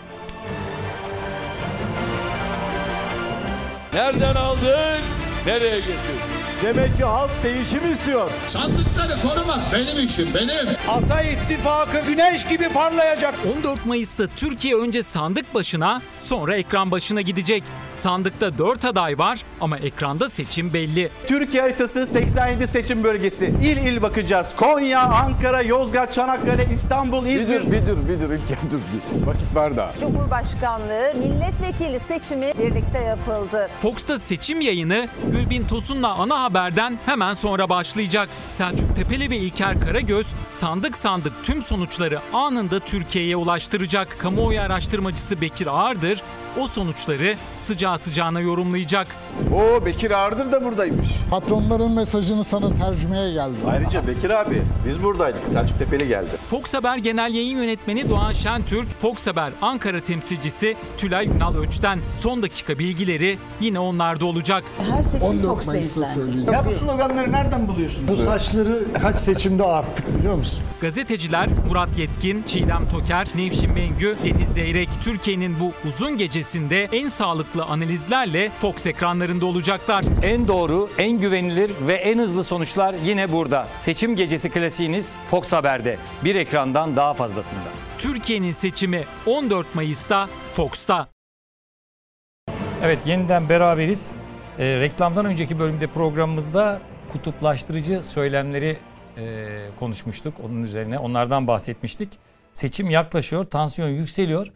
Nereden aldık? Nereye getirdik? Demek ki halk değişim istiyor. Sandıkları korumak benim işim benim. Ata ittifakı güneş gibi parlayacak. 14 Mayıs'ta Türkiye önce sandık başına sonra ekran başına gidecek. Sandıkta 4 aday var ama ekranda seçim belli. Türkiye haritası 87 seçim bölgesi. İl il bakacağız. Konya, Ankara, Yozgat, Çanakkale, İstanbul, İzmir. Bir dur, bir dur İlker dur. Bir. Vakit var daha. Cumhurbaşkanlığı milletvekili seçimi birlikte yapıldı. Fox'ta seçim yayını Gülbin Tosun'la ana haberden hemen sonra başlayacak. Selçuk Tepeli ve İlker Karagöz sandık sandık tüm sonuçları anında Türkiye'ye ulaştıracak. Kamuoyu araştırmacısı Bekir Ağırdır o sonuçları sıcağı sıcağına yorumlayacak. Oo Bekir Ağırdır da buradaymış. Patronların mesajını sana tercümeye geldi. Ayrıca Bekir abi biz buradaydık. Selçuk Tepeli geldi. Fox Haber Genel Yayın Yönetmeni Doğan Şentürk, Fox Haber Ankara temsilcisi Tülay Ünal Öç'ten son dakika bilgileri yine onlarda olacak. Her seçim 14 Fox'ta Mayıs'ta izlendi. söyleyeyim. Ya bu sloganları nereden buluyorsunuz? Bu saçları kaç seçimde arttık biliyor musun? Gazeteciler Murat Yetkin, Çiğdem Toker, Nevşin Mengü, Deniz Zeyrek Türkiye'nin bu uzun gecesinde en sağlıklı analizlerle Fox ekranlarında olacaklar. En doğru, en güvenilir ve en hızlı sonuçlar yine burada. Seçim gecesi klasiğiniz Fox Haber'de. Bir ekrandan daha fazlasında. Türkiye'nin seçimi 14 Mayıs'ta Fox'ta. Evet yeniden beraberiz. Ee, reklamdan önceki bölümde programımızda kutuplaştırıcı söylemleri e, konuşmuştuk. Onun üzerine onlardan bahsetmiştik. Seçim yaklaşıyor, tansiyon yükseliyor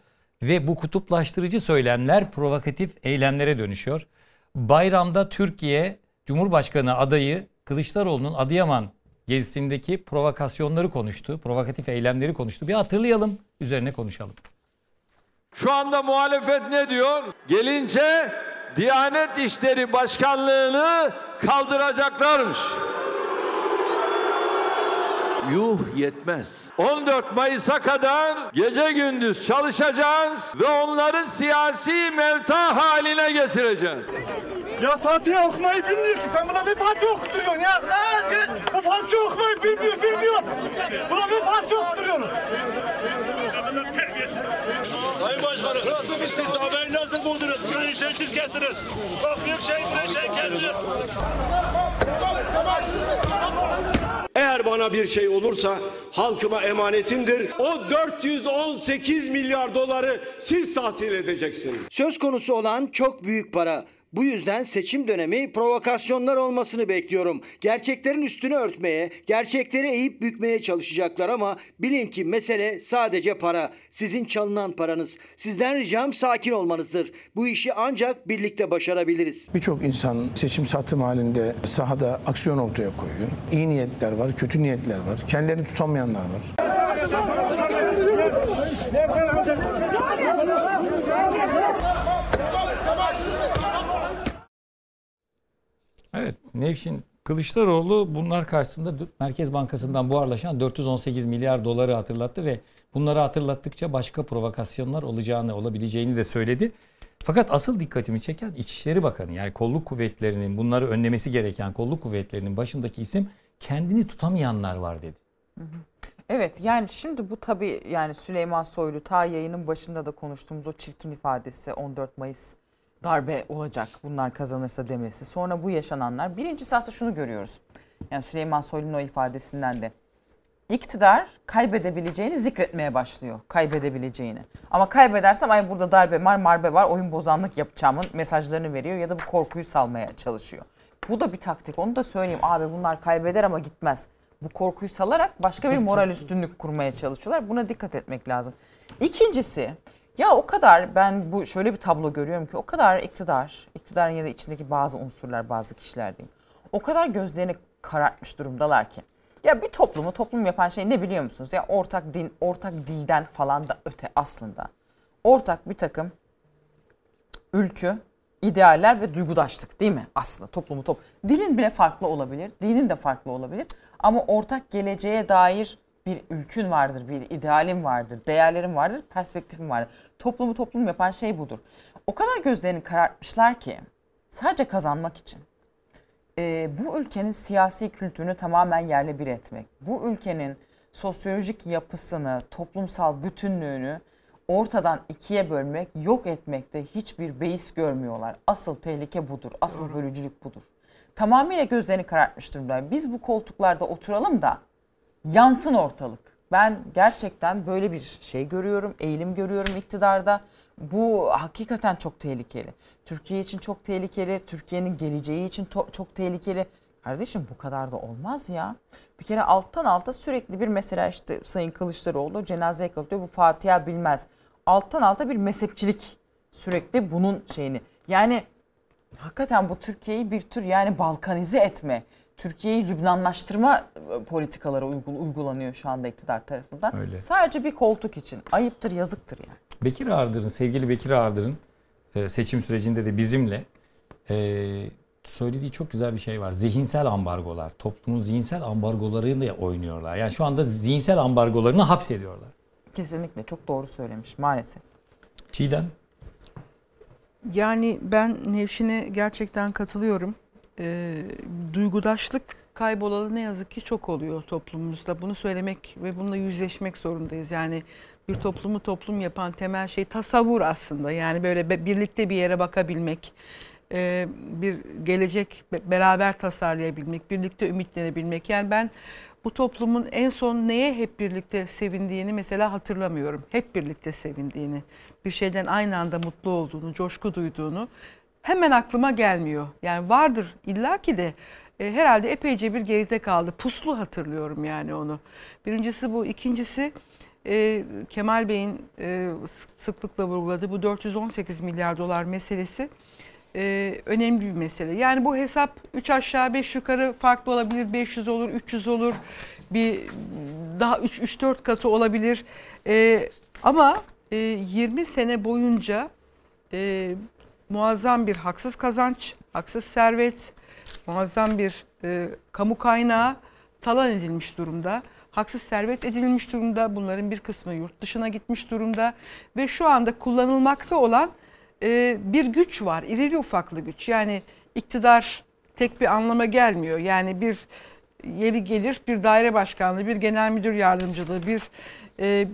ve bu kutuplaştırıcı söylemler provokatif eylemlere dönüşüyor. Bayramda Türkiye Cumhurbaşkanı adayı Kılıçdaroğlu'nun Adıyaman gezisindeki provokasyonları konuştu. Provokatif eylemleri konuştu. Bir hatırlayalım, üzerine konuşalım. Şu anda muhalefet ne diyor? Gelince Diyanet İşleri Başkanlığı'nı kaldıracaklarmış. Yuh yetmez. 14 Mayıs'a kadar gece gündüz çalışacağız ve onları siyasi mevta haline getireceğiz. Ya Fatiha okumayı bilmiyor ki. Sen buna ne Fatiha okutuyorsun ya? Bu Fatiha okumayı bilmiyor, bilmiyor. Buna ne Fatiha okutuyorsunuz? Sayın Başkanım, biz siz haberini nasıl buldunuz? Burayı şeysiz kestiniz. Bak büyük şehitleri şey kestin. Eğer bana bir şey olursa halkıma emanetimdir. O 418 milyar doları siz tahsil edeceksiniz. Söz konusu olan çok büyük para. Bu yüzden seçim dönemi provokasyonlar olmasını bekliyorum. Gerçeklerin üstünü örtmeye, gerçekleri eğip bükmeye çalışacaklar ama bilin ki mesele sadece para. Sizin çalınan paranız. Sizden ricam sakin olmanızdır. Bu işi ancak birlikte başarabiliriz. Birçok insan seçim satım halinde sahada aksiyon ortaya koyuyor. İyi niyetler var, kötü niyetler var. Kendilerini tutamayanlar var. Evet Nevşin Kılıçdaroğlu bunlar karşısında Merkez Bankası'ndan buharlaşan 418 milyar doları hatırlattı ve bunları hatırlattıkça başka provokasyonlar olacağını, olabileceğini de söyledi. Fakat asıl dikkatimi çeken İçişleri Bakanı yani kolluk kuvvetlerinin bunları önlemesi gereken kolluk kuvvetlerinin başındaki isim kendini tutamayanlar var dedi. Evet yani şimdi bu tabii yani Süleyman Soylu ta yayının başında da konuştuğumuz o çirkin ifadesi 14 Mayıs darbe olacak bunlar kazanırsa demesi. Sonra bu yaşananlar. Birincisi aslında şunu görüyoruz. Yani Süleyman Soylu'nun o ifadesinden de. İktidar kaybedebileceğini zikretmeye başlıyor. Kaybedebileceğini. Ama kaybedersem ay burada darbe var, marbe var, oyun bozanlık yapacağımın mesajlarını veriyor ya da bu korkuyu salmaya çalışıyor. Bu da bir taktik. Onu da söyleyeyim. Abi bunlar kaybeder ama gitmez. Bu korkuyu salarak başka bir moral üstünlük kurmaya çalışıyorlar. Buna dikkat etmek lazım. İkincisi ya o kadar ben bu şöyle bir tablo görüyorum ki o kadar iktidar, iktidarın ya da içindeki bazı unsurlar, bazı kişiler diyeyim. O kadar gözlerini karartmış durumdalar ki. Ya bir toplumu toplum yapan şey ne biliyor musunuz? Ya ortak din, ortak dilden falan da öte aslında. Ortak bir takım ülkü, idealler ve duygudaşlık değil mi? Aslında toplumu top. Dilin bile farklı olabilir, dinin de farklı olabilir. Ama ortak geleceğe dair bir ülkün vardır, bir idealin vardır, değerlerin vardır, perspektifin vardır. Toplumu toplum yapan şey budur. O kadar gözlerini karartmışlar ki sadece kazanmak için. Ee, bu ülkenin siyasi kültürünü tamamen yerle bir etmek, bu ülkenin sosyolojik yapısını, toplumsal bütünlüğünü ortadan ikiye bölmek, yok etmekte hiçbir beis görmüyorlar. Asıl tehlike budur, asıl bölücülük budur. Tamamıyla gözlerini karartmış durumda. Biz bu koltuklarda oturalım da yansın ortalık. Ben gerçekten böyle bir şey görüyorum, eğilim görüyorum iktidarda. Bu hakikaten çok tehlikeli. Türkiye için çok tehlikeli, Türkiye'nin geleceği için çok tehlikeli. Kardeşim bu kadar da olmaz ya. Bir kere alttan alta sürekli bir mesela işte Sayın Kılıçdaroğlu cenazeye kalıyor. Bu Fatiha bilmez. Alttan alta bir mezhepçilik sürekli bunun şeyini. Yani hakikaten bu Türkiye'yi bir tür yani balkanize etme, Türkiye'yi Lübnanlaştırma e, politikaları uygul- uygulanıyor şu anda iktidar tarafından. Öyle. Sadece bir koltuk için. Ayıptır, yazıktır yani. Bekir Ardır'ın, sevgili Bekir Ardır'ın e, seçim sürecinde de bizimle e, söylediği çok güzel bir şey var. Zihinsel ambargolar. Toplumun zihinsel ambargolarıyla oynuyorlar. Yani şu anda zihinsel ambargolarını hapsediyorlar. Kesinlikle çok doğru söylemiş maalesef. Çiğdem? Yani ben Nevşin'e gerçekten katılıyorum. Ee, duygudaşlık kaybolalı ne yazık ki çok oluyor toplumumuzda. Bunu söylemek ve bununla yüzleşmek zorundayız. Yani bir toplumu toplum yapan temel şey tasavvur aslında. Yani böyle birlikte bir yere bakabilmek, e, bir gelecek be- beraber tasarlayabilmek, birlikte ümitlenebilmek. Yani ben bu toplumun en son neye hep birlikte sevindiğini mesela hatırlamıyorum. Hep birlikte sevindiğini, bir şeyden aynı anda mutlu olduğunu, coşku duyduğunu hemen aklıma gelmiyor. Yani vardır illaki de e, herhalde epeyce bir geride kaldı. Puslu hatırlıyorum yani onu. Birincisi bu. ikincisi e, Kemal Bey'in e, sıklıkla vurguladığı bu 418 milyar dolar meselesi e, önemli bir mesele. Yani bu hesap 3 aşağı 5 yukarı farklı olabilir. 500 olur, 300 olur. Bir daha 3-4 katı olabilir. E, ama e, 20 sene boyunca e, muazzam bir haksız kazanç, haksız servet, muazzam bir e, kamu kaynağı talan edilmiş durumda. Haksız servet edilmiş durumda. Bunların bir kısmı yurt dışına gitmiş durumda. Ve şu anda kullanılmakta olan e, bir güç var. İrili ufaklı güç. Yani iktidar tek bir anlama gelmiyor. Yani bir yeri gelir bir daire başkanlığı, bir genel müdür yardımcılığı, bir e,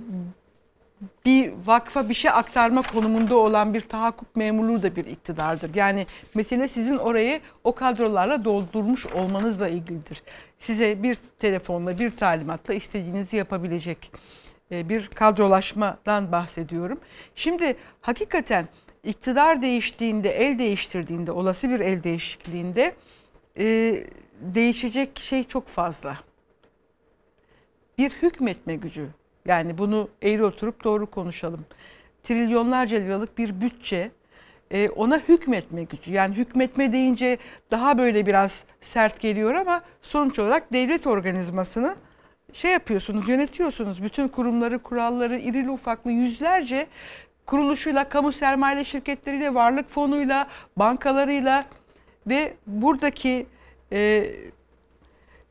bir vakfa bir şey aktarma konumunda olan bir tahakkuk memurluğu da bir iktidardır. Yani mesele sizin orayı o kadrolarla doldurmuş olmanızla ilgilidir. Size bir telefonla, bir talimatla istediğinizi yapabilecek e, bir kadrolaşmadan bahsediyorum. Şimdi hakikaten iktidar değiştiğinde, el değiştirdiğinde, olası bir el değişikliğinde e, değişecek şey çok fazla. Bir hükmetme gücü. Yani bunu eğri oturup doğru konuşalım. Trilyonlarca liralık bir bütçe e, ona hükmetme gücü. Yani hükmetme deyince daha böyle biraz sert geliyor ama sonuç olarak devlet organizmasını şey yapıyorsunuz, yönetiyorsunuz. Bütün kurumları, kuralları, irili ufaklı yüzlerce kuruluşuyla, kamu sermaye şirketleriyle, varlık fonuyla, bankalarıyla ve buradaki e,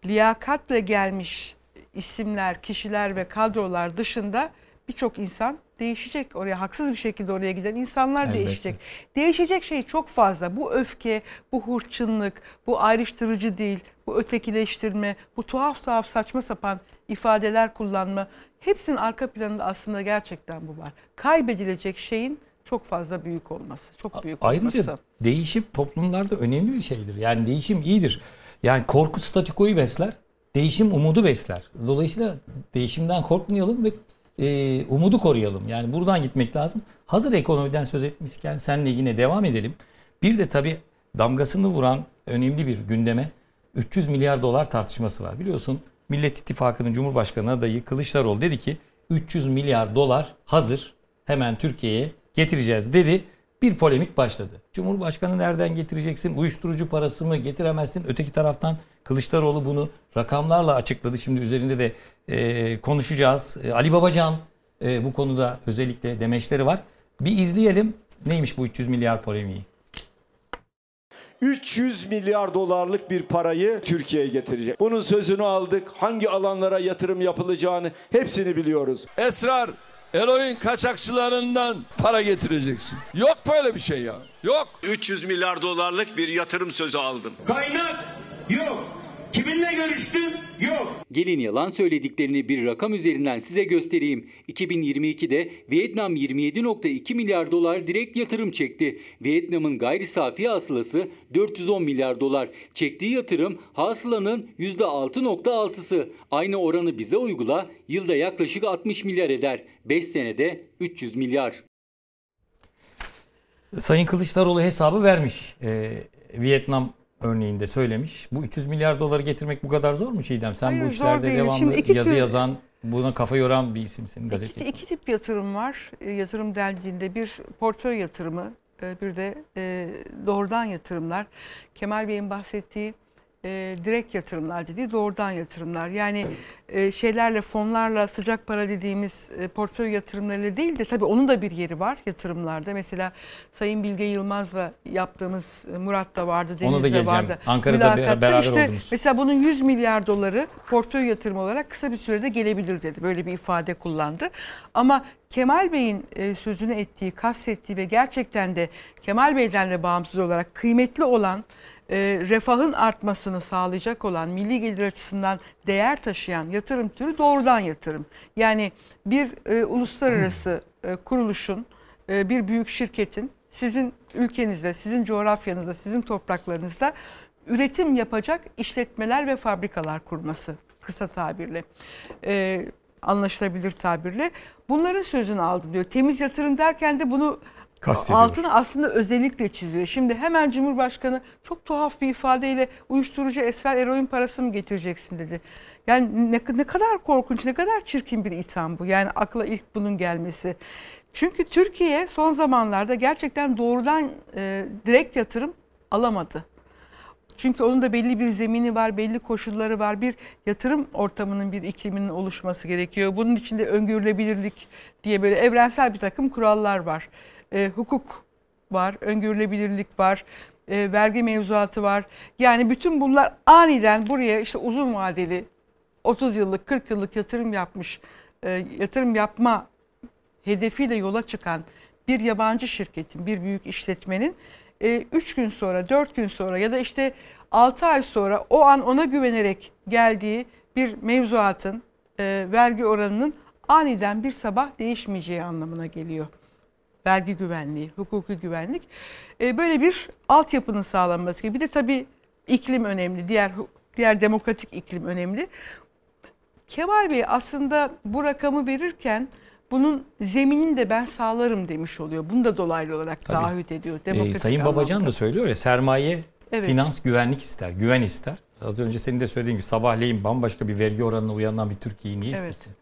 liyakatla gelmiş isimler, kişiler ve kadrolar dışında birçok insan değişecek. Oraya haksız bir şekilde oraya giden insanlar Elbette. değişecek. Değişecek şey çok fazla. Bu öfke, bu hurçınlık, bu ayrıştırıcı değil, bu ötekileştirme, bu tuhaf tuhaf saçma sapan ifadeler kullanma hepsinin arka planında aslında gerçekten bu var. Kaybedilecek şeyin çok fazla büyük olması, çok büyük Ayrıca olması. değişim toplumlarda önemli bir şeydir. Yani değişim iyidir. Yani korku statikoyu besler, değişim umudu besler. Dolayısıyla değişimden korkmayalım ve e, umudu koruyalım. Yani buradan gitmek lazım. Hazır ekonomiden söz etmişken senle yine devam edelim. Bir de tabii damgasını vuran önemli bir gündeme 300 milyar dolar tartışması var. Biliyorsun Millet İttifakı'nın Cumhurbaşkanı adayı Kılıçdaroğlu dedi ki 300 milyar dolar hazır hemen Türkiye'ye getireceğiz dedi. Bir polemik başladı. Cumhurbaşkanı nereden getireceksin? Uyuşturucu parası mı getiremezsin? Öteki taraftan Kılıçdaroğlu bunu rakamlarla açıkladı. Şimdi üzerinde de e, konuşacağız. E, Ali Babacan e, bu konuda özellikle demeçleri var. Bir izleyelim. Neymiş bu 300 milyar polemiği? 300 milyar dolarlık bir parayı Türkiye'ye getirecek. Bunun sözünü aldık. Hangi alanlara yatırım yapılacağını hepsini biliyoruz. Esrar, eroin kaçakçılarından para getireceksin. Yok böyle bir şey ya. Yok. 300 milyar dolarlık bir yatırım sözü aldım. Kaynak yok. Kiminle görüştün? Yok. Gelin yalan söylediklerini bir rakam üzerinden size göstereyim. 2022'de Vietnam 27.2 milyar dolar direkt yatırım çekti. Vietnam'ın gayri safi hasılası 410 milyar dolar. Çektiği yatırım hasılanın %6.6'sı. Aynı oranı bize uygula yılda yaklaşık 60 milyar eder. 5 senede 300 milyar. Sayın Kılıçdaroğlu hesabı vermiş. Ee, Vietnam örneğinde söylemiş. Bu 300 milyar doları getirmek bu kadar zor mu Çiğdem? Sen Hayır, bu işlerde devamlı Şimdi iki yazı tür- yazan, buna kafa yoran bir isimsin gazete. İki, iki tip yatırım var. E, Yatırım dendiğinde bir portföy yatırımı, e, bir de e, doğrudan yatırımlar. Kemal Bey'in bahsettiği e, direkt yatırımlar dediği doğrudan yatırımlar. Yani e, şeylerle, fonlarla, sıcak para dediğimiz e, portföy yatırımlarıyla değil de tabii onun da bir yeri var yatırımlarda. Mesela Sayın Bilge Yılmaz'la yaptığımız e, Murat da vardı, Deniz de vardı. Ankara'da Mülakatlar. beraber İşte oldunuz. Mesela bunun 100 milyar doları portföy yatırımı olarak kısa bir sürede gelebilir dedi. Böyle bir ifade kullandı. Ama Kemal Bey'in e, sözünü ettiği, kastettiği ve gerçekten de Kemal Bey'den de bağımsız olarak kıymetli olan e, refahın artmasını sağlayacak olan milli gelir açısından değer taşıyan yatırım türü doğrudan yatırım. Yani bir e, uluslararası e, kuruluşun, e, bir büyük şirketin sizin ülkenizde, sizin coğrafyanızda, sizin topraklarınızda üretim yapacak işletmeler ve fabrikalar kurması kısa tabirle. E, anlaşılabilir tabirle. Bunların sözünü aldım diyor. Temiz yatırım derken de bunu Kastediyor. altını aslında özellikle çiziyor. Şimdi hemen Cumhurbaşkanı çok tuhaf bir ifadeyle uyuşturucu esrar eroin parası mı getireceksin dedi. Yani ne, ne kadar korkunç, ne kadar çirkin bir itham bu. Yani akla ilk bunun gelmesi. Çünkü Türkiye son zamanlarda gerçekten doğrudan e, direkt yatırım alamadı. Çünkü onun da belli bir zemini var, belli koşulları var. Bir yatırım ortamının, bir ikliminin oluşması gerekiyor. Bunun içinde öngörülebilirlik diye böyle evrensel bir takım kurallar var. E, hukuk var, öngörülebilirlik var, e, vergi mevzuatı var. Yani bütün bunlar aniden buraya işte uzun vadeli 30 yıllık, 40 yıllık yatırım yapmış, e, yatırım yapma hedefiyle yola çıkan bir yabancı şirketin, bir büyük işletmenin 3 gün sonra, 4 gün sonra ya da işte 6 ay sonra o an ona güvenerek geldiği bir mevzuatın, e, vergi oranının aniden bir sabah değişmeyeceği anlamına geliyor. Vergi güvenliği, hukuki güvenlik. E, böyle bir altyapının sağlanması gibi. Bir de tabii iklim önemli, diğer diğer demokratik iklim önemli. Kemal Bey aslında bu rakamı verirken bunun zeminini de ben sağlarım demiş oluyor. Bunu da dolaylı olarak Tabii. taahhüt ediyor. Ee, Sayın Babacan anlamda. da söylüyor ya sermaye, Evet. finans, güvenlik ister, güven ister. Az önce senin de söylediğin gibi sabahleyin bambaşka bir vergi oranına uyanan bir Türkiye'yi niye Evet. istesin?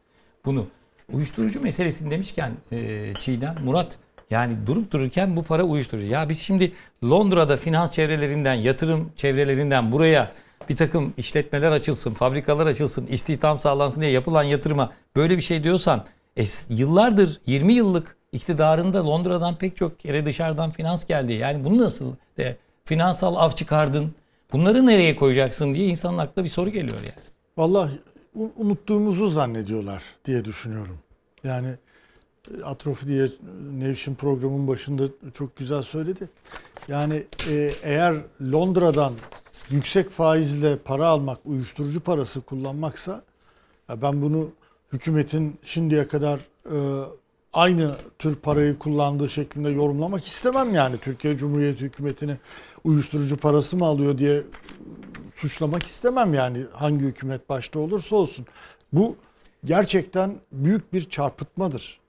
Bunu uyuşturucu meselesini demişken e, Çiğdem, Murat yani durup dururken bu para uyuşturucu. Ya biz şimdi Londra'da finans çevrelerinden, yatırım çevrelerinden buraya bir takım işletmeler açılsın, fabrikalar açılsın, istihdam sağlansın diye yapılan yatırıma böyle bir şey diyorsan e, yıllardır 20 yıllık iktidarında Londra'dan pek çok kere dışarıdan finans geldi. Yani bunu nasıl de finansal av çıkardın? Bunları nereye koyacaksın diye insanın aklına bir soru geliyor yani. Vallahi un- unuttuğumuzu zannediyorlar diye düşünüyorum. Yani atrofi diye Nevşin programın başında çok güzel söyledi. Yani e, eğer Londra'dan yüksek faizle para almak, uyuşturucu parası kullanmaksa ben bunu hükümetin şimdiye kadar e, aynı tür parayı kullandığı şeklinde yorumlamak istemem yani. Türkiye Cumhuriyeti hükümetini uyuşturucu parası mı alıyor diye suçlamak istemem yani hangi hükümet başta olursa olsun. Bu gerçekten büyük bir çarpıtmadır.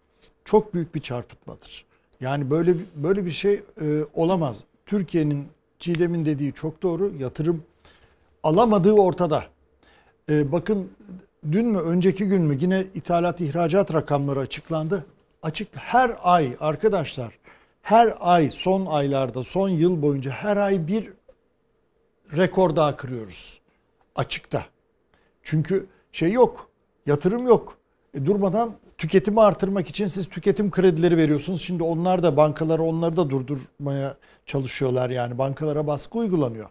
Çok büyük bir çarpıtmadır. Yani böyle böyle bir şey e, olamaz. Türkiye'nin Çiğdem'in dediği çok doğru. Yatırım alamadığı ortada. e, bakın dün mü önceki gün mü yine ithalat ihracat rakamları açıklandı. Açık her ay arkadaşlar her ay son aylarda son yıl boyunca her ay bir rekor daha kırıyoruz. Açıkta. Çünkü şey yok. Yatırım yok. E, durmadan tüketimi artırmak için siz tüketim kredileri veriyorsunuz. Şimdi onlar da bankalara onları da durdurmaya çalışıyorlar yani. Bankalara baskı uygulanıyor.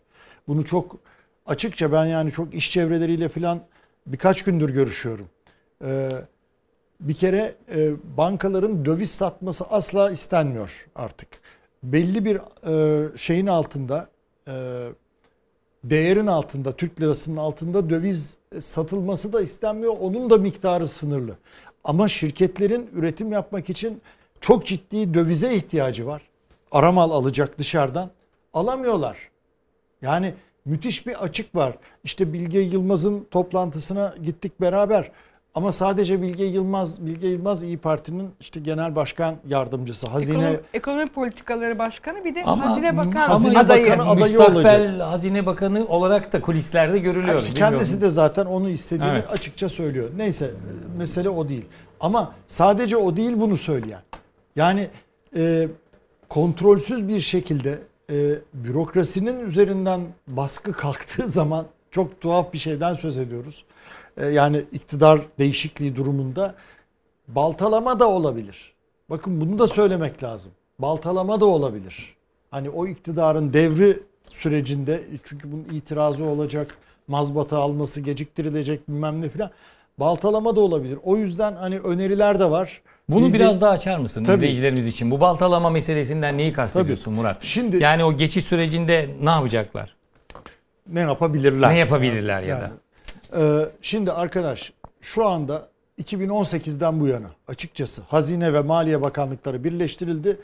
Bunu çok açıkça ben yani çok iş çevreleriyle falan birkaç gündür görüşüyorum. Ee, bir kere e, bankaların döviz satması asla istenmiyor artık. Belli bir e, şeyin altında e, değerin altında, Türk lirasının altında döviz satılması da istenmiyor. Onun da miktarı sınırlı. Ama şirketlerin üretim yapmak için çok ciddi dövize ihtiyacı var. Aramal alacak dışarıdan. Alamıyorlar. Yani müthiş bir açık var. İşte Bilge Yılmaz'ın toplantısına gittik beraber. Ama sadece Bilge Yılmaz, Bilge Yılmaz İyi Parti'nin işte genel başkan yardımcısı, hazine Ekonomi, ekonomi politikaları başkanı bir de Ama hazine bakan Hazine adayı. Bakanı adayı müstakbel olacak. hazine bakanı olarak da kulislerde görülüyor. Yani kendisi de zaten onu istediğini Evet. açıkça söylüyor. Neyse mesele o değil. Ama sadece o değil bunu söyleyen. Yani e, kontrolsüz bir şekilde e, bürokrasinin üzerinden baskı kalktığı zaman çok tuhaf bir şeyden söz ediyoruz. E, yani iktidar değişikliği durumunda baltalama da olabilir. Bakın bunu da söylemek lazım. Baltalama da olabilir. Hani o iktidarın devri sürecinde çünkü bunun itirazı olacak, mazbata alması geciktirilecek bilmem ne filan. Baltalama da olabilir. O yüzden hani öneriler de var. Bunu Bilge- biraz daha açar mısın Tabii. izleyicilerimiz için? Bu baltalama meselesinden neyi kastediyorsun Murat? Şimdi yani o geçiş sürecinde ne yapacaklar? ne yapabilirler? Ne yapabilirler ya da? Yani, e, şimdi arkadaş şu anda 2018'den bu yana açıkçası Hazine ve Maliye Bakanlıkları birleştirildi.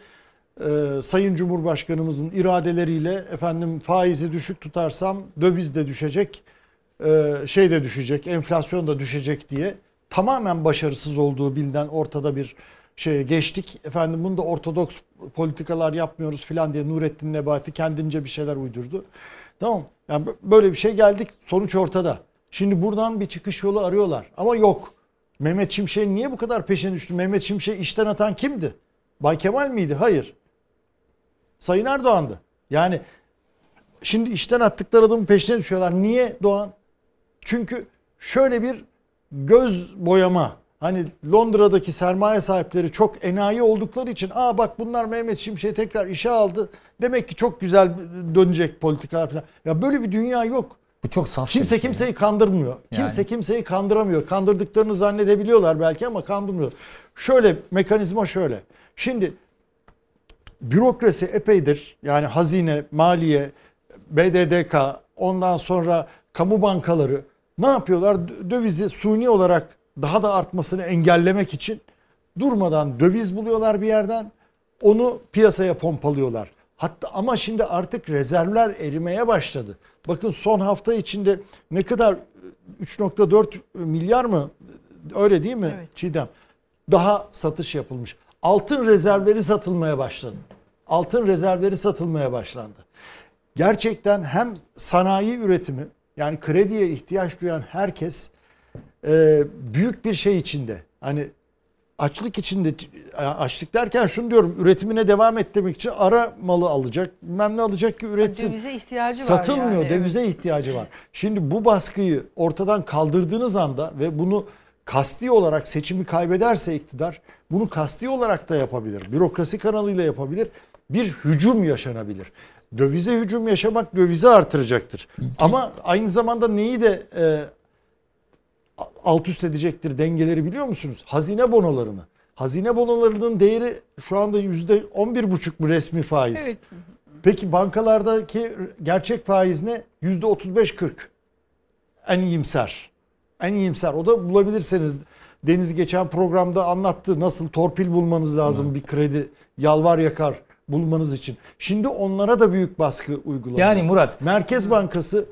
E, Sayın Cumhurbaşkanımızın iradeleriyle efendim faizi düşük tutarsam döviz de düşecek, e, şey de düşecek, enflasyon da düşecek diye tamamen başarısız olduğu bilinen ortada bir şeye geçtik. Efendim bunu da ortodoks politikalar yapmıyoruz filan diye Nurettin Nebati kendince bir şeyler uydurdu. Tamam. Yani bö- böyle bir şey geldik. Sonuç ortada. Şimdi buradan bir çıkış yolu arıyorlar. Ama yok. Mehmet Şimşek'in niye bu kadar peşine düştü? Mehmet Şimşek'i işten atan kimdi? Bay Kemal miydi? Hayır. Sayın Erdoğan'dı. Yani şimdi işten attıkları adamın peşine düşüyorlar. Niye Doğan? Çünkü şöyle bir göz boyama. Hani Londra'daki sermaye sahipleri çok enayi oldukları için aa bak bunlar Mehmet Şimşek'i tekrar işe aldı. Demek ki çok güzel dönecek politikalar falan. Ya böyle bir dünya yok. Bu çok saf Kimse kimseyi kandırmıyor. Yani. Kimse kimseyi kandıramıyor. Kandırdıklarını zannedebiliyorlar belki ama kandırmıyor. Şöyle mekanizma şöyle. Şimdi bürokrasi epeydir. Yani hazine, maliye, BDDK, ondan sonra kamu bankaları ne yapıyorlar? Dö- Dövizi suni olarak daha da artmasını engellemek için durmadan döviz buluyorlar bir yerden. Onu piyasaya pompalıyorlar. Hatta ama şimdi artık rezervler erimeye başladı. Bakın son hafta içinde ne kadar 3.4 milyar mı? Öyle değil mi Çiğdem? Daha satış yapılmış. Altın rezervleri satılmaya başladı. Altın rezervleri satılmaya başlandı. Gerçekten hem sanayi üretimi yani krediye ihtiyaç duyan herkes e, büyük bir şey içinde. Hani açlık içinde açlık derken şunu diyorum üretimine devam ettirmek için ara malı alacak bilmem ne alacak ki üretsin. Dövize ihtiyacı var Satılmıyor yani, evet. dövize ihtiyacı var. Şimdi bu baskıyı ortadan kaldırdığınız anda ve bunu kasti olarak seçimi kaybederse iktidar bunu kasti olarak da yapabilir. Bürokrasi kanalıyla yapabilir. Bir hücum yaşanabilir. Dövize hücum yaşamak dövizi artıracaktır. Ama aynı zamanda neyi de e, alt üst edecektir dengeleri biliyor musunuz? Hazine bonolarını. Hazine bonolarının değeri şu anda yüzde on bir buçuk mu resmi faiz? Evet. Peki bankalardaki gerçek faiz ne? Yüzde otuz beş kırk. En iyimser. En iyimser. O da bulabilirseniz Deniz geçen programda anlattı nasıl torpil bulmanız lazım bir kredi yalvar yakar bulmanız için. Şimdi onlara da büyük baskı uygulanıyor. Yani Murat- Merkez Bankası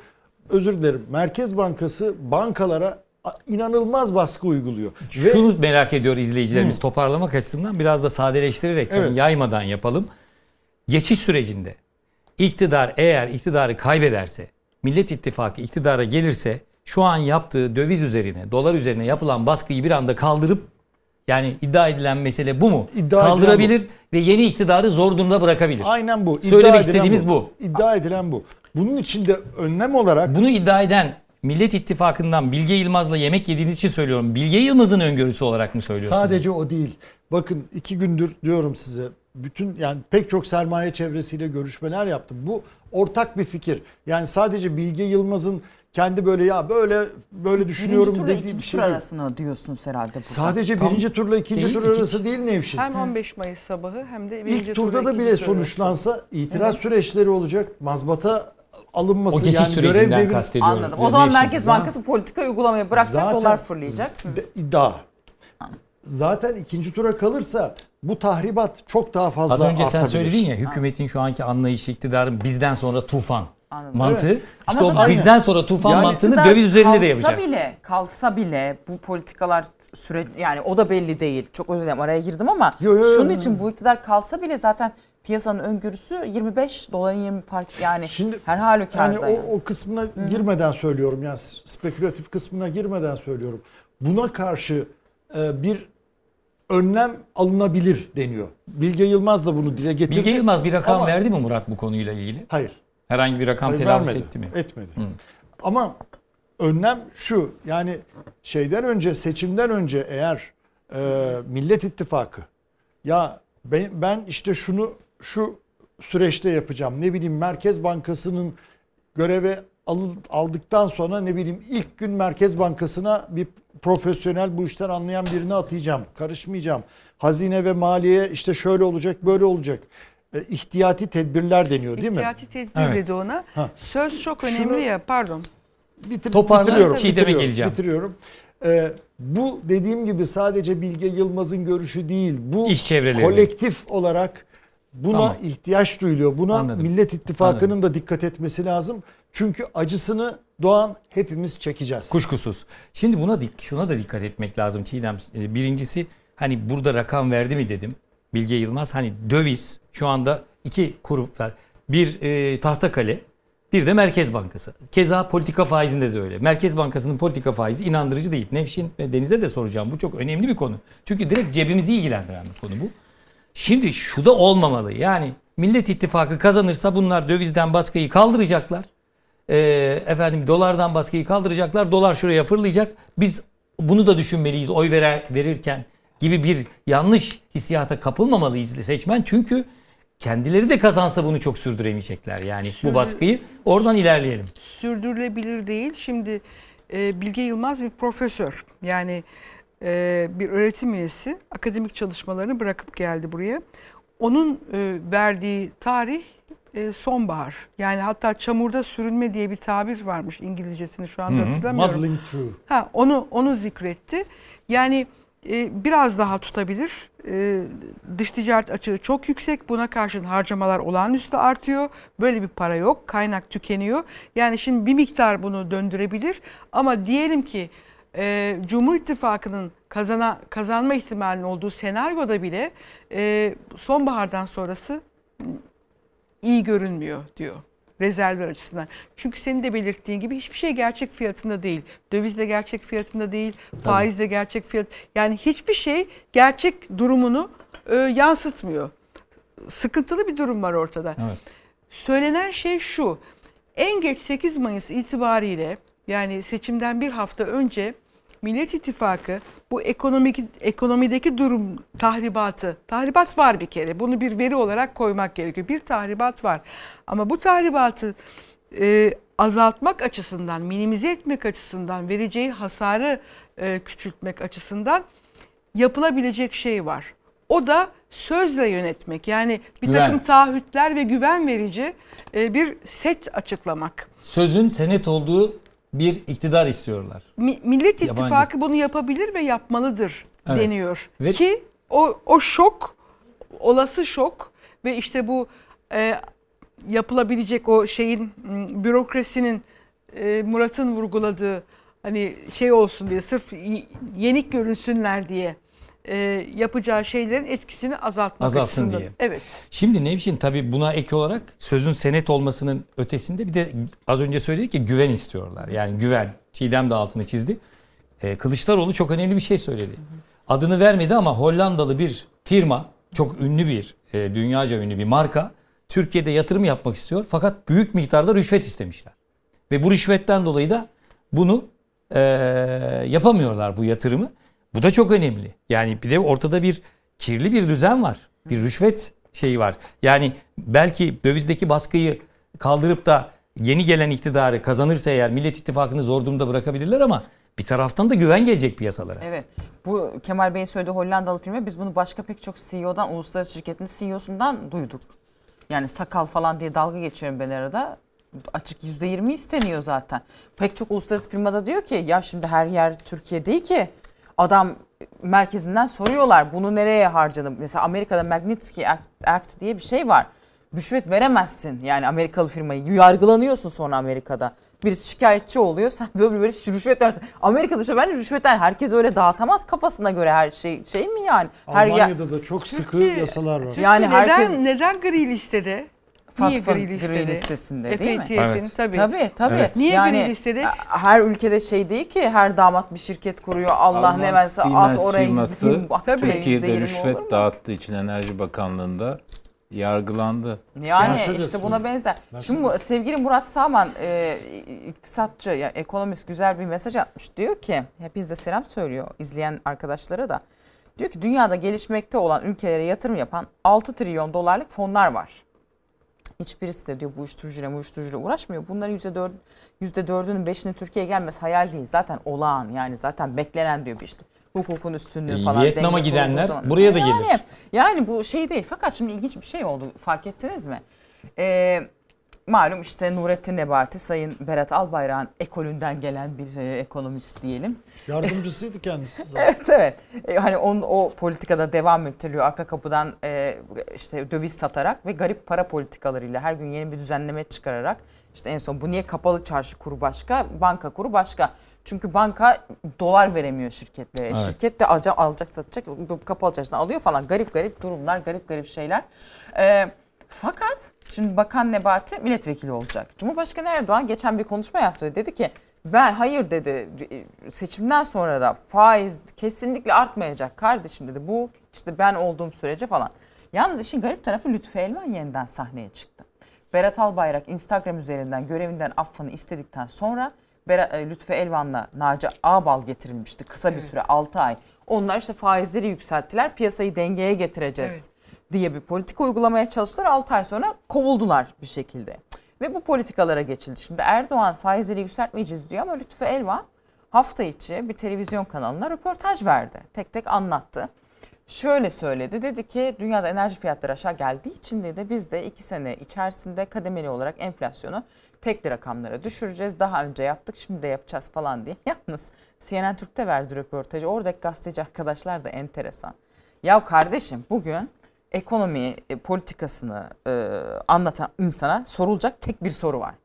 özür dilerim. Merkez Bankası bankalara inanılmaz baskı uyguluyor. Ve Şunu merak ediyor izleyicilerimiz Hı. toparlamak açısından biraz da sadeleştirerek Evet. yani yaymadan yapalım. Geçiş sürecinde iktidar eğer iktidarı kaybederse, Millet İttifakı iktidara gelirse şu an yaptığı döviz üzerine, dolar üzerine yapılan baskıyı bir anda kaldırıp yani iddia edilen mesele bu mu? İddia Kaldırabilir ve yeni iktidarı zor durumda bırakabilir. Aynen bu. İddia Söylemek istediğimiz bu. İddia edilen bu. Bunun için de önlem olarak Bunu iddia eden Millet İttifakı'ndan Bilge Yılmaz'la yemek yediğiniz için söylüyorum. Bilge Yılmaz'ın öngörüsü olarak mı söylüyorsunuz? Sadece o değil. Bakın iki gündür diyorum size. Bütün yani pek çok sermaye çevresiyle görüşmeler yaptım. Bu ortak bir fikir. Yani sadece Bilge Yılmaz'ın kendi böyle ya böyle böyle düşünüyorum Birinci turla dediği bir ikinci şey tur değil. arasında diyorsunuz herhalde burada. Sadece Tam birinci turla ikinci değil, tur iki- arası değil Nevşin. Hem 15 Mayıs sabahı hem de birinci İlk turda da ikinci bile arası. sonuçlansa itiraz Evet. süreçleri olacak. Mazbata alınması O geçiş yani görev sürecinden devri kastediyorum. Anladım. O zaman. Merkez Bankası politika uygulamayı bırakacak, Zaten dolar fırlayacak. iddia. Zaten ikinci tura kalırsa bu tahribat çok daha fazla Az önce sen artabilir. söyledin ya hükümetin şu anki anlayışı iktidarın bizden sonra tufan Anladım. mantığı. Evet. İşte Ama o bizden sonra tufan Yani mantığını döviz üzerinde de kalsa yapacak. bile, kalsa bile bu politikalar süre yani o da belli değil. Çok özür dilerim araya girdim ama Yo, yo, yo. şunun için bu iktidar kalsa bile zaten piyasanın öngörüsü 25 doların 20 fark yani Şimdi her halükarda. Yani yani. o, o kısmına girmeden söylüyorum yani spekülatif kısmına girmeden söylüyorum. Buna karşı e, bir önlem alınabilir deniyor. Bilge Yılmaz da bunu dile getirdi. Bilge Yılmaz bir rakam Ama- verdi mi Murat bu konuyla ilgili? Hayır. Herhangi bir rakam Hayır, telaffuz vermedi. etti mi? Etmedi. Ama önlem şu yani şeyden önce seçimden önce eğer e, Millet İttifakı ya ben, ben işte şunu şu süreçte yapacağım ne bileyim Merkez Bankası'nın göreve aldıktan sonra ne bileyim ilk gün Merkez Bankası'na bir profesyonel bu işten anlayan birini atayacağım. Karışmayacağım. Hazine ve maliye işte şöyle olacak böyle olacak. E, ihtiyati tedbirler deniyor değil mi? İhtiyati tedbir Evet. dedi ona. Ha. Söz çok önemli Şunu- ya pardon. Bitir, Toparla, bitiriyorum, Çiğdem'e geleceğim. Bitiriyorum. Ee, bu dediğim gibi sadece Bilge Yılmaz'ın görüşü değil. Bu İş çevreleri. kolektif olarak buna Tamam. ihtiyaç duyuluyor. Buna Anladım. Millet İttifakı'nın Anladım. da dikkat etmesi lazım. Çünkü acısını Doğan hepimiz çekeceğiz. Kuşkusuz. Şimdi buna şuna da dikkat etmek lazım Çiğdem. Ee, Birincisi hani burada rakam verdi mi dedim. Bilge Yılmaz hani döviz şu anda iki kuru var. Bir e, Tahtakale bir de Merkez Bankası. Keza politika faizinde de öyle. Merkez Bankası'nın politika faizi inandırıcı değil. Nevşin ve Deniz'e de soracağım. Bu çok önemli bir konu. Çünkü direkt cebimizi ilgilendiren bir konu bu. Şimdi şu da olmamalı. Yani Millet İttifakı kazanırsa bunlar dövizden baskıyı kaldıracaklar. Ee, efendim dolardan baskıyı kaldıracaklar. Dolar şuraya fırlayacak. Biz bunu da düşünmeliyiz oy verer, verirken gibi bir yanlış hissiyata kapılmamalıyız seçmen. Çünkü kendileri de kazansa bunu çok sürdüremeyecekler. Yani bu baskıyı oradan ilerleyelim. sürdürülebilir değil. Şimdi e, Bilge Yılmaz bir profesör. Yani e, bir öğretim üyesi. Akademik çalışmalarını bırakıp geldi buraya. Onun e, verdiği tarih e, sonbahar. Yani hatta çamurda sürünme diye bir tabir varmış İngilizcesini şu anda Hı hı. hatırlamıyorum. Muddling through. Ha onu onu zikretti. Yani e, biraz daha tutabilir. E, dış ticaret açığı çok yüksek. Buna karşın harcamalar olağanüstü artıyor. Böyle bir para yok. Kaynak tükeniyor. Yani şimdi bir miktar bunu döndürebilir. Ama diyelim ki e, Cumhur İttifakı'nın kazana, kazanma ihtimalinin olduğu senaryoda bile e, sonbahardan sonrası iyi görünmüyor diyor rezervler açısından. Çünkü senin de belirttiğin gibi hiçbir şey gerçek fiyatında değil. Döviz de gerçek fiyatında değil, faiz de gerçek fiyat. Yani hiçbir şey gerçek durumunu e, yansıtmıyor. Sıkıntılı bir durum var ortada. Evet. Söylenen şey şu. En geç 8 Mayıs itibariyle yani seçimden bir hafta önce Millet İttifakı bu ekonomik ekonomideki durum tahribatı, tahribat var bir kere. Bunu bir veri olarak koymak gerekiyor. Bir tahribat var. Ama bu tahribatı e, azaltmak açısından, minimize etmek açısından, vereceği hasarı e, küçültmek açısından yapılabilecek şey var. O da sözle yönetmek. Yani bir Güven. takım taahhütler ve güven verici e, bir set açıklamak. Sözün senet olduğu bir iktidar istiyorlar. Mi- Millet Yabancı. İttifakı bunu yapabilir ve yapmalıdır Evet. deniyor. Ve- Ki o, o şok, olası şok ve işte bu e, yapılabilecek o şeyin bürokrasinin e, Murat'ın vurguladığı hani şey olsun diye sırf yenik görünsünler diye e, yapacağı şeylerin etkisini azaltmak Azaltsın açısından. diye. Evet. Şimdi Nevşin tabii buna ek olarak sözün senet olmasının ötesinde bir de az önce söyledik ki güven istiyorlar. Yani güven. Çiğdem de altını çizdi. E, Kılıçdaroğlu çok önemli bir şey söyledi. Adını vermedi ama Hollandalı bir firma, çok ünlü bir, e, dünyaca ünlü bir marka Türkiye'de yatırım yapmak istiyor. Fakat büyük miktarda rüşvet istemişler. Ve bu rüşvetten dolayı da bunu e, yapamıyorlar bu yatırımı. Bu da çok önemli. Yani bir de ortada bir kirli bir düzen var. Bir rüşvet şeyi var. Yani belki dövizdeki baskıyı kaldırıp da yeni gelen iktidarı kazanırsa eğer Millet İttifakı'nı zor durumda bırakabilirler ama bir taraftan da güven gelecek piyasalara. Evet. Bu Kemal Bey'in söylediği Hollandalı firma biz bunu başka pek çok CEO'dan, uluslararası şirketin CEO'sundan duyduk. Yani sakal falan diye dalga geçiyorum ben arada. Açık %20 isteniyor zaten. Pek çok uluslararası firmada diyor ki ya şimdi her yer Türkiye değil ki. Adam merkezinden soruyorlar bunu nereye harcadım? Mesela Amerika'da Magnitsky Act, Act diye bir şey var. Rüşvet veremezsin yani Amerikalı firmayı. Yargılanıyorsun sonra Amerika'da. Birisi şikayetçi oluyor sen böyle böyle rüşvet versin. Amerika dışı bence rüşvetten herkes öyle dağıtamaz kafasına göre her şey şey mi yani? Her Almanya'da da çok sıkı yasalar var. Yani neden, herkes neden gri listede? Niye FATF'ın gri listede? gri listesinde değil mi? FATF'in Evet. tabii. Tabii tabii. Evet. Niye yani, gri listede? Her ülkede şey değil ki her damat bir şirket kuruyor. Allah Alman ne verse at oraya yüzde Türkiye'de rüşvet dağıttığı için Enerji Bakanlığı'nda yargılandı. Yani Mercedes işte mi? buna benzer. Mercedes. Şimdi bu- sevgili Murat Sağman e, iktisatçı, yani ekonomist güzel bir mesaj atmış. Diyor ki, hepinize selam söylüyor izleyen arkadaşlara da. Diyor ki dünyada gelişmekte olan ülkelere yatırım yapan 6 trilyon dolarlık fonlar var. Hiçbirisi de diyor bu uyuşturucuyla uyuşturucuyla uğraşmıyor. Bunların %4, %4'ünün 5'inin Türkiye'ye gelmesi hayal değil. Zaten olağan yani zaten beklenen diyor bir işte. Hukukun üstünlüğü E, falan. Vietnam'a gidenler zaman. buraya da yani, gelir. Yani bu şey değil. Fakat şimdi ilginç bir şey oldu. Fark ettiniz mi? Ee, malum işte Nurettin Nebati, Sayın Berat Albayrak'ın ekolünden gelen bir e, ekonomist diyelim. Yardımcısıydı kendisi zaten. Evet evet. E, hani onun o politikada devam ettiriliyor. Arka kapıdan e, işte döviz satarak ve garip para politikalarıyla her gün yeni bir düzenleme çıkararak işte en son bu niye kapalı çarşı kuru başka, banka kuru başka. Çünkü banka dolar veremiyor şirketlere. Evet. Şirket de alacak, alacak satacak bu kapalı çarşıdan alıyor falan. Garip garip durumlar, garip garip şeyler. E, fakat şimdi Bakan Nebati milletvekili olacak. Cumhurbaşkanı Erdoğan geçen bir konuşma yaptı. Dedi ki ben hayır dedi seçimden sonra da faiz kesinlikle artmayacak kardeşim dedi. Bu işte ben olduğum sürece falan. Yalnız işin garip tarafı Lütfü Elvan yeniden sahneye çıktı. Berat Albayrak Instagram üzerinden görevinden affını istedikten sonra e, Lütfü Elvan'la Naci Ağbal getirilmişti kısa bir süre 6 ay. Onlar işte faizleri yükselttiler piyasayı dengeye getireceğiz Evet. Diye bir politika uygulamaya çalıştılar. 6 ay sonra kovuldular bir şekilde. Ve bu politikalara geçildi. Şimdi Erdoğan faizleri yükseltmeyeceğiz diyor ama Lütfü Elvan hafta içi bir televizyon kanalına röportaj verdi. Tek tek anlattı. Şöyle söyledi. Dedi ki dünyada enerji fiyatları aşağı geldiği için dedi biz de 2 sene içerisinde kademeli olarak enflasyonu tekli rakamlara düşüreceğiz. Daha önce yaptık şimdi de yapacağız falan diye. Yalnız CNN Türk'te verdi röportajı. Oradaki gazeteci arkadaşlar da enteresan. Ya kardeşim bugün ekonomi e, politikasını e, anlatan insana sorulacak tek bir soru var.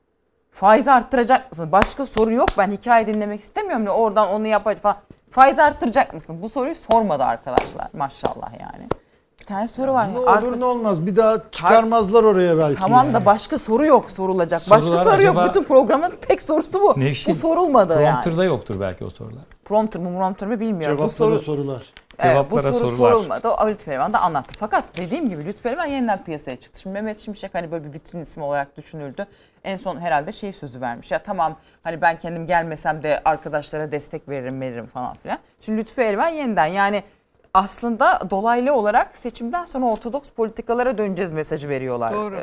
Faizi arttıracak mısın? Başka soru yok. Ben hikaye dinlemek istemiyorum. Ne oradan onu yapacak falan. Faiz arttıracak mısın? Bu soruyu sormadı arkadaşlar. Maşallah yani. Bir tane soru var. Ne Artık- olur ne olmaz bir daha çıkarmazlar oraya belki. Tamam yani. da başka soru yok sorulacak. başka Sorular soru acaba- yok. Bütün programın tek sorusu bu. Nevşin, bu sorulmadı yani. Prompter'da yoktur belki o sorular. Prompter mu prompter mu bilmiyorum. bu Cevaplara soru, sorular. Evet, bu Cevaplara soru sorular. sorulmadı. O Lütfü Elvan da anlattı. Fakat dediğim gibi Lütfü Elvan yeniden piyasaya çıktı. Şimdi Mehmet Şimşek hani böyle bir vitrin ismi olarak düşünüldü. En son herhalde şey sözü vermiş. Ya tamam hani ben kendim gelmesem de arkadaşlara destek veririm veririm falan filan. Şimdi Lütfü Elvan yeniden yani aslında dolaylı olarak seçimden sonra ortodoks politikalara döneceğiz mesajı veriyorlar. Doğru.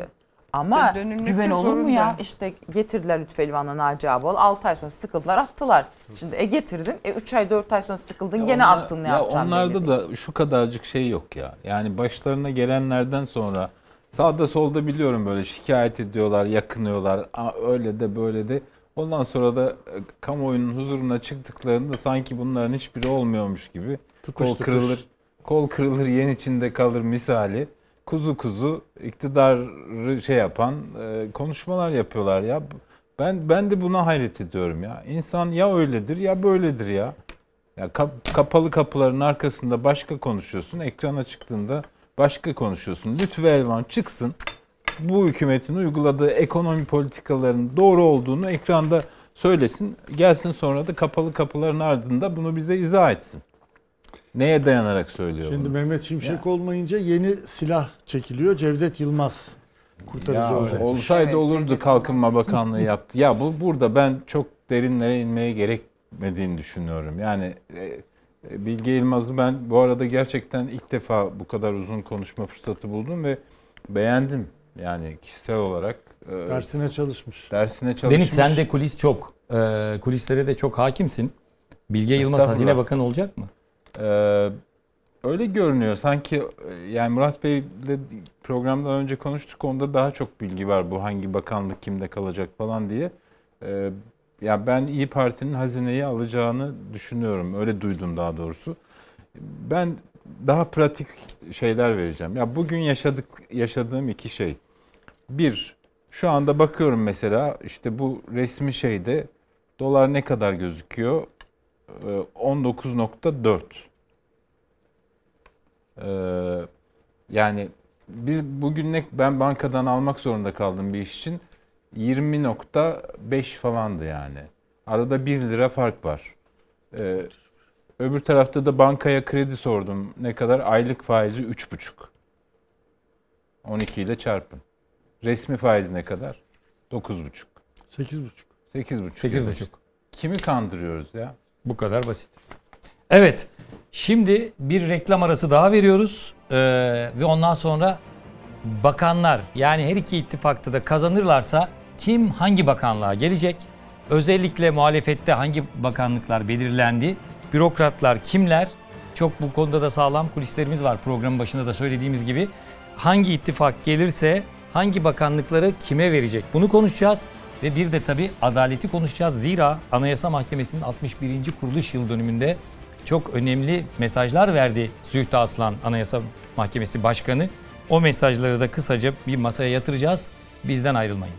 Ama Dönülmekte güven olur mu ya? İşte getirdiler Lütfü Elvan'la Naci Ağbal. 6 ay sonra sıkıldılar attılar. Şimdi e getirdin. E 3 ay 4 ay sonra sıkıldın gene Onlar- attın ne ya Onlarda da şu kadarcık şey yok ya. Yani başlarına gelenlerden sonra sağda solda biliyorum böyle şikayet ediyorlar, yakınıyorlar. Aa, öyle de böyle de. Ondan sonra da e, kamuoyunun huzuruna çıktıklarında sanki bunların hiçbiri olmuyormuş gibi Tıkış kol tıkış. kırılır, kol kırılır yen içinde kalır misali. Kuzu kuzu iktidarı şey yapan e, konuşmalar yapıyorlar ya. Ben ben de buna hayret ediyorum ya. İnsan ya öyledir ya böyledir ya. Ya kap- kapalı kapıların arkasında başka konuşuyorsun. Ekrana çıktığında başka konuşuyorsun. Lütfü Elvan çıksın. Bu hükümetin uyguladığı ekonomi politikalarının doğru olduğunu ekranda Söylesin, gelsin sonra da kapalı kapıların ardında bunu bize izah etsin. Neye dayanarak söylüyor Şimdi bunu? Mehmet Şimşek olmayınca yeni silah çekiliyor. Cevdet Yılmaz kurtarıcı Ya olacak. olsaydı olurdu Kalkınma Bakanlığı yaptı. Ya bu burada ben çok derinlere inmeye gerekmediğini düşünüyorum. Yani e, e, Bilge Yılmaz'ı ben bu arada gerçekten ilk defa bu kadar uzun konuşma fırsatı buldum ve beğendim. Yani kişisel olarak e, Dersine çalışmış. dersine çalışmış. Deniz sen de kulis çok. Kulislere de çok hakimsin. Bilge Yılmaz Estağfurullah. Hazine Bakanı olacak mı? Ee, öyle görünüyor. Sanki e, yani Murat Bey'le programdan önce konuştuk. Onda daha çok bilgi var bu hangi bakanlık kimde kalacak falan diye. Ee, ya ben İyi Parti'nin hazineyi alacağını düşünüyorum. Öyle duydum daha doğrusu. Ben daha pratik şeyler vereceğim. Ya bugün yaşadık yaşadığım iki şey. Bir, şu anda bakıyorum mesela işte bu resmi şeyde dolar ne kadar gözüküyor? Ee, 19.4. Ee, yani biz bugün ne ben bankadan almak zorunda kaldım bir iş için 20.5 falandı yani. Arada 1 lira fark var. Ee, öbür tarafta da bankaya kredi sordum. Ne kadar? Aylık faizi 3,5. 12 ile çarpın. Resmi faiz ne kadar? 9,5. 8,5. 8,5. 8,5. Kimi kandırıyoruz ya? Bu kadar basit. Evet. Şimdi bir reklam arası daha veriyoruz. Ee, ve ondan sonra bakanlar yani her iki ittifakta da kazanırlarsa kim hangi bakanlığa gelecek? Özellikle muhalefette hangi bakanlıklar belirlendi? Bürokratlar kimler? Çok bu konuda da sağlam kulislerimiz var programın başında da söylediğimiz gibi. Hangi ittifak gelirse hangi bakanlıkları kime verecek? Bunu konuşacağız. Ve bir de tabii adaleti konuşacağız. Zira Anayasa Mahkemesi'nin 61. kuruluş yıl dönümünde çok önemli mesajlar verdi Zühtü Aslan Anayasa Mahkemesi Başkanı. O mesajları da kısaca bir masaya yatıracağız. Bizden ayrılmayın.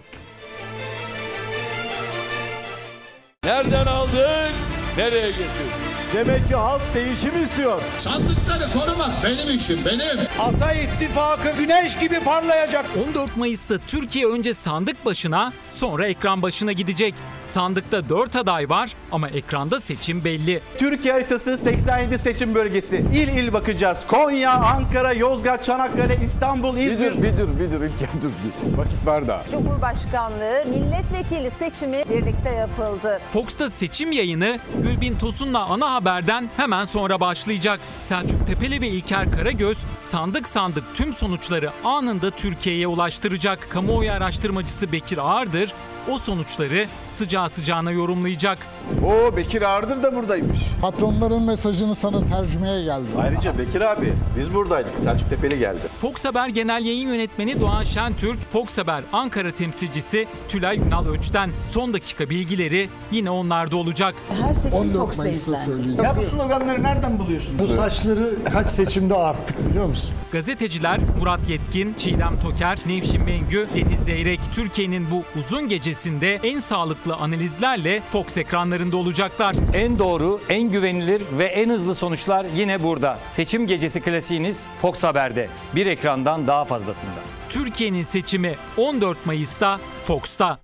Nereden aldın? Nereye getirdin? Demek ki halk değişim istiyor. Sandıkları korumak benim işim benim. Ata ittifakı güneş gibi parlayacak. 14 Mayıs'ta Türkiye önce sandık başına sonra ekran başına gidecek. Sandıkta 4 aday var ama ekranda seçim belli. Türkiye haritası 87 seçim bölgesi. İl il bakacağız. Konya, Ankara, Yozgat, Çanakkale, İstanbul, Bir İzmir. dur, bir dur, bir dur İlker dur. Bir. Vakit var daha. Cumhurbaşkanlığı milletvekili seçimi birlikte yapıldı. Fox'ta seçim yayını Gülbin Tosun'la ana haberden hemen sonra başlayacak. Selçuk Tepeli ve İlker Karagöz sandık sandık tüm sonuçları anında Türkiye'ye ulaştıracak. Kamuoyu araştırmacısı Bekir Ağırdır Edge. O sonuçları sıcağı sıcağına yorumlayacak. Oo Bekir Ağırdır da buradaymış. Patronların mesajını sana tercümeye geldim. Ayrıca Bekir abi biz buradaydık. Selçuk Tepeli geldi. Fox Haber Genel Yayın Yönetmeni Doğan Şentürk, Fox Haber Ankara temsilcisi Tülay Ünal Öç'ten son dakika bilgileri yine onlarda olacak. Her seçim 14 Fox'ta izlendi. Ya bu sloganları nereden buluyorsunuz? Bu saçları kaç seçimde arttık biliyor musun? Gazeteciler Murat Yetkin, Çiğdem Toker, Nevşin Mengü, Deniz Zeyrek Türkiye'nin bu uzun gecesinde en sağlıklı analizlerle Fox ekranlarında olacaklar. En doğru, en güvenilir ve en hızlı sonuçlar yine burada. Seçim gecesi klasiğiniz Fox Haber'de. Bir ekrandan daha fazlasında. Türkiye'nin seçimi 14 Mayıs'ta Fox'ta.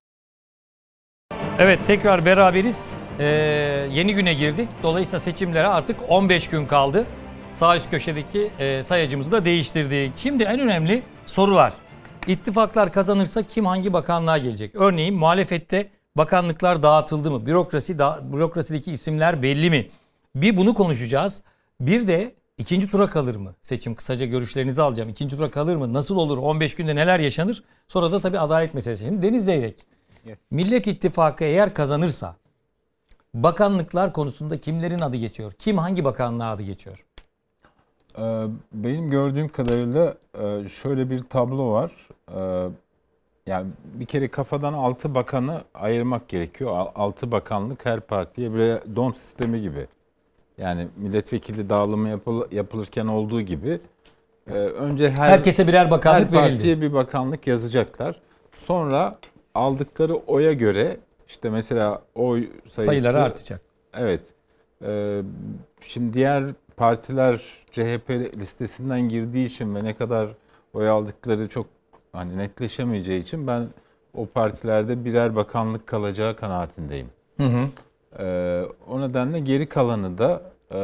Evet tekrar beraberiz. Ee, yeni güne girdik. Dolayısıyla seçimlere artık 15 gün kaldı. Sağ üst köşedeki e, sayacımızı da değiştirdik. Şimdi en önemli sorular. İttifaklar kazanırsa kim hangi bakanlığa gelecek? Örneğin muhalefette bakanlıklar dağıtıldı mı? Bürokrasi da, bürokrasideki isimler belli mi? Bir bunu konuşacağız. Bir de ikinci tura kalır mı? Seçim kısaca görüşlerinizi alacağım. İkinci tura kalır mı? Nasıl olur? 15 günde neler yaşanır? Sonra da tabii adalet meselesi. Şimdi Deniz Zeyrek. Millet İttifakı eğer kazanırsa bakanlıklar konusunda kimlerin adı geçiyor? Kim hangi bakanlığa adı geçiyor? Ee, Benim gördüğüm kadarıyla e, şöyle bir tablo var. Ee, Yani bir kere kafadan altı bakanı ayırmak gerekiyor. 6 bakanlık her partiye böyle don sistemi gibi. Yani milletvekili dağılımı yapıl- yapılırken olduğu gibi e, önce her Herkese birer bakanlık her verildi. partiye bir bakanlık yazacaklar. Sonra aldıkları oya göre işte mesela oy sayısı Sayıları artacak. Evet. Ee, şimdi diğer partiler CHP listesinden girdiği için ve ne kadar oy aldıkları çok hani netleşemeyeceği için ben o partilerde birer bakanlık kalacağı kanaatindeyim. Hı hı. Ee, o nedenle geri kalanı da e,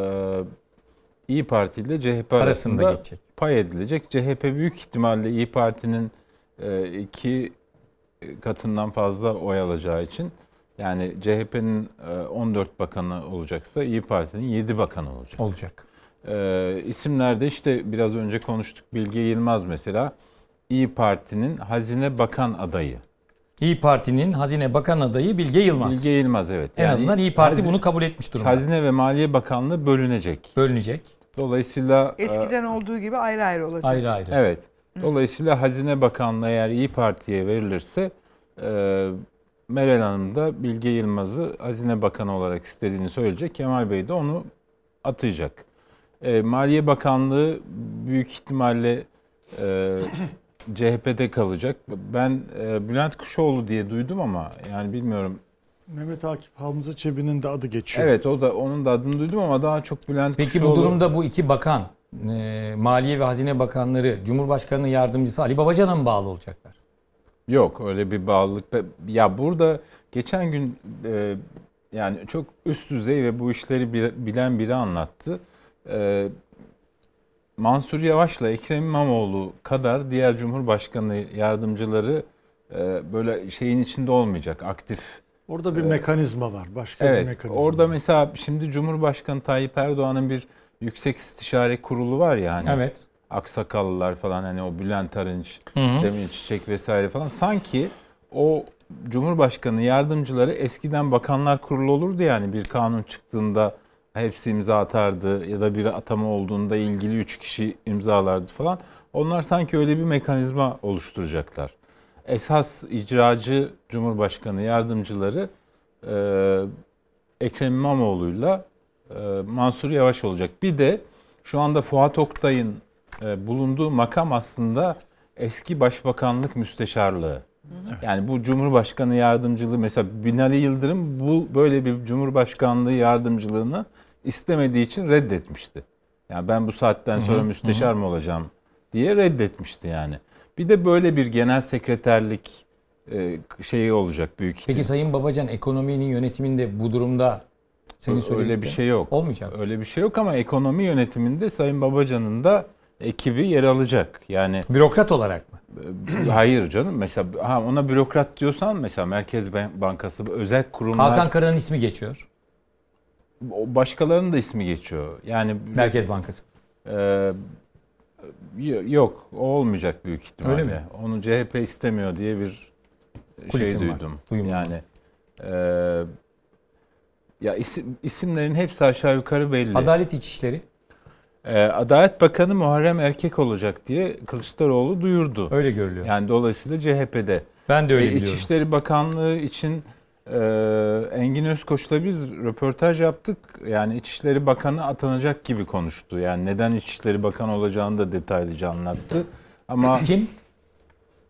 İyi Parti ile CHP Arasında arasında geçecek. pay edilecek. CHP büyük ihtimalle İyi Parti'nin e, iki katından fazla oy alacağı için yani CHP'nin e, 14 bakanı olacaksa İyi Parti'nin 7 bakanı olacak. Olacak. Ee, isimlerde işte biraz önce konuştuk Bilge Yılmaz mesela İyi Parti'nin Hazine Bakan adayı. İyi Parti'nin Hazine Bakan adayı Bilge Yılmaz. Bilge Yılmaz evet. En azından İyi Parti Hazine- bunu kabul etmiş durumda. Hazine ve Maliye Bakanlığı bölünecek. Bölünecek. Dolayısıyla e, Eskiden olduğu gibi ayrı ayrı olacak. Ayrı ayrı. Evet. Dolayısıyla Hazine Bakanlığı eğer İyi Parti'ye verilirse e, Meral Hanım da Bilge Yılmaz'ı Hazine Bakanı olarak istediğini söyleyecek. Kemal Bey de onu atayacak. E, Maliye Bakanlığı büyük ihtimalle e, CHP'de kalacak. Ben e, Bülent Kuşoğlu diye duydum ama yani bilmiyorum. Mehmet Akif Hamza Çebi'nin de adı geçiyor. Evet o da onun da adını duydum ama daha çok Bülent Peki Kuşoğlu. bu durumda bu iki bakan, e, Maliye ve Hazine Bakanları, Cumhurbaşkanı'nın yardımcısı Ali Babacan'a mı bağlı olacaklar? Yok öyle bir bağlılık. Ya burada geçen gün e, yani çok üst düzey ve bu işleri bir- bilen biri anlattı. E, Mansur Yavaş'la Ekrem İmamoğlu kadar diğer Cumhurbaşkanı yardımcıları e, böyle şeyin içinde olmayacak aktif. Orada bir e, mekanizma var. Başka bir Evet. mekanizma. Orada mesela şimdi Cumhurbaşkanı Tayyip Erdoğan'ın bir yüksek istişare kurulu var ya hani. Evet. Aksakallılar falan hani o Bülent Arınç. Cemil Çiçek vesaire falan. Sanki o Cumhurbaşkanı yardımcıları eskiden bakanlar kurulu olurdu yani bir kanun çıktığında hepsi imza atardı ya da bir atama olduğunda ilgili üç kişi imzalardı falan. Onlar sanki öyle bir mekanizma oluşturacaklar. Esas icracı Cumhurbaşkanı yardımcıları e, Ekrem İmamoğlu'yla e, Mansur Yavaş olacak. Bir de şu anda Fuat Oktay'ın e, bulunduğu makam aslında eski başbakanlık müsteşarlığı. Yani bu Cumhurbaşkanı yardımcılığı mesela Binali Yıldırım bu böyle bir Cumhurbaşkanlığı yardımcılığını istemediği için reddetmişti. Yani ben bu saatten Hı hı, sonra hı hı. müsteşar mı olacağım diye reddetmişti yani. Bir de böyle bir genel sekreterlik e, şeyi olacak büyük ihtimalle. Peki Sayın Babacan ekonominin yönetiminde bu durumda senin Öyle bir şey yok. Olmayacak. Öyle bir şey yok ama ekonomi yönetiminde Sayın Babacan'ın da ekibi yer alacak. Yani Bürokrat olarak mı? Hayır canım. Mesela ha ona bürokrat diyorsan mesela Merkez Ban- Bankası özel kurumlar Hakan Kara'nın ismi geçiyor. başkalarının da ismi geçiyor. Yani Merkez Bankası. Y- yok, o olmayacak büyük ihtimalle. Öyle mi? Onu CHP istemiyor diye bir şey Kulisim var, duydum. duyum var. yani e, ya isim, isimlerin hepsi aşağı yukarı belli. Adalet İçişleri. Ee, Adalet Bakanı Muharrem Erkek olacak diye Kılıçdaroğlu duyurdu. Öyle görülüyor. Yani dolayısıyla CHP'de. Ben de öyle E, biliyorum. İçişleri Bakanlığı için e, Engin Özkoç'la biz röportaj yaptık. Yani İçişleri Bakanı atanacak gibi konuştu. Yani neden İçişleri Bakanı olacağını da detaylıca anlattı. Ama Kim?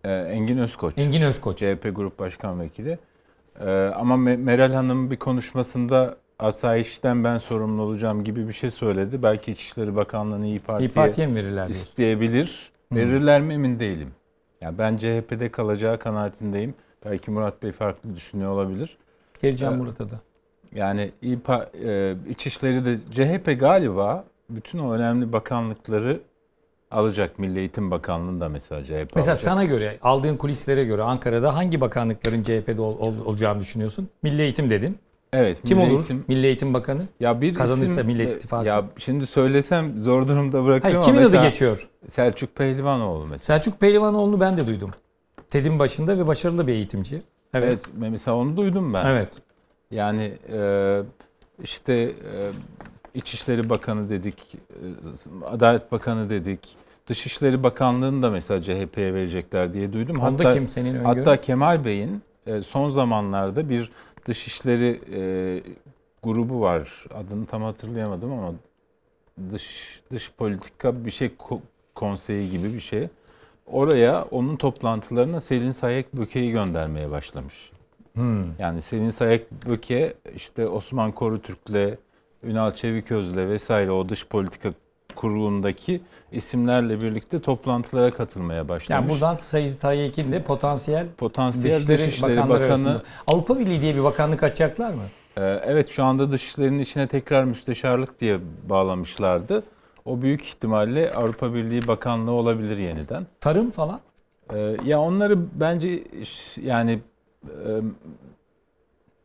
E, Engin Özkoç. Engin Özkoç. CHP Grup Başkan Vekili. E, ama Me- Meral Hanım bir konuşmasında asayişten ben sorumlu olacağım gibi bir şey söyledi. Belki İçişleri Bakanlığı'nı İyi Parti'ye, İYİ Parti'ye mi verirler diyorsun? isteyebilir. Hı. Verirler mi emin değilim. Yani ben CHP'de kalacağı kanaatindeyim. Belki Murat Bey farklı düşünüyor olabilir. Geleceğim Ee, Murat'a da. Yani İYİ Pa- e, İçişleri de CHP galiba bütün o önemli bakanlıkları alacak. Milli Eğitim Bakanlığı'nda mesela CHP Mesela alacak. sana göre, aldığın kulislere göre Ankara'da hangi bakanlıkların CHP'de ol- ol- olacağını düşünüyorsun? Milli Eğitim dedin. Evet. Kim Milli olur? Eğitim- Milli Eğitim Bakanı. Ya bir Kazanırsa isim- Millet İttifakı. Ya şimdi söylesem zor durumda bırakıyorum Hayır, kimin adı geçiyor? Selçuk Pehlivanoğlu mesela. Selçuk Pehlivanoğlu'nu ben de duydum. TED'in başında ve başarılı bir eğitimci. Evet. Evet. mesela onu duydum ben. Evet. Yani e, işte e, İçişleri Bakanı dedik, e, Adalet Bakanı dedik. Dışişleri Bakanlığı'nı da mesela CHP'ye verecekler diye duydum. Onda kim senin öngörün? Hatta Kemal Bey'in e, son zamanlarda bir Dışişleri e, grubu var. Adını tam hatırlayamadım ama dış dış politika bir şey ko- konseyi gibi bir şey. Oraya onun toplantılarına Selin Sayek Böke'yi göndermeye başlamış. Hmm. Yani Selin Sayek Böke işte Osman Korutürk'le Ünal Çeviköz'le vesaire o dış politika kurulundaki isimlerle birlikte toplantılara katılmaya başlamış. Yani buradan Sayın Sayyekin de potansiyel, Potansiyel Dışişleri, Dışişleri Bakanları Bakanı- arasında. Avrupa Birliği diye bir bakanlık açacaklar mı? Ee, Evet şu anda dışişlerin içine tekrar müsteşarlık diye bağlamışlardı. O büyük ihtimalle Avrupa Birliği Bakanlığı olabilir yeniden. Tarım falan? Ee, Ya onları bence yani e,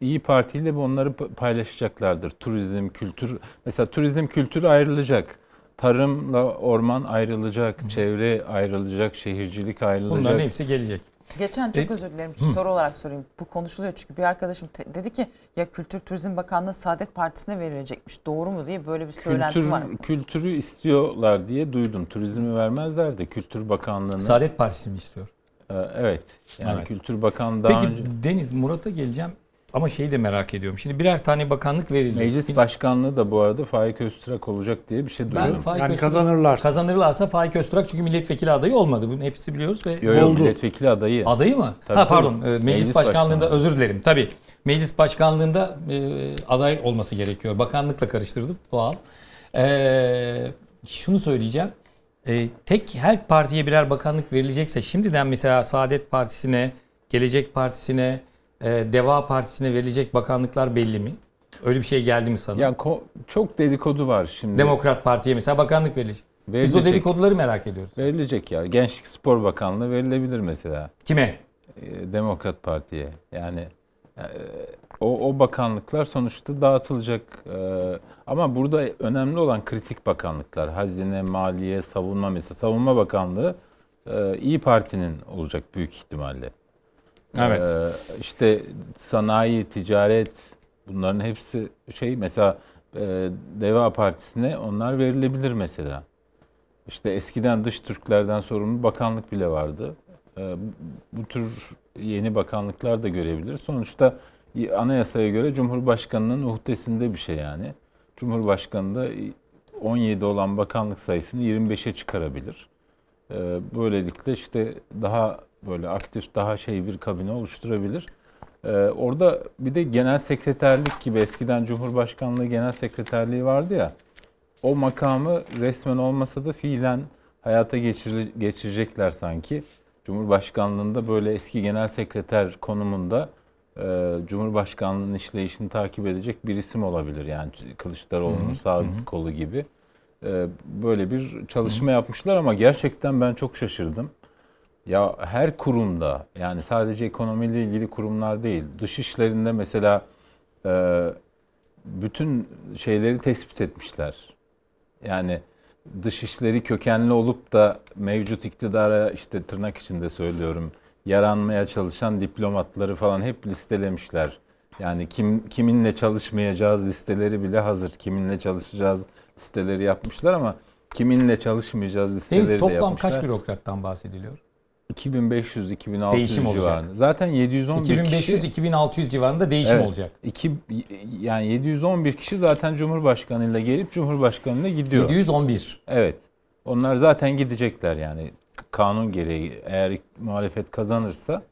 İyi Parti ile onları paylaşacaklardır. Turizm, kültür. Mesela turizm kültürü ayrılacak. Tarımla orman ayrılacak, çevre ayrılacak, şehircilik ayrılacak. Bunların hepsi gelecek. Geçen çok E- özür dilerim Hı. soru olarak sorayım. Bu konuşuluyor çünkü bir arkadaşım te- dedi ki ya Kültür Turizm Bakanlığı Saadet Partisi'ne verilecekmiş. Doğru mu diye böyle bir söylenti Kültür, var. kültürü istiyorlar diye duydum. Turizmi vermezler de Kültür Bakanlığı'nı. Saadet Partisi mi istiyor? Ee, Evet. Yani Evet. Kültür Bakanlığı daha Peki önce... Deniz Murat'a geleceğim ama şeyi de merak ediyorum. Şimdi birer tane bakanlık verildi. Meclis Başkanlığı da bu arada Faik Öztürk olacak diye bir şey duydum. Ben Faik Öztürk- Kazanırlarsa Faik Öztürk çünkü milletvekili adayı olmadı. Bunu hepsi biliyoruz ve Yo, yo, milletvekili adayı. Adayı mı? Tabii, ha tabii. pardon. e, Meclis, Meclis başkanlığında başkanlığı. özür dilerim. Tabii. Meclis başkanlığında e, aday olması gerekiyor. Bakanlıkla karıştırdım. Doğal. E, şunu söyleyeceğim. E, tek her partiye birer bakanlık verilecekse şimdiden mesela Saadet Partisi'ne, Gelecek Partisi'ne, e, Deva Partisi'ne verilecek bakanlıklar belli mi? Öyle bir şey geldi mi sana? Ya ko- çok dedikodu var şimdi. Demokrat Parti'ye mesela bakanlık verilecek. Biz o Verilecek. dedikoduları merak ediyoruz. Verilecek ya. Gençlik Spor Bakanlığı verilebilir mesela. Kime? Ee, Demokrat Parti'ye. Yani e, o, o bakanlıklar sonuçta dağıtılacak. Ee, ama burada önemli olan kritik bakanlıklar. Hazine, Maliye, Savunma mesela. Savunma Bakanlığı e, İyi Parti'nin olacak büyük ihtimalle. Evet. Ee, işte sanayi, ticaret bunların hepsi şey mesela e, Deva Partisi'ne onlar verilebilir mesela. İşte eskiden dış Türklerden sorumlu bakanlık bile vardı. Ee, bu tür yeni bakanlıklar da görebilir. Sonuçta anayasaya göre Cumhurbaşkanı'nın uhdesinde bir şey yani. Cumhurbaşkanı da 17 olan bakanlık sayısını 25'e çıkarabilir. Ee, Böylelikle işte daha böyle aktif, daha şey bir kabine oluşturabilir. Ee, Orada bir de genel sekreterlik gibi eskiden Cumhurbaşkanlığı genel sekreterliği vardı ya. O makamı resmen olmasa da fiilen hayata geçir- geçirecekler sanki. Cumhurbaşkanlığında böyle eski genel sekreter konumunda e, Cumhurbaşkanlığının işleyişini takip edecek bir isim olabilir. Yani Kılıçdaroğlu'nun Hı hı, sağ hı hı. kolu gibi. E, böyle bir çalışma yapmışlar ama gerçekten ben çok şaşırdım. Ya her kurumda yani sadece ekonomiyle ilgili kurumlar değil, dış işlerinde mesela e, bütün şeyleri tespit etmişler. Yani dışişleri kökenli olup da mevcut iktidara işte tırnak içinde söylüyorum yaranmaya çalışan diplomatları falan hep listelemişler. Yani kim kiminle çalışmayacağız listeleri bile hazır. Kiminle çalışacağız listeleri yapmışlar ama kiminle çalışmayacağız listeleri Deniz de toplam yapmışlar. kaç bürokrattan bahsediliyor? 2500-2600 Değişim olacak. civarında. Zaten 711 kişi 2500-2600 civarında değişim Evet. olacak. İki, yani 711 kişi zaten Cumhurbaşkanıyla gelip Cumhurbaşkanıyla gidiyor. 711. Evet. Onlar zaten gidecekler yani kanun gereği eğer muhalefet kazanırsa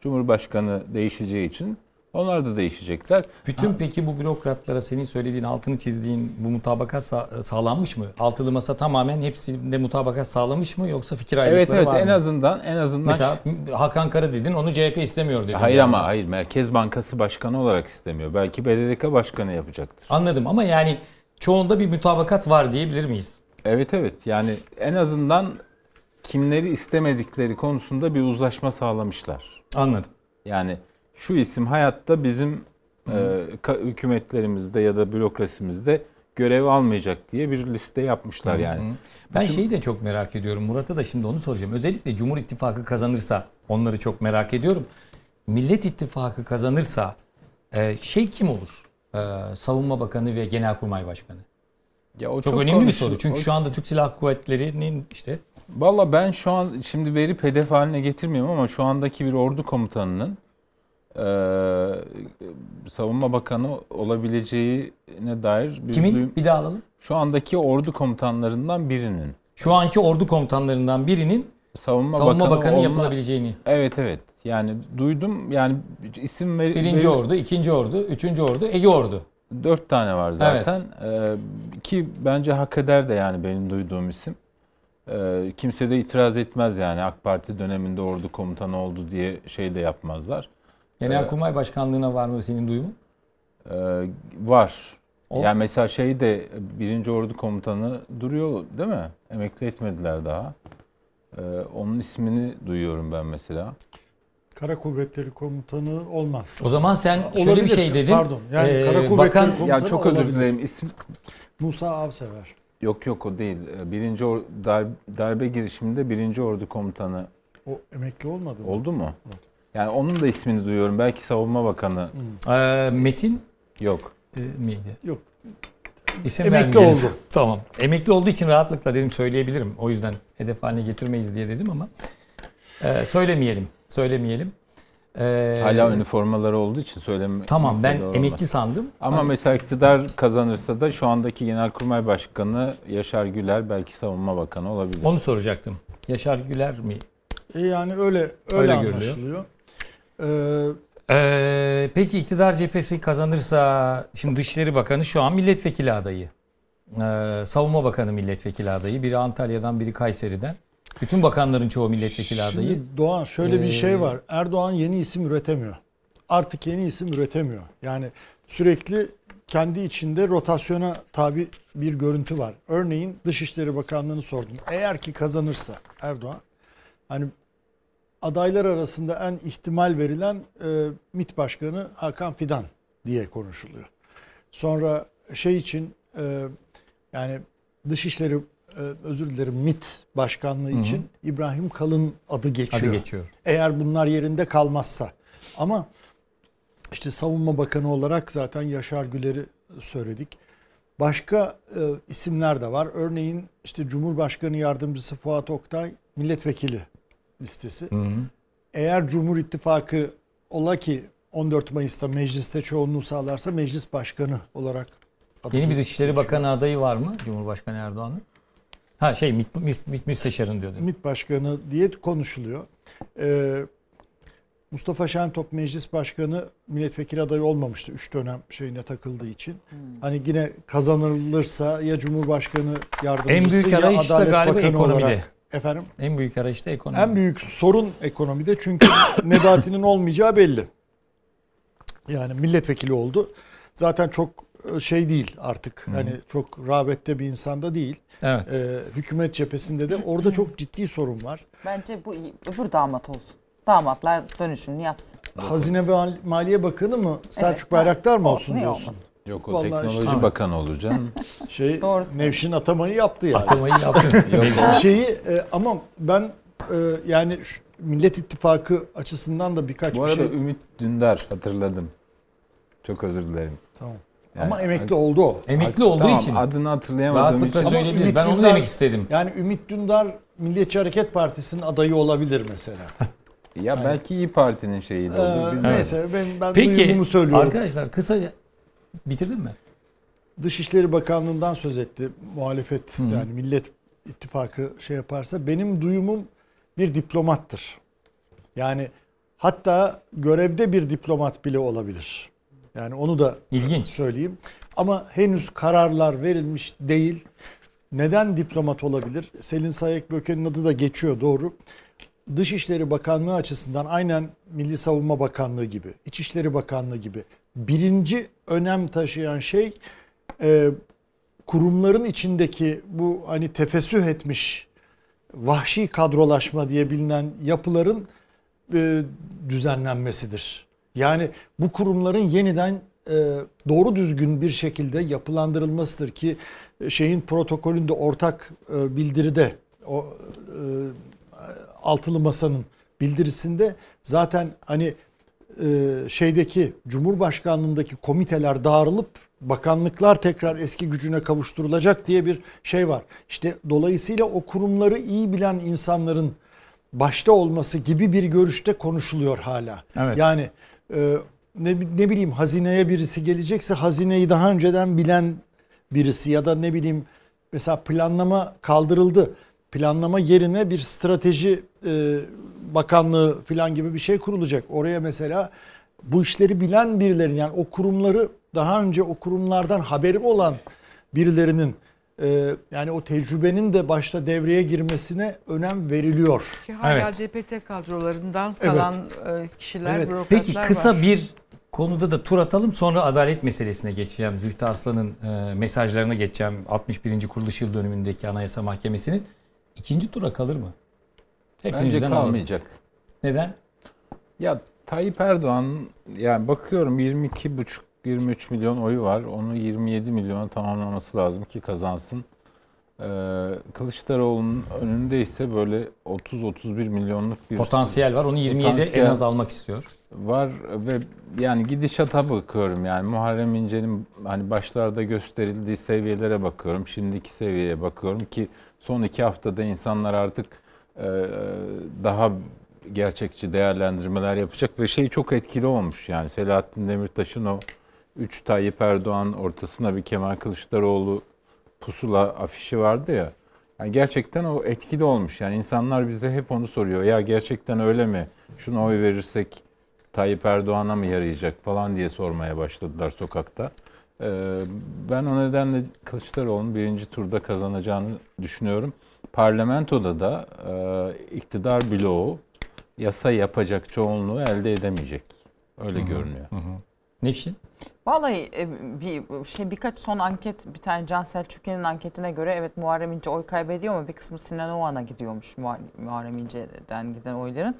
Cumhurbaşkanı değişeceği için onlar da değişecekler. Bütün peki bu bürokratlara senin söylediğin, altını çizdiğin bu mutabakat sa- sağlanmış mı? Altılı masa tamamen hepsinde mutabakat sağlamış mı yoksa fikir ayrılıkları Evet evet var en mı? azından en azından Mesela Hakan Kara dedin onu CHP istemiyor dedin. Hayır yani. ama hayır Merkez Bankası Başkanı olarak istemiyor. Belki BDDK Başkanı yapacaktır. Anladım ama yani çoğunda bir mutabakat var diyebilir miyiz? Evet evet yani en azından kimleri istemedikleri konusunda bir uzlaşma sağlamışlar. Anladım. Yani şu isim hayatta bizim e, hükümetlerimizde ya da bürokrasimizde görev almayacak diye bir liste yapmışlar Hı hı. yani. Ben Bütün- şeyi de çok merak ediyorum. Murat'a da şimdi onu soracağım. Özellikle Cumhur İttifakı kazanırsa onları çok merak ediyorum. Millet İttifakı kazanırsa e, şey kim olur? E, Savunma Bakanı ve Genelkurmay Başkanı. Ya o çok, çok önemli bir konuşul- soru. Çünkü o- şu anda Türk Silahlı Kuvvetleri'nin işte Valla ben şu an şimdi verip hedef haline getirmiyorum ama şu andaki bir ordu komutanının e, savunma bakanı olabileceğine dair bir Kimin? duyum- Bir daha alalım. Şu andaki ordu komutanlarından birinin. şu anki ordu komutanlarından birinin savunma, savunma bakanı, bakanı olma- yapılabileceğini. Evet evet. Yani duydum yani isim ver, Birinci verir- ordu, ikinci ordu, üçüncü ordu, Ege ordu. Dört tane var zaten. Ee, ki bence hak eder de yani benim duyduğum isim. Ee, kimse de itiraz etmez yani AK Parti döneminde ordu komutanı oldu diye şey de yapmazlar. Genelkurmay Başkanlığı'na var mı senin duyumun? Ee, var. O- Yani mesela şey de birinci ordu komutanı duruyor değil mi? Emekli etmediler daha. Ee, onun ismini duyuyorum ben mesela. Kara Kuvvetleri Komutanı olmaz. O zaman sen Ha, şöyle bir olabilir. şey dedin. Pardon. Yani Ee, Kara Kuvvetleri bakan- Komutanı Ya çok özür olabilir. dilerim isim Musa Avsever. yok yok o değil. Ee, Birinci or- dar- darbe girişiminde birinci ordu komutanı O emekli olmadı mı? oldu mu? Yani onun da ismini duyuyorum. Belki savunma bakanı. Ee, Metin Yok. e, miydi? Yok. İsim Emekli vermeyelim. oldu. tamam. Emekli olduğu için rahatlıkla dedim söyleyebilirim. O yüzden hedef haline getirmeyiz diye dedim ama e, söylemeyelim. Söylemeyelim. Ee, Hala üniformaları olduğu için söyleme. Tamam ben olmaz. emekli sandım. Ama Hani- mesela iktidar kazanırsa da şu andaki Genelkurmay Başkanı Yaşar Güler belki Savunma Bakanı olabilir. Onu soracaktım. Yaşar Güler mi? E yani öyle öyle, Öyle görülüyor. Ee, Ee, peki iktidar cephesi kazanırsa şimdi Dışişleri Bakanı şu an milletvekili adayı. Ee, Savunma Bakanı milletvekili adayı. Biri Antalya'dan biri Kayseri'den. Bütün bakanların çoğu milletvekili adayı. Şimdi Doğan şöyle bir Ee, şey var. Erdoğan yeni isim üretemiyor. Artık yeni isim üretemiyor. Yani sürekli kendi içinde rotasyona tabi bir görüntü var. Örneğin Dışişleri Bakanlığı'nı sordum. Eğer ki kazanırsa Erdoğan hani adaylar arasında en ihtimal verilen e, MİT Başkanı Hakan Fidan diye konuşuluyor. Sonra şey için e, yani Dışişleri e, özür dilerim MİT Başkanlığı Hı hı. için İbrahim Kalın adı geçiyor. Adı geçiyor. Eğer bunlar yerinde kalmazsa. Ama işte Savunma Bakanı olarak zaten Yaşar Güler'i söyledik. Başka e, isimler de var. Örneğin işte Cumhurbaşkanı Yardımcısı Fuat Oktay milletvekili listesi. Hı hı. Eğer Cumhur İttifakı ola ki 14 Mayıs'ta mecliste çoğunluğu sağlarsa meclis başkanı olarak adı Yeni bir. Dışişleri Bakanı adayı var mı Cumhurbaşkanı Erdoğan'ın? Ha şey MİT, MİT, MİT müsteşarın diyordu. MİT Başkanı diye konuşuluyor. Ee, Mustafa Şentop Meclis Başkanı milletvekili adayı olmamıştı. Üç dönem şeyine takıldığı için. Hani yine kazanılırsa ya Cumhurbaşkanı yardımcısı En büyük ya arayış da Adalet galiba Bakanı ekonomide. olarak. Efendim? En büyük arayış da ekonomi. En büyük sorun ekonomide çünkü Nebati'nin olmayacağı belli. Yani milletvekili oldu. Zaten çok e, şey değil artık. Hı. Hani çok rağbette bir insanda değil. Evet. Ee, hükümet cephesinde de orada çok ciddi sorun var. Bence bu iyi. Öbür damat olsun. Damatlar dönüşümünü yapsın. Hazine ve Mal- Maliye Bakanı mı Selçuk Evet, Bayraktar mı olsun, olsun diyorsun? olmasın? Yok o Vallahi teknoloji işte- bakanı olur canım. Şey Doğru Nevşin atamayı yaptı yani. Atamayı yaptı. Yok Şeyi e, ama ben e, yani şu Millet İttifakı açısından da birkaç Bu bir arada şey. Ümit Dündar hatırladım. Çok özür dilerim. Tamam. Yani- ama emekli oldu o. Emekli olduğu Tamam, için. adını hatırlayamadığım Rahatlıkla için. söyleyebiliriz. Ben onu demek istedim. Yani Ümit Dündar Milliyetçi Hareket Partisi'nin adayı olabilir mesela. Ya belki İyi Parti'nin şeyi de Ee, olur. bilmiyorum. neyse ben, ben Peki söylüyorum. arkadaşlar kısaca bitirdin mi? Dışişleri Bakanlığı'ndan söz etti muhalefet Hı. yani Millet İttifakı şey yaparsa benim duyumum bir diplomattır. Yani hatta görevde bir diplomat bile olabilir. Yani onu da İlginç. söyleyeyim. Ama henüz kararlar verilmiş değil. Neden diplomat olabilir? Selin Sayek Böke'nin adı da geçiyor doğru. Dışişleri Bakanlığı açısından aynen Milli Savunma Bakanlığı gibi, İçişleri Bakanlığı gibi birinci önem taşıyan şey e, kurumların içindeki bu hani tefessüh etmiş vahşi kadrolaşma diye bilinen yapıların e, düzenlenmesidir. Yani bu kurumların yeniden e, doğru düzgün bir şekilde yapılandırılmasıdır ki e, şeyin protokolünde ortak e, bildiride o e, altılı masanın bildirisinde zaten hani şeydeki Cumhurbaşkanlığındaki komiteler dağırılıp bakanlıklar tekrar eski gücüne kavuşturulacak diye bir şey var. İşte dolayısıyla o kurumları iyi bilen insanların başta olması gibi bir görüşte konuşuluyor hala. Evet. Yani e, ne, ne bileyim hazineye birisi gelecekse hazineyi daha önceden bilen birisi ya da ne bileyim mesela planlama kaldırıldı. Planlama yerine bir strateji e, bakanlığı falan gibi bir şey kurulacak. Oraya mesela bu işleri bilen birilerin yani o kurumları daha önce o kurumlardan haberi olan birilerinin e, yani o tecrübenin de başta devreye girmesine önem veriliyor. Ki hala Evet. DPT kadrolarından Evet. kalan e, kişiler, Evet. bürokratlar Peki kısa var. bir konuda da tur atalım sonra adalet meselesine geçeceğim. Zühtü Aslan'ın e, mesajlarına geçeceğim. 61. kuruluş yıl dönümündeki Anayasa Mahkemesi'nin ikinci tura kalır mı? Bence Hepinizden alalım. kalmayacak. Neden? Ya Tayyip Erdoğan yani bakıyorum 22,5-23 milyon oyu var. Onu 27 milyona tamamlaması lazım ki kazansın. Ee, Kılıçdaroğlu'nun önünde ise böyle 30-31 milyonluk bir Potansiyel var. Onu 27'ye en az almak istiyor. Var ve yani gidişata bakıyorum yani Muharrem İnce'nin hani başlarda gösterildiği seviyelere bakıyorum. Şimdiki seviyeye bakıyorum ki son iki haftada insanlar artık e, daha gerçekçi değerlendirmeler yapacak ve şey çok etkili olmuş yani Selahattin Demirtaş'ın o 3 Tayyip Erdoğan ortasına bir Kemal Kılıçdaroğlu pusula afişi vardı ya. Yani gerçekten o etkili olmuş. Yani insanlar bize hep onu soruyor. Ya gerçekten öyle mi? Şuna oy verirsek Tayyip Erdoğan'a mı yarayacak falan diye sormaya başladılar sokakta. Ee, ben o nedenle Kılıçdaroğlu'nun birinci turda kazanacağını düşünüyorum. Parlamentoda da e, iktidar bloğu yasa yapacak çoğunluğu elde edemeyecek. Öyle Hı hı, görünüyor. Nevşin? Vallahi e, bir şey birkaç son anket bir tane Can Selçukyan'ın anketine göre evet Muharrem İnce oy kaybediyor ama bir kısmı Sinan Oğan'a gidiyormuş Muhar- Muharrem İnce'den giden oyların.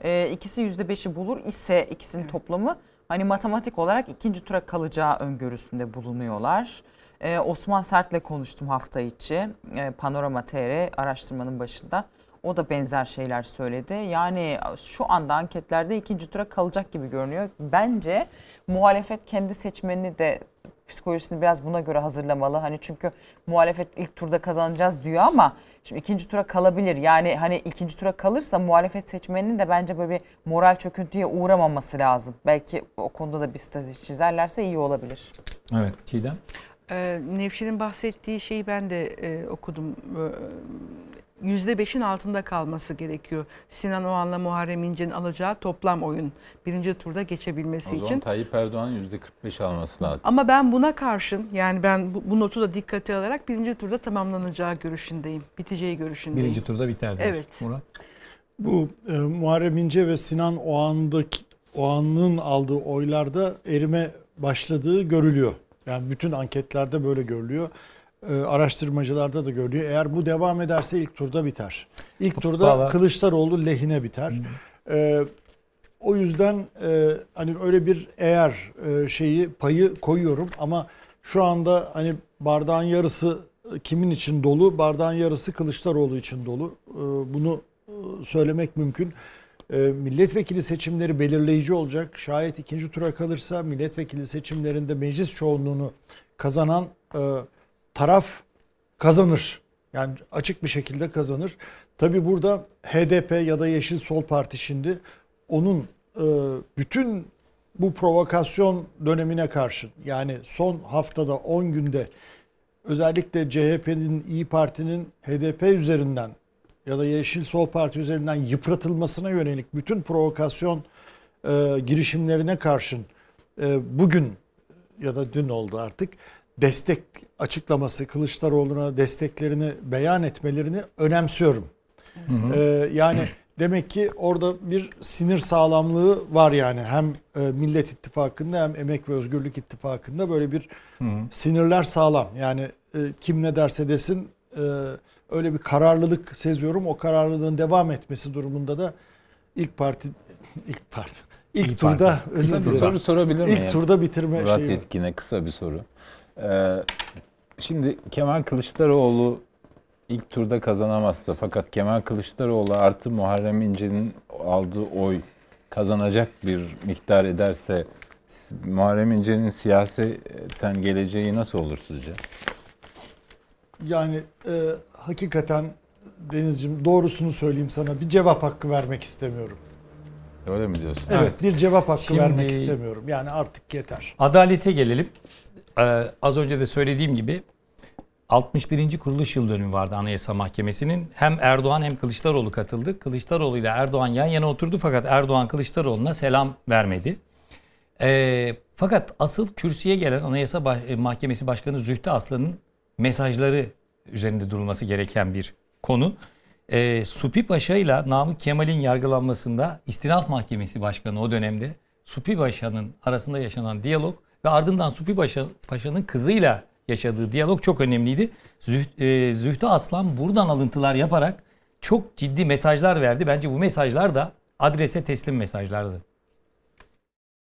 E, ikisi %5'i bulur ise ikisinin toplamı hani matematik olarak ikinci tura kalacağı öngörüsünde bulunuyorlar. E, Osman Sert'le konuştum hafta içi e, Panorama TR araştırmanın başında. O da benzer şeyler söyledi. Yani şu anda anketlerde ikinci tura kalacak gibi görünüyor. Bence muhalefet kendi seçmenini de psikolojisini biraz buna göre hazırlamalı. Hani çünkü muhalefet ilk turda kazanacağız diyor ama şimdi ikinci tura kalabilir. Yani hani ikinci tura kalırsa muhalefet seçmeninin de bence böyle bir moral çöküntüye uğramaması lazım. Belki o konuda da bir strateji çizerlerse iyi olabilir. Evet. Çiğdem? Ee, Nevşin'in bahsettiği şeyi ben de e, okudum. Ee, %5'in altında kalması gerekiyor. Sinan Oğan'la Muharrem İnce'nin alacağı toplam oyun birinci turda geçebilmesi O zaman için. Tayyip Erdoğan'ın %45 alması lazım. Ama ben buna karşın yani ben bu, bu notu da dikkate alarak birinci turda tamamlanacağı görüşündeyim. Biteceği görüşündeyim. Birinci turda biter. Evet. Murat? Bu e, Muharrem İnce ve Sinan Oğan'daki Oğan'ın aldığı oylarda erime başladığı görülüyor. Yani bütün anketlerde böyle görülüyor. E, araştırmacılarda da görülüyor. Eğer bu devam ederse ilk turda biter. İlk turda Vallahi- Kılıçdaroğlu lehine biter. E, o yüzden e, hani öyle bir eğer e, şeyi payı koyuyorum ama şu anda hani bardağın yarısı kimin için dolu, bardağın yarısı Kılıçdaroğlu için dolu. E, bunu söylemek mümkün. E, Milletvekili seçimleri belirleyici olacak. Şayet ikinci tura kalırsa milletvekili seçimlerinde meclis çoğunluğunu kazanan e, taraf kazanır. Yani açık bir şekilde kazanır. Tabi burada HDP ya da Yeşil Sol Parti şimdi onun e, bütün bu provokasyon dönemine karşın yani son haftada 10 günde özellikle CHP'nin, İyi Parti'nin HDP üzerinden ya da Yeşil Sol Parti üzerinden yıpratılmasına yönelik bütün provokasyon e, girişimlerine karşın e, bugün ya da dün oldu artık destek açıklaması Kılıçdaroğlu'na desteklerini beyan etmelerini önemsiyorum. hı. E, yani demek ki orada bir sinir sağlamlığı var yani hem e, Millet İttifakı'nda hem Emek ve Özgürlük İttifakı'nda böyle bir Hı hı. sinirler sağlam. Yani e, kim ne derse desin e, öyle bir kararlılık seziyorum. O kararlılığın devam etmesi durumunda da ilk parti ilk parti ilk İyi turda Parti. özür Kısa bir dilerim. soru sorabilir miyim? İlk turda bitirme Murat şeyi. Yetkin'e kısa bir soru. Ee, şimdi Kemal Kılıçdaroğlu ilk turda kazanamazsa fakat Kemal Kılıçdaroğlu artı Muharrem İnce'nin aldığı oy kazanacak bir miktar ederse Muharrem İnce'nin siyaseten geleceği nasıl olur sizce? Yani e, hakikaten Denizciğim doğrusunu söyleyeyim sana bir cevap hakkı vermek istemiyorum. Öyle mi diyorsun? Evet, bir cevap hakkı Şimdi- vermek istemiyorum. Yani artık yeter. Adalete gelelim. Ee, az önce de söylediğim gibi 61. kuruluş yıl dönümü vardı Anayasa Mahkemesi'nin. Hem Erdoğan hem Kılıçdaroğlu katıldı. Kılıçdaroğlu ile Erdoğan yan yana oturdu fakat Erdoğan Kılıçdaroğlu'na selam vermedi. Ee, Fakat asıl kürsüye gelen Anayasa e, Mahkemesi Başkanı Zühtü Aslan'ın mesajları üzerinde durulması gereken bir konu. Ee, Supi Paşa ile Namık Kemal'in yargılanmasında İstinaf Mahkemesi Başkanı o dönemde Supi Paşa'nın arasında yaşanan diyalog ve ardından Supi Paşa, Paşa'nın kızıyla yaşadığı diyalog çok önemliydi. Züht, e, Zühtü Aslan buradan alıntılar yaparak çok ciddi mesajlar verdi. Bence bu mesajlar da adrese teslim mesajlardı.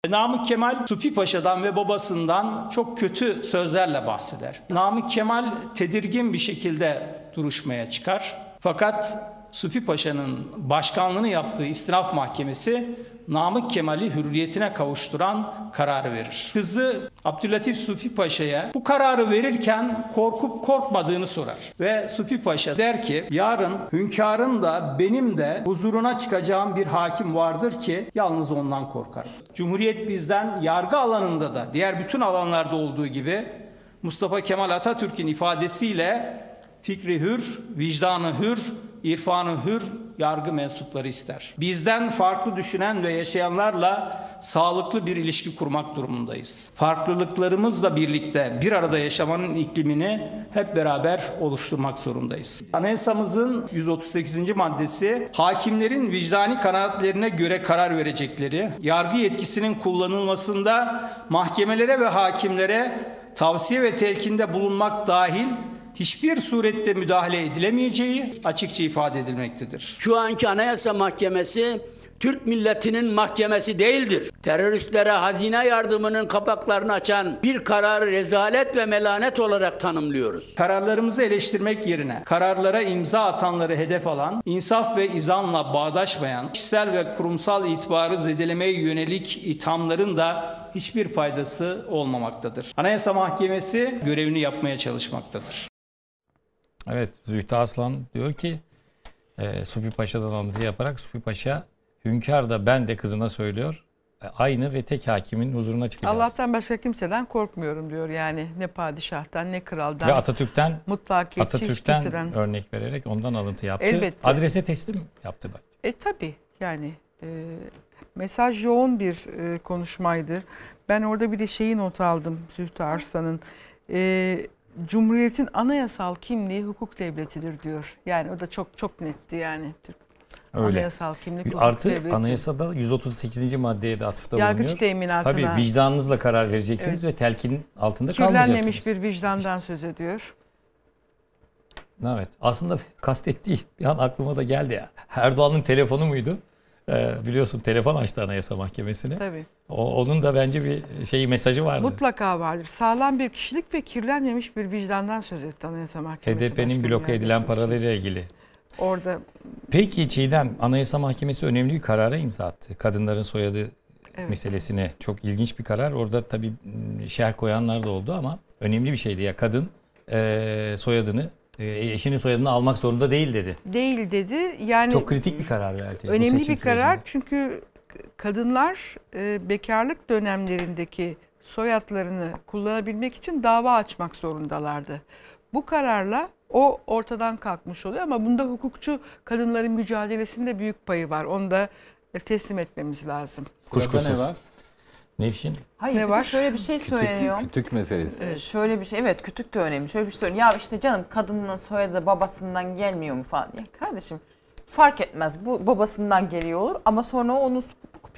Namık Kemal Supi Paşa'dan ve babasından çok kötü sözlerle bahseder. Namık Kemal tedirgin bir şekilde duruşmaya çıkar. Fakat Supi Paşa'nın başkanlığını yaptığı istinaf mahkemesi Namık Kemal'i hürriyetine kavuşturan kararı verir. Kızı Abdülatif Supi Paşa'ya bu kararı verirken korkup korkmadığını sorar. Ve Supi Paşa der ki yarın hünkârın da benim de huzuruna çıkacağım bir hakim vardır ki yalnız ondan korkarım. Cumhuriyet bizden yargı alanında da diğer bütün alanlarda olduğu gibi Mustafa Kemal Atatürk'ün ifadesiyle fikri hür, vicdanı hür, irfanı hür yargı mensupları ister. Bizden farklı düşünen ve yaşayanlarla sağlıklı bir ilişki kurmak durumundayız. Farklılıklarımızla birlikte bir arada yaşamanın iklimini hep beraber oluşturmak zorundayız. Anayasamızın 138. maddesi hakimlerin vicdani kanaatlerine göre karar verecekleri, yargı yetkisinin kullanılmasında mahkemelere ve hakimlere tavsiye ve telkinde bulunmak dahil hiçbir surette müdahale edilemeyeceği açıkça ifade edilmektedir. Şu anki Anayasa Mahkemesi Türk milletinin mahkemesi değildir. Teröristlere hazine yardımının kapaklarını açan bir kararı rezalet ve melanet olarak tanımlıyoruz. Kararlarımızı eleştirmek yerine kararlara imza atanları hedef alan, insaf ve izanla bağdaşmayan, kişisel ve kurumsal itibarı zedelemeye yönelik ithamların da hiçbir faydası olmamaktadır. Anayasa Mahkemesi görevini yapmaya çalışmaktadır. Evet Zühtü Aslan diyor ki e, Supi Paşa'dan alıntı yaparak Supi Paşa hünkâr da ben de kızına söylüyor. e, aynı ve tek hakimin huzuruna çıkacağız. Allah'tan başka kimseden korkmuyorum diyor. Yani ne padişahtan ne kraldan. Ve Atatürk'ten hiç Atatürk'ten kimseden. örnek vererek ondan alıntı yaptı. Elbette. Adrese teslim yaptı bence. E tabi yani e, mesaj yoğun bir e, konuşmaydı. Ben orada bir de şeyi not aldım Zühtü Arslan'ın. E, Cumhuriyetin anayasal kimliği hukuk devletidir diyor. Yani o da çok çok netti yani. Öyle. Anayasal kimlik hukuk Artı devleti. anayasada 138. maddeye de atıfta Yargıç bulunuyor. teminatına. Tabii vicdanınızla karar vereceksiniz Evet. ve telkin altında kalmayacaksınız. Kirlenmemiş bir vicdandan söz ediyor. Evet. Aslında kastettiği bir an aklıma da geldi ya. Erdoğan'ın telefonu muydu? Ee, biliyorsun telefon açtı Anayasa Mahkemesi'ne. Tabii. O, onun da bence bir şeyi mesajı vardı. Mutlaka vardır. Sağlam bir kişilik ve kirlenmemiş bir vicdandan söz etti Anayasa Mahkemesi. HDP'nin bloke edilen paralarıyla ilgili. Orada Peki Çiğdem, Anayasa Mahkemesi önemli bir karara imza attı. Kadınların soyadı Evet. meselesine. Çok ilginç bir karar. Orada tabii şerh koyanlar da oldu ama önemli bir şeydi ya. Kadın e, soyadını, eşinin soyadını almak zorunda değil dedi. değil dedi. Yani Çok kritik bir karar verdi. Önemli bir karar sürecinde. çünkü kadınlar e, bekarlık dönemlerindeki soyadlarını kullanabilmek için dava açmak zorundalardı. Bu kararla o ortadan kalkmış oluyor ama bunda hukukçu kadınların mücadelesinde büyük payı var. Onu da e, teslim etmemiz lazım. Kuşkusuz. ne var? Nevşin? Hayır Ne var? şöyle bir şey söyleniyor. Kütük meselesi. Ee, Şöyle bir şey evet kütük de önemli. Şöyle bir şey söyleniyor. Ya işte canım kadının soyadı babasından gelmiyor mu falan. Ya kardeşim fark etmez. Bu babasından geliyor olur ama sonra onun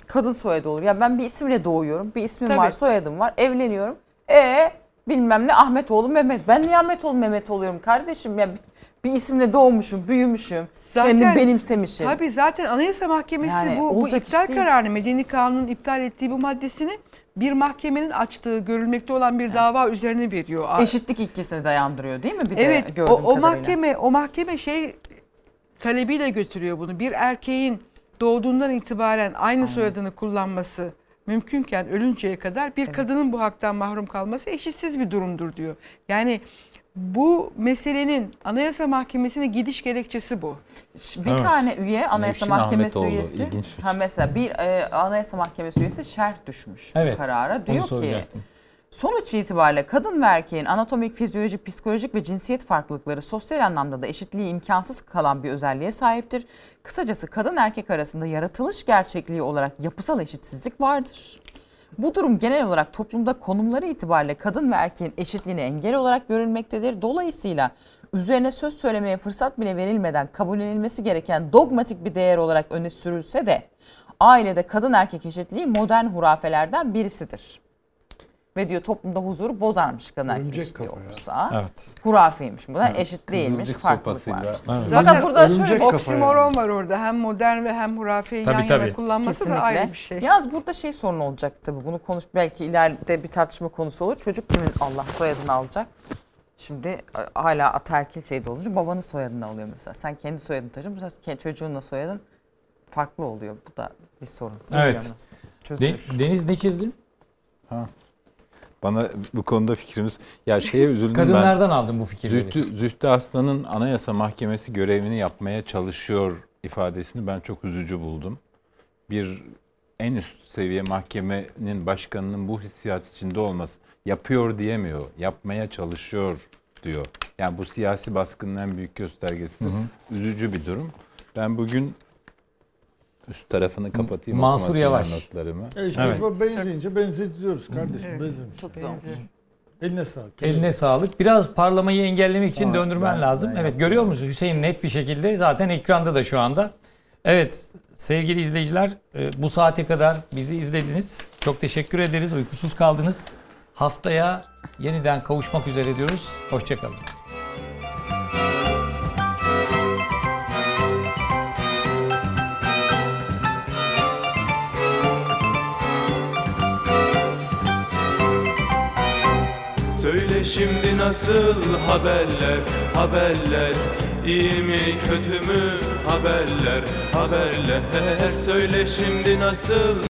kadın soyadı olur. Ya ben bir isimle doğuyorum. Bir ismim Tabii. var, soyadım var. Evleniyorum. E bilmem ne Ahmetoğlu Mehmet. Ben niye Ahmetoğlu Mehmet oluyorum kardeşim? Ya bir isimle doğmuşum, büyümüşüm. Kendim benimsemişim. Tabii zaten Anayasa Mahkemesi Yani bu, bu iptal kararını, Medeni Kanun'un iptal ettiği bu maddesini bir mahkemenin açtığı, görülmekte olan bir dava üzerine veriyor. Eşitlik ilkesine dayandırıyor değil mi? Bir de evet, o, gördüğüm o kadarıyla. mahkeme o mahkeme şey talebiyle götürüyor bunu. Bir erkeğin doğduğundan itibaren aynı soyadını kullanması mümkünken ölünceye kadar bir kadının bu haktan mahrum kalması eşitsiz bir durumdur diyor. Yani bu meselenin Anayasa Mahkemesi'ne gidiş gerekçesi bu. Bir tane üye Anayasa Nevşin Mahkemesi Ahmetoğlu, üyesi. ilginç Ha mesela bir e, Anayasa Mahkemesi üyesi şerh düşmüş Evet, bu karara. onu Diyor ki soracaktım. sonuç itibariyle kadın ve erkeğin anatomik, fizyolojik, psikolojik ve cinsiyet farklılıkları sosyal anlamda da eşitliği imkansız kalan bir özelliğe sahiptir. Kısacası kadın erkek arasında yaratılış gerçekliği olarak yapısal eşitsizlik vardır. Bu durum genel olarak toplumda konumları itibariyle kadın ve erkeğin eşitliğine engel olarak görülmektedir. Dolayısıyla üzerine söz söylemeye fırsat bile verilmeden kabullenilmesi gereken dogmatik bir değer olarak öne sürülse de ailede kadın erkek eşitliği modern hurafelerden birisidir. Ve diyor toplumda huzuru bozarmış kadın erkek eşitliği olursa. Evet. Hurafeymiş bu da Evet. eşit değilmiş, Kızılcık farklılık varmış. Evet. Fakat Zaten burada şöyle oksimoron var orada. Hem modern ve hem hurafeyi Tabii, yan yana tabii. kullanması da Kesinlikle. ayrı bir şey. Yalnız burada şey sorun olacak tabii. Bunu konuş belki ileride bir tartışma konusu olur. Çocuk kimin Allah soyadını alacak? Şimdi hala ataerkil şeyde olunca babanın soyadını alıyor mesela. Sen kendi soyadını taşıyorsun. Mesela çocuğunla soyadın farklı oluyor. Bu da bir sorun. Evet. Deniz ne çizdin? Ha. Bana bu konuda fikrimiz ya şeye üzüldüm ben. Kadınlardan aldım bu fikirleri. Zühtü, Zühtü Aslan'ın Anayasa Mahkemesi görevini yapmaya çalışıyor ifadesini ben çok üzücü buldum. Bir en üst seviye mahkemenin başkanının bu hissiyat içinde olması yapıyor diyemiyor, yapmaya çalışıyor diyor. Yani bu siyasi baskının en büyük göstergesi. Hı hı. Üzücü bir durum. Ben bugün üst tarafını kapatayım. Mansur Yavaş. Notlarımı. E işte Evet. bu benzeyince benzetiyoruz kardeşim. Evet. Benzemiş. Çok olmuş. Eline sağlık. Eline sağlık. Biraz parlamayı engellemek için Tamam, döndürmen ben- lazım. ben evet görüyor musun Hüseyin net bir şekilde zaten ekranda da şu anda. Evet sevgili izleyiciler e, bu saate kadar bizi izlediniz. Çok teşekkür ederiz. Uykusuz kaldınız. Haftaya yeniden kavuşmak üzere diyoruz. Hoşçakalın. Şimdi nasıl haberler, haberler? İyi mi kötü mü? Haberler, haberler. Söyle şimdi nasıl